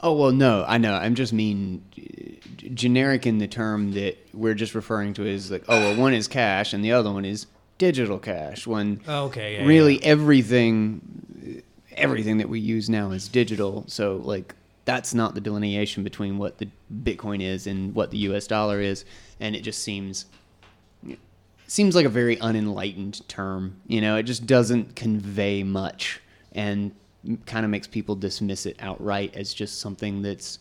Oh well, no, I know. I'm just mean g- generic in the term that we're just referring to is like, oh well, one is cash and the other one is digital cash. When Oh, okay, yeah, really yeah. everything, everything that we use now is digital. So like that's not the delineation between what the Bitcoin is and what the U.S. dollar is, and it just seems seems like a very unenlightened term. You know, it just doesn't convey much and kind of makes people dismiss it outright as just something that's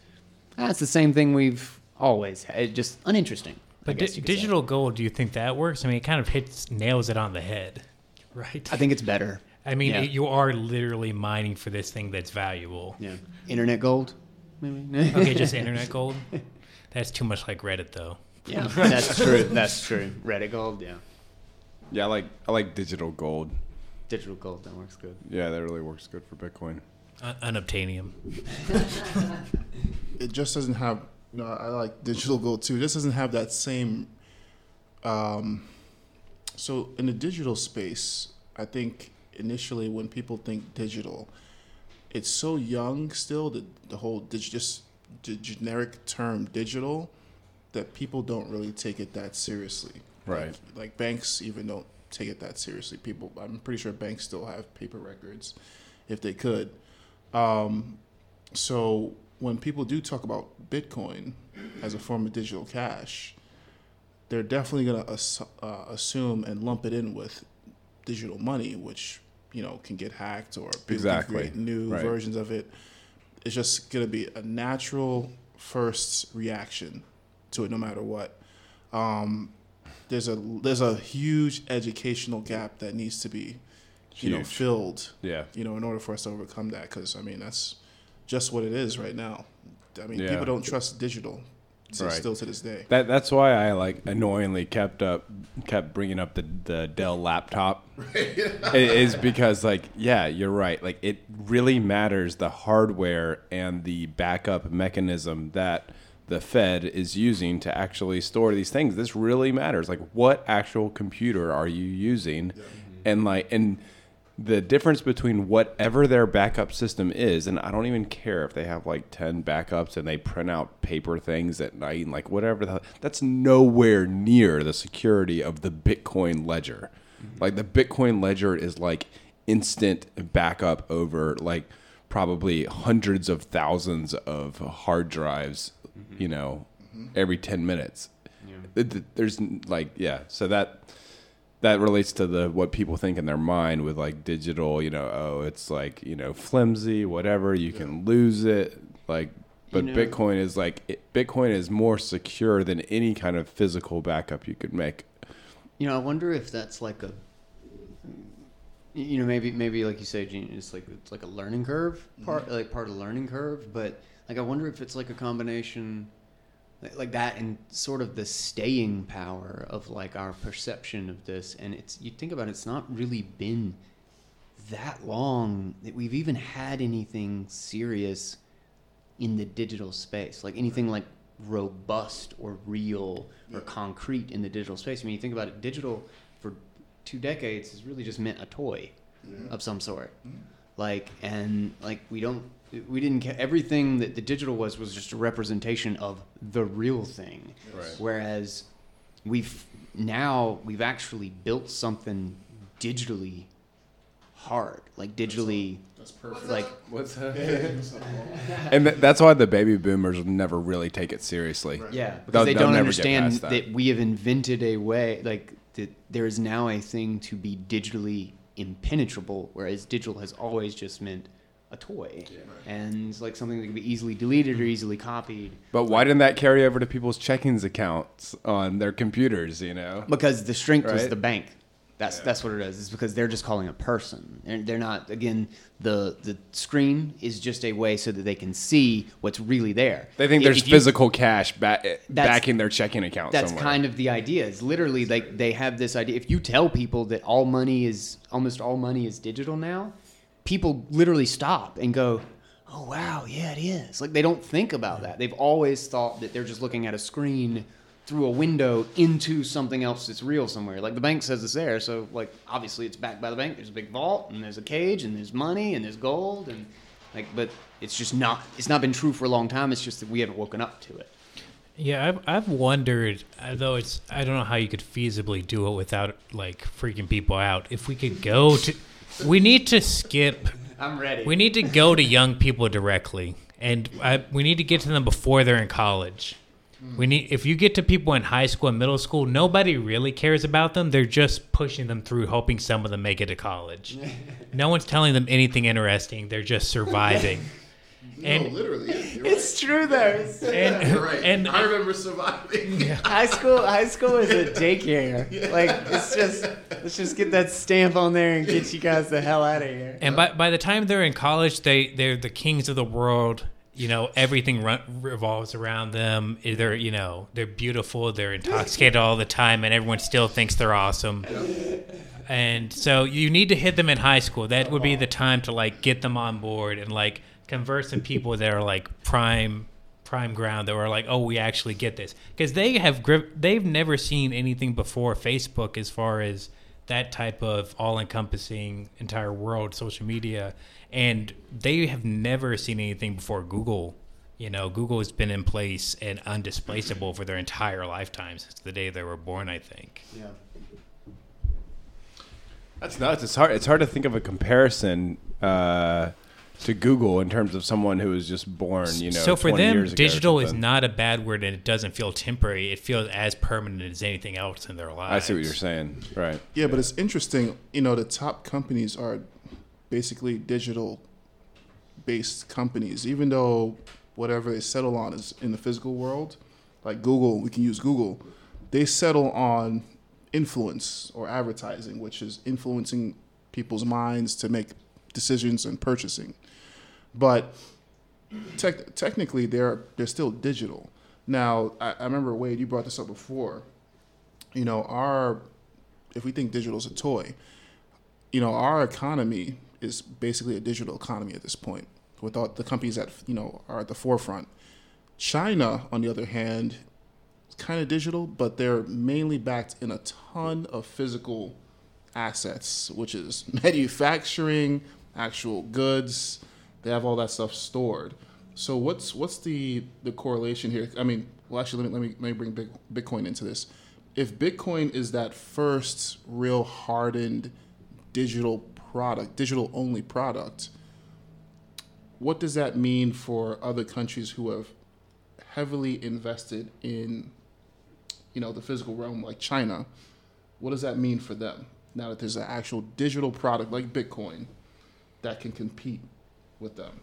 ah, that's the same thing we've always had. Just uninteresting. But di- could say. digital gold, do you think that works? I mean, it kind of hits nails it on the head, right? I think it's better. I mean, Yeah. it- you are literally mining for this thing that's valuable. Yeah. Internet gold. Maybe. <laughs> Okay, just <laughs> internet gold. That's too much like Reddit, though. yeah, that's true. That's true. Reddit gold. Yeah. yeah, I like I like digital gold. Digital gold. That works good. Yeah, that really works good for Bitcoin. Un- unobtainium. <laughs> it just doesn't have. You know, I like digital gold too. It just doesn't have that same. Um, so in the digital space, I think initially when people think digital, it's so young still. The the whole dig- just the generic term digital that people don't really take it that seriously. Right. Like, like banks even don't take it that seriously. People, I'm pretty sure banks still have paper records, if they could. Um, so when people do talk about Bitcoin as a form of digital cash, they're definitely going to uh, assume and lump it in with digital money, which you know can get hacked or people Exactly. create new Right. versions of it. It's just going to be a natural first reaction to it, no matter what. Um, there's a there's a huge educational gap that needs to be, you know, filled Yeah. you know, in order for us to overcome that, because I mean that's just what it is right now. I mean, Yeah. people don't trust digital, so Right. still to this day. That that's why I like annoyingly kept up kept bringing up the the Dell laptop. <laughs> It is because like yeah, you're right. Like it really matters the hardware and the backup mechanism that the Fed is using to actually store these things. This really matters. Like what actual computer are you using? And like and the difference between whatever their backup system is, and I don't even care if they have like 10 backups and they print out paper things at night and like whatever, the, that's nowhere near the security of the Bitcoin ledger. Mm-hmm. Like the Bitcoin ledger is like instant backup over like probably hundreds of thousands of hard drives, mm-hmm. you know, mm-hmm. every 10 minutes. It- There's like, yeah, so that that relates to the what people think in their mind with like digital you know oh it's like you know flimsy whatever you can lose it like but know- bitcoin is like it, bitcoin is more secure than any kind of physical backup you could make. You know, I wonder if that's like a, you know, maybe maybe like you say, Gene, it's like it's like a learning curve part, mm-hmm. like part of the learning curve. But like, I wonder if it's like a combination Like- that and sort of the staying power of like our perception of this. And it's you think about it, it's not really been that long that we've even had anything serious in the digital space. Like anything like robust or real or concrete in the digital space. I mean you think about it digital for two decades has really just meant a toy of some sort. Mm-hmm. Like and like we don't we didn't ca- everything that the digital was was just a representation of the real thing Right. whereas we've now we've actually built something digitally hard like digitally That's perfect. like <laughs> What's that? <laughs> and th- that's why the baby boomers will never really take it seriously. Yeah, They'll- because they don't understand that. that. we have invented a way, like that there is now a thing to be digitally impenetrable, whereas digital has always just meant a toy and it's like something that can be easily deleted or mm-hmm. easily copied. But why didn't that carry over to people's checkings accounts on their computers? You know, Because the strength was the bank. That's Yeah. that's what it is. It's because they're just calling a person. And they're not again the the screen is just a way so that they can see what's really there. they think If- there's if you- physical cash ba- eh, backing their checking account. that's somewhere. kind of the idea. It's literally like they have this idea. If you tell people that all money is almost all money is digital now, people literally stop and go, "Oh wow, yeah, it is." Like they don't think about that. They've always thought that they're just looking at a screen through a window into something else that's real somewhere. Like the bank says it's there, so like obviously it's backed by the bank. There's a big vault and there's a cage and there's money and there's gold and like but it's just not it's not been true for a long time. It's just that we haven't woken up to it. Yeah, I've, I've wondered, though it's, I don't know how you could feasibly do it without like freaking people out. If we could go to, we need to skip, I'm ready. we need to go to young people directly, and I, we need to get to them before they're in college. We need, if you get to people in high school and middle school, nobody really cares about them. They're just pushing them through, hoping some of them make it to college. <laughs> no one's telling them anything interesting. They're just surviving. And no, literally, yeah, you're It's true though. <laughs> It's- and You're right. and I remember surviving. <laughs> high school, high school is a daycare. Like it's just let's just get that stamp on there and get you guys the hell out of here. And by, by the time they're in college, they they're the kings of the world. You know, everything run, revolves around them. They're you know they're beautiful. They're intoxicated all the time, and everyone still thinks they're awesome. And so you need to hit them in high school. That would be the time to like get them on board and like convert some people that are like prime prime ground that were like, oh, we actually get this because they have grip. They've never seen anything before Facebook as far as that type of all-encompassing entire world social media and they have never seen anything before google you know google has been in place and undisplaceable for their entire lifetime since the day they were born i think Yeah. That's nuts. It's hard. It's hard to think of a comparison uh, to Google in terms of someone who was just born. You know, so for 20 them years digital is not a bad word and it doesn't feel temporary it feels as permanent as anything else in their lives I see what you're saying. Right. Yeah, but it's interesting. You know, the top companies are basically digital based companies, even though whatever they settle on is in the physical world, like Google, we can use Google, they settle on influence or advertising, which is influencing people's minds to make decisions and purchasing. But tec- technically, they're, they're still digital. Now, I, I remember, Wade, you brought this up before. You know, our if we think digital is a toy, you know, our economy is basically a digital economy at this point. With all the companies that you know are at the forefront, China, on the other hand, is kind of digital, but they're mainly backed in a ton of physical assets, which is <laughs> manufacturing, actual goods. They have all that stuff stored. So what's what's the the correlation here? I mean, well, actually, let me let me, let me bring Big, Bitcoin into this. If Bitcoin is that first real hardened digital product, digital only product, what does that mean for other countries who have heavily invested in, you know, the physical realm, like China? What does that mean for them now that there's an actual digital product like Bitcoin that can compete with them?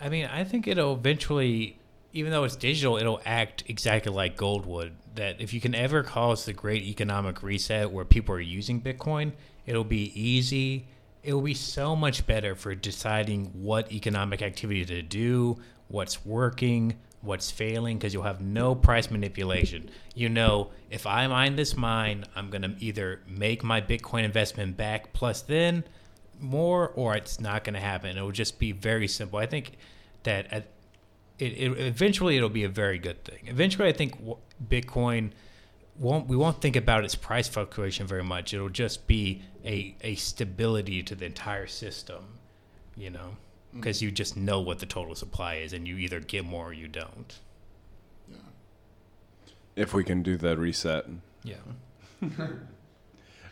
I mean, I think it'll eventually, even though it's digital, it'll act exactly like gold would. That if you can ever cause the great economic reset where people are using Bitcoin, it'll be easy. It will be so much better for deciding what economic activity to do, what's working, what's failing because you'll have no price manipulation. You know, if I mine this mine, I'm going to either make my Bitcoin investment back plus then more, or it's not going to happen. It will just be very simple. I think that at, it, it eventually it'll be a very good thing. Eventually, I think w- Bitcoin won't we won't think about its price fluctuation very much. It'll just be a a stability to the entire system, you know, mm. because you just know what the total supply is, and you either get more or you don't. Yeah. If we can do the reset. Yeah. <laughs>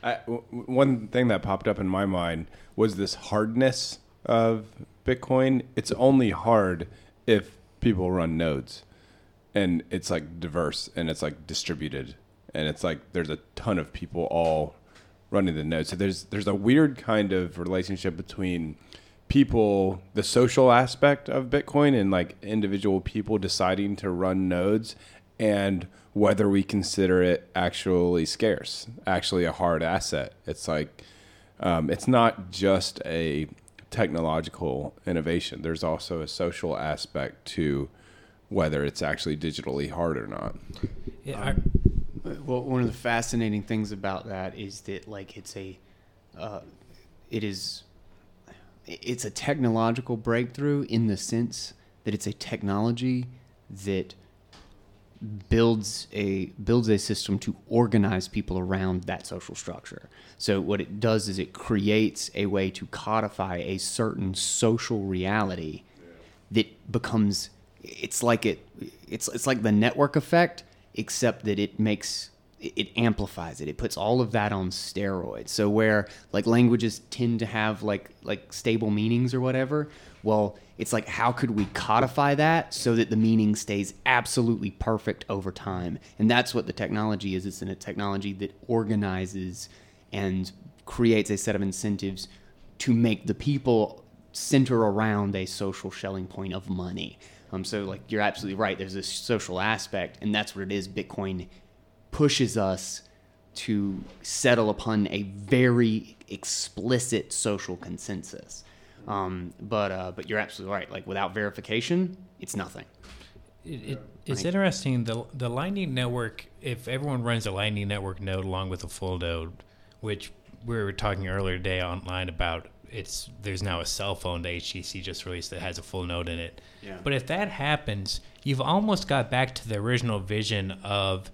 I, w- w- one thing that popped up in my mind was this hardness of Bitcoin. It's only hard if people run nodes, and it's like diverse and it's like distributed, and it's like there's a ton of people all running the node. So there's there's a weird kind of relationship between people, the social aspect of Bitcoin, and like individual people deciding to run nodes, and whether we consider it actually scarce, actually a hard asset. It's like um, it's not just a technological innovation. There's also a social aspect to whether it's actually digitally hard or not. yeah I- Well, one of the fascinating things about that is that like it's a, uh, it is, it's a technological breakthrough in the sense that it's a technology that builds a builds a system to organize people around that social structure. So what it does is it creates a way to codify a certain social reality that becomes it's like it it's it's like the network effect except that it makes it amplifies it it puts all of that on steroids so where like languages tend to have like like stable meanings or whatever well it's like how could we codify that so that the meaning stays absolutely perfect over time and that's what the technology is it's in a technology that organizes and creates a set of incentives to make the people center around a social Schelling point of money. Um, so, like, you're absolutely right. There's this social aspect, and that's what it is. Bitcoin pushes us to settle upon a very explicit social consensus. Um, but uh, but you're absolutely right. Like, without verification, it's nothing. It, it, it's interesting. The the Lightning Network, if everyone runs a Lightning Network node along with a full node, which we were talking earlier today online about, it's there's now a cell phone that HTC just released that has a full node in it. Yeah. But if that happens, you've almost got back to the original vision of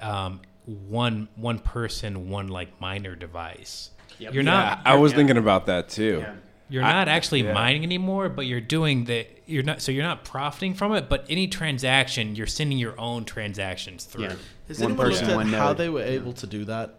um, one one person, one like miner device. Yep. You're Yeah, not I was yeah. thinking about that too. You're I- not actually yeah. mining anymore, but you're doing the you're not so you're not profiting from it. But any transaction, you're sending your own transactions through. Yeah. Has One anyone person, looked at one how node. they were able to do that?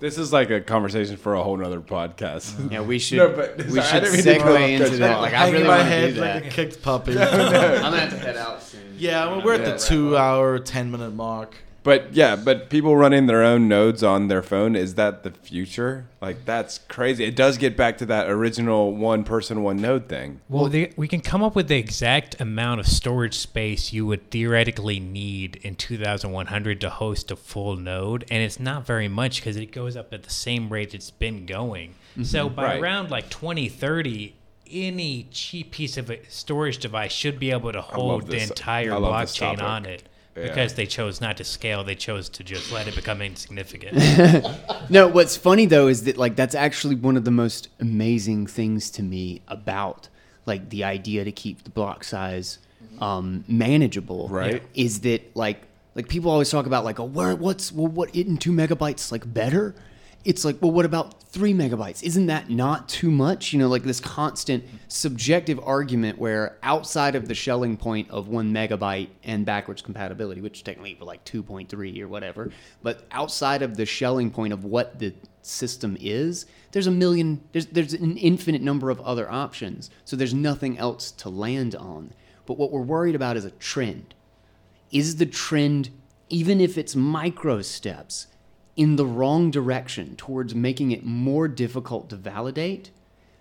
This is like a conversation for a whole nother podcast. <laughs> Yeah, we should No, but- we sorry, I should didn't mean to segue into that. Like, I Hanging really my want to head do like that. a kicked puppy. I'm gonna have to head out soon. yeah, well, <laughs> we're at the two-hour, ten-minute mark. But yeah, but people running their own nodes on their phone is that the future? Like that's crazy. It does get back to that original one person one node thing. Well, the, we can come up with the exact amount of storage space you would theoretically need in 2100 to host a full node, and it's not very much because it goes up at the same rate it's been going. Mm-hmm. So by Right. around like 2030, any cheap piece of storage device should be able to hold the entire I love this blockchain on it. Yeah. Because they chose not to scale, they chose to just let it become insignificant. <laughs> No, what's funny though is that like that's actually one of the most amazing things to me about like the idea to keep the block size um, manageable. Right. Is that like like people always talk about like oh where what's well what it in two megabytes like better? It's like well what about three megabytes? Isn't that not too much? You know like this constant subjective argument where outside of the Schelling point of one megabyte and backwards compatibility, which technically for like two point three or whatever, but outside of the Schelling point of what the system is, there's a million there's there's an infinite number of other options. So there's nothing else to land on. But what we're worried about is a trend. Is the trend, even if it's micro steps, in the wrong direction towards making it more difficult to validate?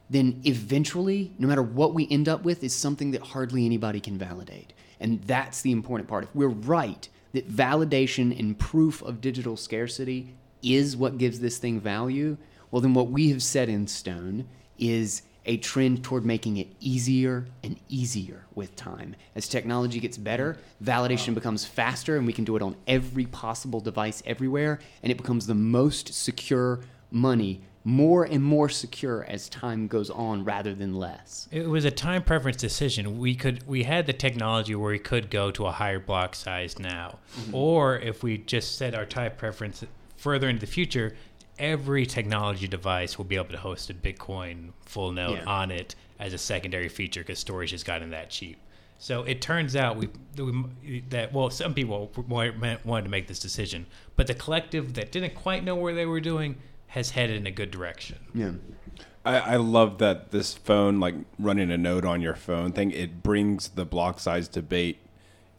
Then eventually, no matter what we end up with, is something that hardly anybody can validate. And that's the important part. If we're right that validation and proof of digital scarcity is what gives this thing value, well, then what we have set in stone is a trend toward making it easier and easier with time. As technology gets better, validation becomes faster, and we can do it on every possible device everywhere, and it becomes the most secure money, more and more secure as time goes on rather than less. It was a time preference decision. We could we had the technology where we could go to a higher block size now, mm-hmm. or if we just set our time preference further into the future, every technology device will be able to host a Bitcoin full node Yeah. on it as a secondary feature because storage has gotten that cheap. So it turns out we, that we that well some people wanted to make this decision, but the collective that didn't quite know where they were doing has headed in a good direction. Yeah. I, I love that this phone, like running a node on your phone thing, it brings the block size debate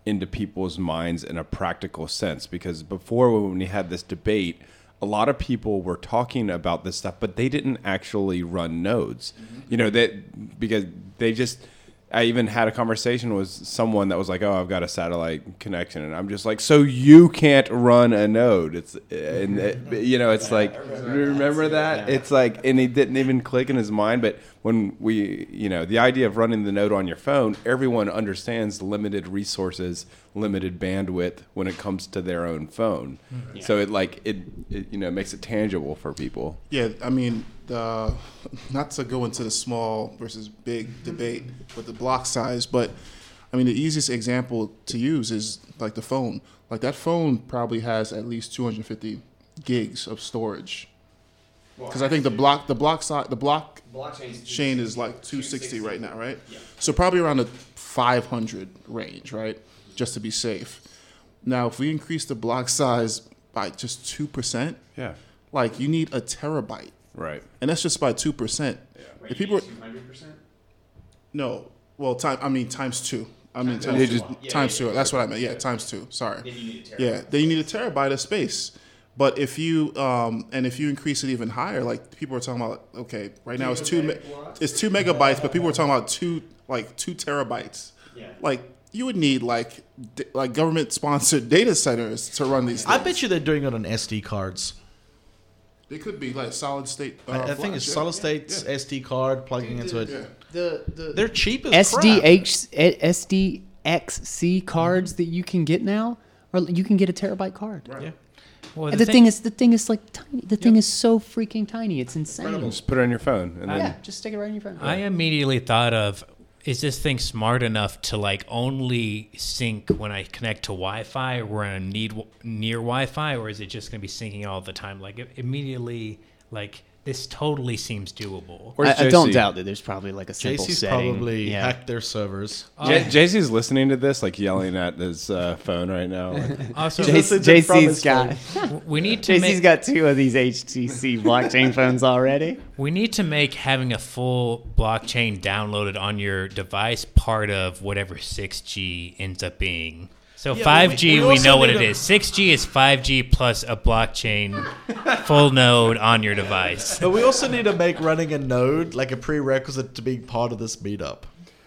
into people's minds in a practical sense. Because before, when we had this debate, a lot of people were talking about this stuff, but they didn't actually run nodes. Mm-hmm. You know, that because they just. I even had a conversation with someone that was like, "Oh, I've got a satellite connection," and I'm just like, "So you can't run a node?" It's and it, you know, it's like, remember that? It's like, and he didn't even click in his mind. But when we, you know, the idea of running the node on your phone, everyone understands limited resources, limited bandwidth when it comes to their own phone. Mm-hmm. So it like it, it, you know, makes it tangible for people. Yeah, I mean, the, not to go into the small versus big debate with the block size, but I mean, the easiest example to use is like the phone. Like that phone probably has at least 250 gigs of storage. Because I think the block, the block size, the block chain is like 260 right now, right? Yeah. So probably around the 500 range, right? Just to be safe. Now, if we increase the block size by just two percent, Yeah. like you need a terabyte, Right. and that's just by two percent. Yeah. If people, no, well, time. I mean, times two. I mean, times, Yeah, two. just- times two. That's what I meant. Yeah, times two. Sorry. Yeah, then you need a terabyte of space. But if you um, and if you increase it even higher, like people are talking about, okay, right now it's two, me- it's two megabytes, but people are talking about two, like two terabytes. Yeah. Like you would need like d- like government sponsored data centers to run these. Things. I bet you they're doing it on SD cards. They could be like solid state. Uh, I, I think it's yeah. solid state Yeah. SD card plugging into it. Yeah. The, the, They're cheap as crap. SDH eh, SDXC cards that you can get now, or you can get a terabyte card. Right. Yeah. Well, And the, thing, is, the thing is like tiny. The thing is so freaking tiny. It's insane. Just put it on your phone, and then Yeah, just stick it right in your phone. I immediately thought of is this thing smart enough to like only sync when I connect to Wi-Fi or when I need near Wi-Fi, or is it just going to be syncing all the time? Like immediately, like this totally seems doable. Where's I, I don't JC? doubt that there's probably like a simple JC's setting. probably yeah. hacked their servers. J- JC's listening to this, like yelling at his uh, phone right now. <laughs> Like, Also, JC listens in from JC's his got we need to JC's make got two of these HTC blockchain <laughs> phones already. we need to make having a full blockchain downloaded on your device part of whatever 6G ends up being. So Yeah, 5G, we- we, we also know what need it a- is. 6G is 5G plus a blockchain <laughs> full node on your device. But we also need to make running a node like a prerequisite to being part of this meetup.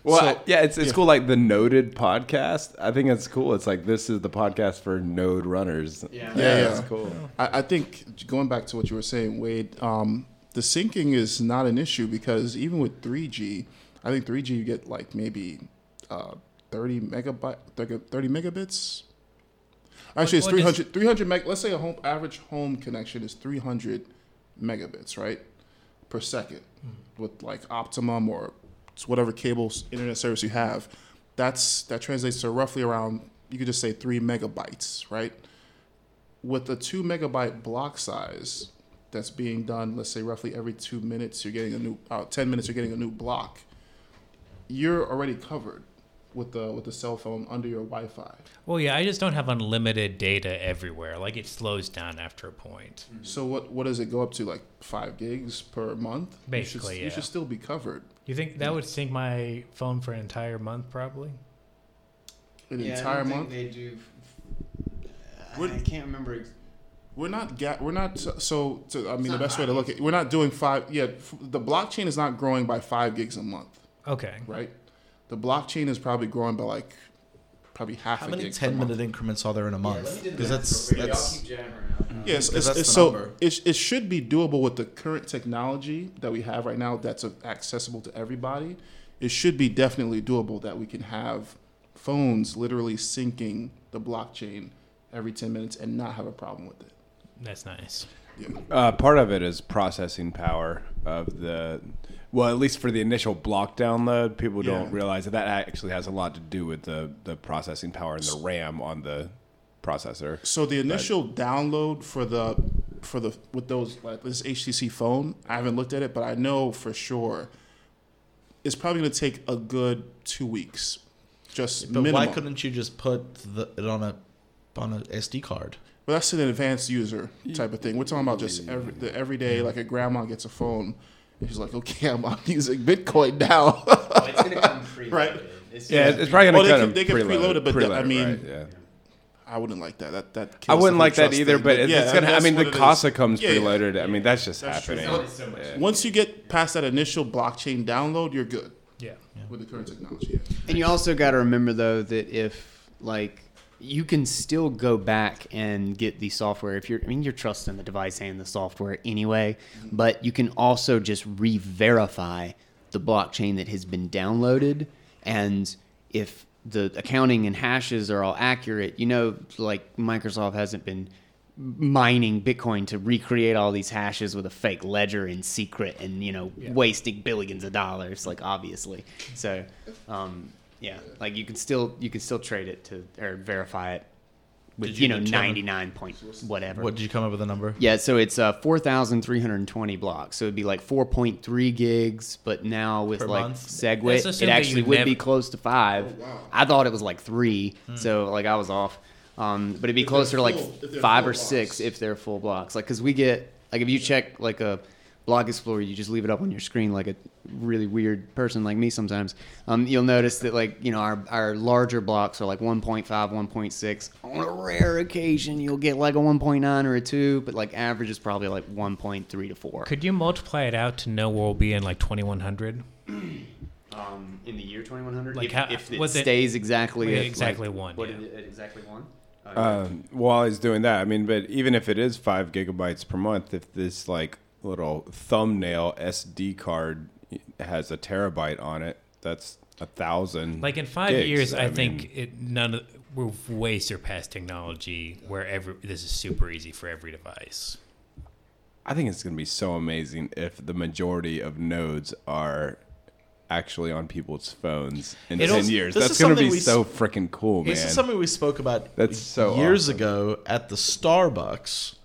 well, So- I- yeah, it's it's cool. Like the Noded podcast, I think it's cool. It's like this is the podcast for Node runners. Yeah, Yeah, that's yeah. cool. I, I think going back to what you were saying, Wade, um, the syncing is not an issue because even with 3G, I think 3G you get like maybe uh, 30 megabyte, 30 megabits. Actually, it's What- what 300, 300 meg. Let's say a home average home connection is 300 megabits, right, per second, with like Optimum or whatever cable internet service you have. That's that translates to roughly around. You could just say three megabytes, right? with a two megabyte block size that's being done, let's say roughly every two minutes, you're getting a new, uh, ten minutes, you're getting a new block. You're already covered with the with the cell phone under your Wi-Fi. Well, yeah, I just don't have unlimited data everywhere. Like it slows down after a point. Mm-hmm. So what what does it go up to? Like five gigs per month? Basically, you should, you should still be covered. You think that would sink my phone for an entire month, probably? An entire month. They do. What- I can't remember. We're not ga- we're not so. To, I mean, the best way to look at it, we're not doing five. Yeah, f- the blockchain is not growing by five gigs a month. Okay. right? The blockchain is probably growing by like probably half How a many gig per 10 month. minute increments are there in a month? Because that's that's Yes, it's, that's it's, so it, it should be doable with the current technology that we have right now that's accessible to everybody. It should be definitely doable that we can have phones literally syncing the blockchain every 10 minutes and not have a problem with it. That's nice. Yeah. Uh, part of it is processing power of the, well, at least for the initial block download, people don't realize that that actually has a lot to do with the, the processing power and the RAM on the processor. So the initial download for the for the with those like this HTC phone, I haven't looked at it, but I know for sure it's probably going to take a good two weeks. Just But minimum. why couldn't you just put the, it on a on a SD card? Well, that's an advanced user type of thing. We're talking about just every, the everyday, like a grandma gets a phone, and she's like, "Okay, I'm, I'm using Bitcoin now." it's gonna come <laughs> preloaded. Right. It's Yeah, just- it's probably going Well, to they kind can- they can preload it, but the- I mean, right, yeah. I wouldn't like that. That that. I wouldn't like that either, thing. but it's, yeah, it's gonna. I mean, the. Casa comes Yeah, yeah. preloaded. I mean, that's just That's true. happening. So- Once you get past that initial blockchain download, you're good Yeah. with the current technology. Yeah. And you also got to remember though that if like you can still go back and get the software if you're I mean you're trusting the device and the software anyway, but you can also just re-verify the blockchain that has been downloaded. And if the accounting and hashes are all accurate, you know like Microsoft hasn't been mining Bitcoin to recreate all these hashes with a fake ledger in secret and you know wasting billions of dollars like obviously. So um, yeah like you can still you can still trade it to or verify it with Did you, you know 99 point whatever. What did you come up with a number? yeah so it's uh 4320 blocks. So it'd be like 4.3 gigs but now with Per like month? Segwit it actually you would be close to five. I thought it was like three so like i was off. Um, but it'd be If closer to like full- five full or six if they're full blocks. Like, cause we get like if you check like a block explorer, you just leave it up on your screen like a really weird person like me sometimes. Um, you'll notice that like you know our our larger blocks are like 1.5, 1.6. On a rare occasion, you'll get like a 1.9 or a two, but like average is probably like 1.3 to four. Could you multiply it out to know where we'll be in like 2100? <clears throat> Um, in the year 2100, Like if, how- if it was it- stays exactly at, exactly like, one, What yeah. is it, exactly one? Um, while he's doing that, I mean, but even if it is five gigabytes per month, if this like little thumbnail SD card has a terabyte on it, that's a thousand. Like in five gigs. years, I, mean, think it none of we've way surpassed technology where every this is super easy for every device. I think it's going to be so amazing if the majority of nodes are actually on people's phones in It'll- ten years. That's going to be we so freaking cool, man. This is something we spoke about That's so years awesome. ago at the Starbucks,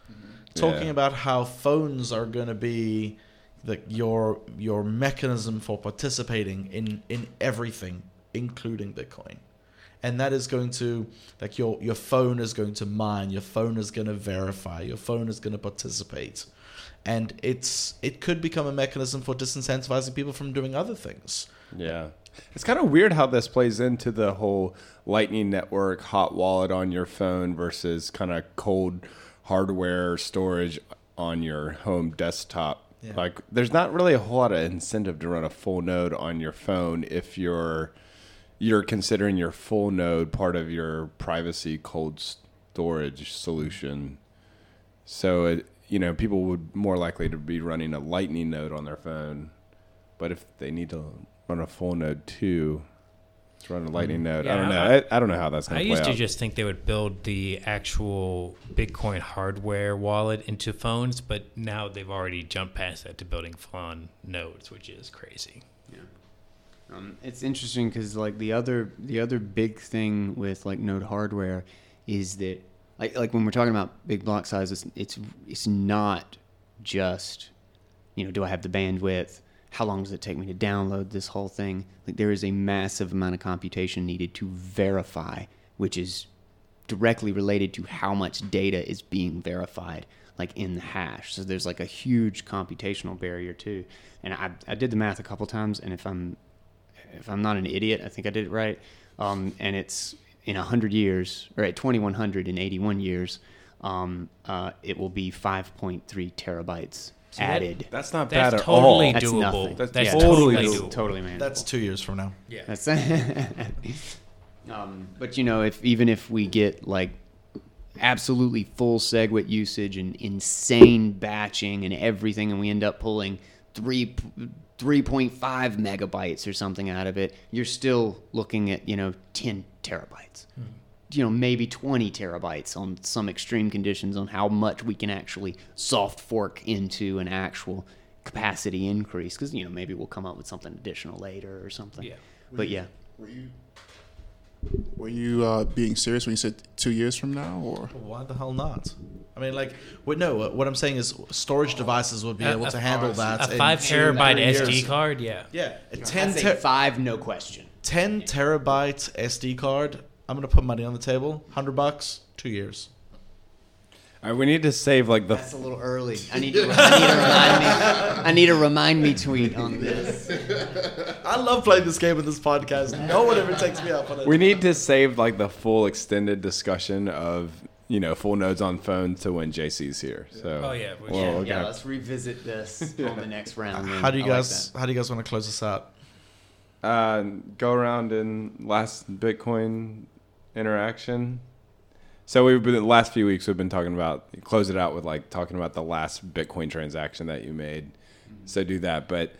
talking Yeah. about how phones are going to be the, your your mechanism for participating in in everything, including Bitcoin. And that is going to like your your phone is going to mine, your phone is going to verify, your phone is going to participate. And it's it could become a mechanism for disincentivizing people from doing other things. Yeah. It's kind of weird how this plays into the whole Lightning Network hot wallet on your phone versus kind of cold hardware storage on your home desktop. Yeah. Like, there's not really a whole lot of incentive to run a full node on your phone if you're you're considering your full node part of your privacy cold storage solution. So it, you know, people would more likely to be running a Lightning node on their phone. But if they need to run a full node too, to run a Lightning node, I don't know. I- I, I don't know how that's I going to play I used to out. just think they would build the actual Bitcoin hardware wallet into phones, but now they've already jumped past that to building full-on nodes, which is crazy. Um, it's interesting because like the other the other big thing with like Node hardware is that like like when we're talking about big block sizes, it's it's not just you know do I have the bandwidth? How long does it take me to download this whole thing? Like there is a massive amount of computation needed to verify, which is directly related to how much data is being verified like in the hash. So there's like a huge computational barrier too. And i, I did the math a couple times and if i'm if i'm not an idiot i think i did it right. Um, and it's in 100 years or at 2181 years um, uh, it will be 5.3 terabytes See, that- added that's not That's bad at totally all. That's doable. nothing. That's, That's Yeah, totally totally doable. totally man That's two years from now. Yeah. that's <laughs> Um, but you know, if even if we get like absolutely full SegWit usage and insane batching and everything, and we end up pulling three. 3.5 megabytes or something out of it, you're still looking at, you know, 10 terabytes. You know, maybe 20 terabytes on some extreme conditions on how much we can actually soft fork into an actual capacity increase. Because, you know, maybe we'll come up with something additional later or something. Yeah. But yeah. Were you were you uh, being serious when you said two years from now, or Why the hell not? I mean, like, wait, no. What what I'm saying is, storage devices would be A- able to handle that. A five terabyte SD card, yeah. Yeah, a I'd 10, say ter- five, no question. 10 terabyte SD card. I'm gonna put money on the table. Hundred bucks, two years. All right, we need to save like the That's a little early. I need to, I need to remind me. I need a remind me tweet on this. I love playing this game in this podcast. No one ever takes me up on it. we need to save like the full extended discussion of you know full nodes on phone to when JC's here. So Oh, yeah, we well, should. we're Yeah, let's revisit this on the next round. how do you I like guys how do you guys want to close this out? uh, go around in last Bitcoin interaction. So we've been the last few weeks we've been talking about close it out with like talking about the last Bitcoin transaction that you made. So do that, but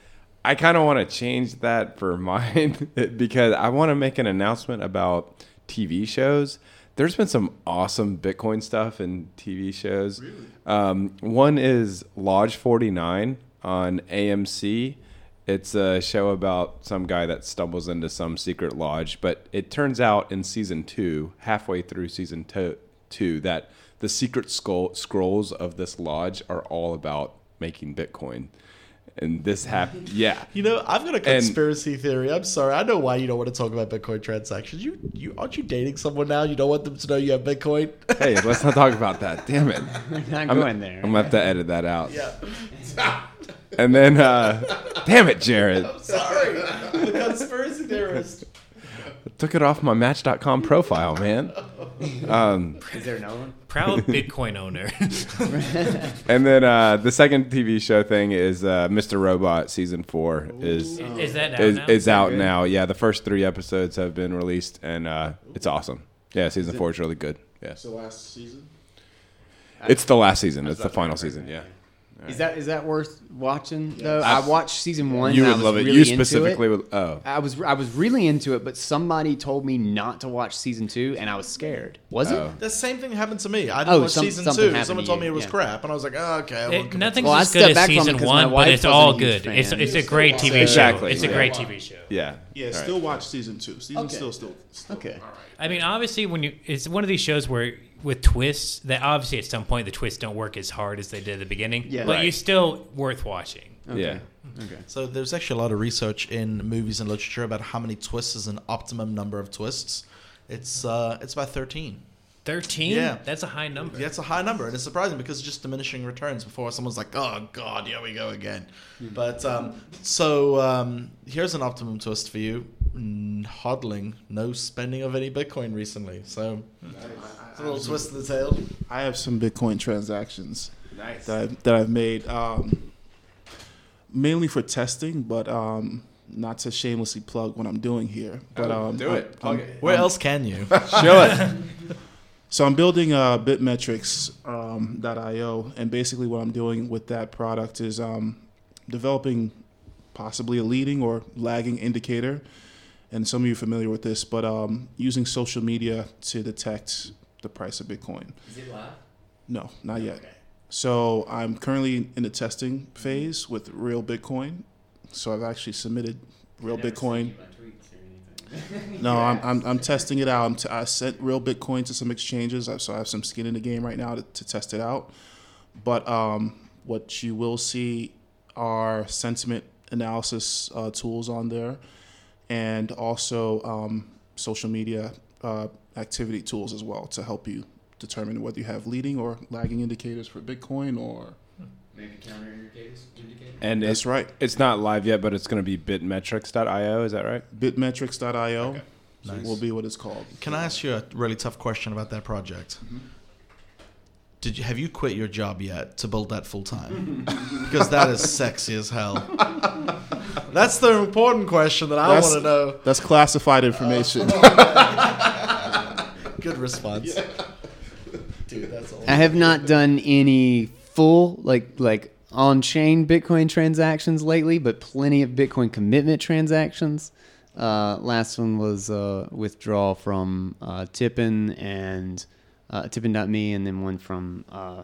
I kind of want to change that for <laughs> mine because I want to make an announcement about TV shows. There's been some awesome Bitcoin stuff in TV shows. Um, one is Lodge 49 on AMC. It's a show about some guy that stumbles into some secret lodge, but it turns out in season two, halfway through season two, two that the secret skull, scrolls of this lodge are all about making Bitcoin. And this happened, <laughs> yeah. You know, I've got a And- conspiracy theory. I'm sorry. I know why you don't want to talk about Bitcoin transactions. You, you aren't you dating someone now? You don't want them to know you have Bitcoin. Hey, let's not talk about that. Damn it. <laughs> We're not I'm, going there. I'm gonna have to edit that out. yeah. <laughs> And then, uh, damn it, Jared. I'm Sorry. the conspiracy theorist. Took it off my Match.com profile, man. Um, Is there no one? Proud Bitcoin owner. <laughs> and then uh, the second TV show thing is uh, Mr. Robot season four is is that out is, now? is out now. Yeah, the first three episodes have been released, and uh, it's awesome. Yeah, season four is really good. Yes, it's the last season? it's the last season. It's the final season. Yeah, Is that is that worth watching though? I watched season one. you and I would was love it. Really You specifically It. would. Oh, I was I was really into it, but somebody told me not to watch season two, and I was scared. Was Oh. it? The same thing happened to me. I didn't Oh, watch some- season two. Someone to told me it was yeah. crap, and I was like, oh, okay. I It- won't nothing's Well, I as good as back from it season 'cause my one, but it's all good. It's it's a great TV Exactly, show. It's a great TV show. yeah. Yeah, still watch season two. Season still still, still Okay. I mean, obviously, when you it's one of these shows where with twists that obviously at some point the twists don't work as hard as they did at the beginning. Yeah. but Right. you still still worth watching. Okay. Yeah. Okay. So there's actually a lot of research in movies and literature about how many twists is an optimum number of twists. It's uh, it's about thirteen. Thirteen. Yeah. that's a high number. Yeah, it's a high number, and it's surprising because it's just diminishing returns before someone's like, "Oh God, here we go again." But um, so um, here's an optimum twist for you: hodling, no spending of any Bitcoin recently. So it's a little twist of the tail. I have some Bitcoin transactions Nice. that I've, that I've made, um, mainly for testing, but um, not to shamelessly plug what I'm doing here. But Oh, um, do it. Plug I'm- it. Where else can you? <laughs> Show it. So I'm building uh, Bitmetrics um, and basically what I'm doing with that product is um, developing possibly a leading or lagging indicator. And some of you are familiar with this, but um, using social media to detect the price of Bitcoin. Is it live? No, not yet. So I'm currently in the testing phase with Real Bitcoin. So I've actually submitted Real Bitcoin. No, I'm, <laughs> I'm, I'm testing it out. I'm t- I sent real Bitcoin to some exchanges, so I have some skin in the game right now to, to test it out. But um, what you will see are sentiment analysis uh, tools on there, and also um, social media uh, activity tools as well to help you determine whether you have leading or lagging indicators for Bitcoin or. Maybe counter indicators. indicators? And That's it's right. It's not live yet, but it's going to be bitmetrics.io. Is that right? Bitmetrics.io Nice. will be what it's called. Can I ask you a really tough question about that project? Mm-hmm. Did you have you quit your job yet to build that full time? because <laughs> that is sexy as hell. <laughs> That's the important question that I want to know. That's classified information. <laughs> Good response. Dude, that's all. I have not done any full like like on chain Bitcoin transactions lately, but plenty of Bitcoin commitment transactions. Uh, last one was uh, withdrawal from uh, Tippin and uh, Tippin.me, and then one from uh,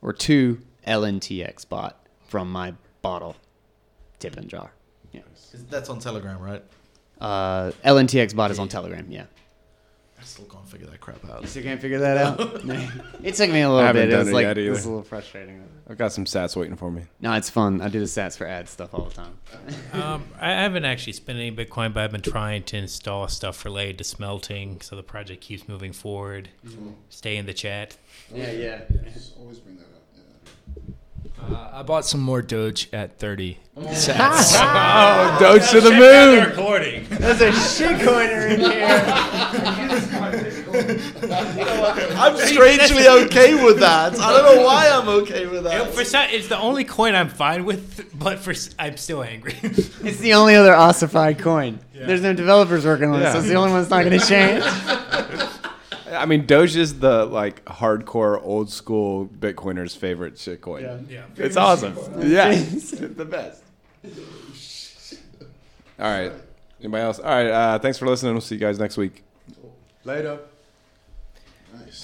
or two LNTX bot from my bottle Tippin jar. Yeah. That's on Telegram, right? Uh, LNTX bot is on Telegram. Yeah. I still can't figure that crap out. You still can't figure that out. <laughs> <laughs> it took me a little haven't bit. It done was it like yet it was either. a little frustrating. I've got some stats waiting for me. No, it's fun. I do the stats for ad stuff all the time. <laughs> Um, I haven't actually spent any Bitcoin, but I've been trying to install stuff related to smelting, so the project keeps moving forward. Stay in the chat. Yeah, yeah. Always bring that up. Uh, I bought some more Doge at 30 cents. Oh, Doge to the moon! Recording. There's a shitcoiner in here. <laughs> I'm strangely okay with that. I don't know why I'm okay with You know, that. for some, it's the only coin I'm fine with, but for s- I'm still angry. <laughs> It's the only other ossified coin. There's no developers working on it, so it's the only one that's not going to change. <laughs> I mean, Doge is the like hardcore old school Bitcoiners' favorite shitcoin. yeah. yeah, It's awesome. Yeah, it's the best. All right. Anybody else? All right. Uh, thanks for listening. We'll see you guys next week. Later.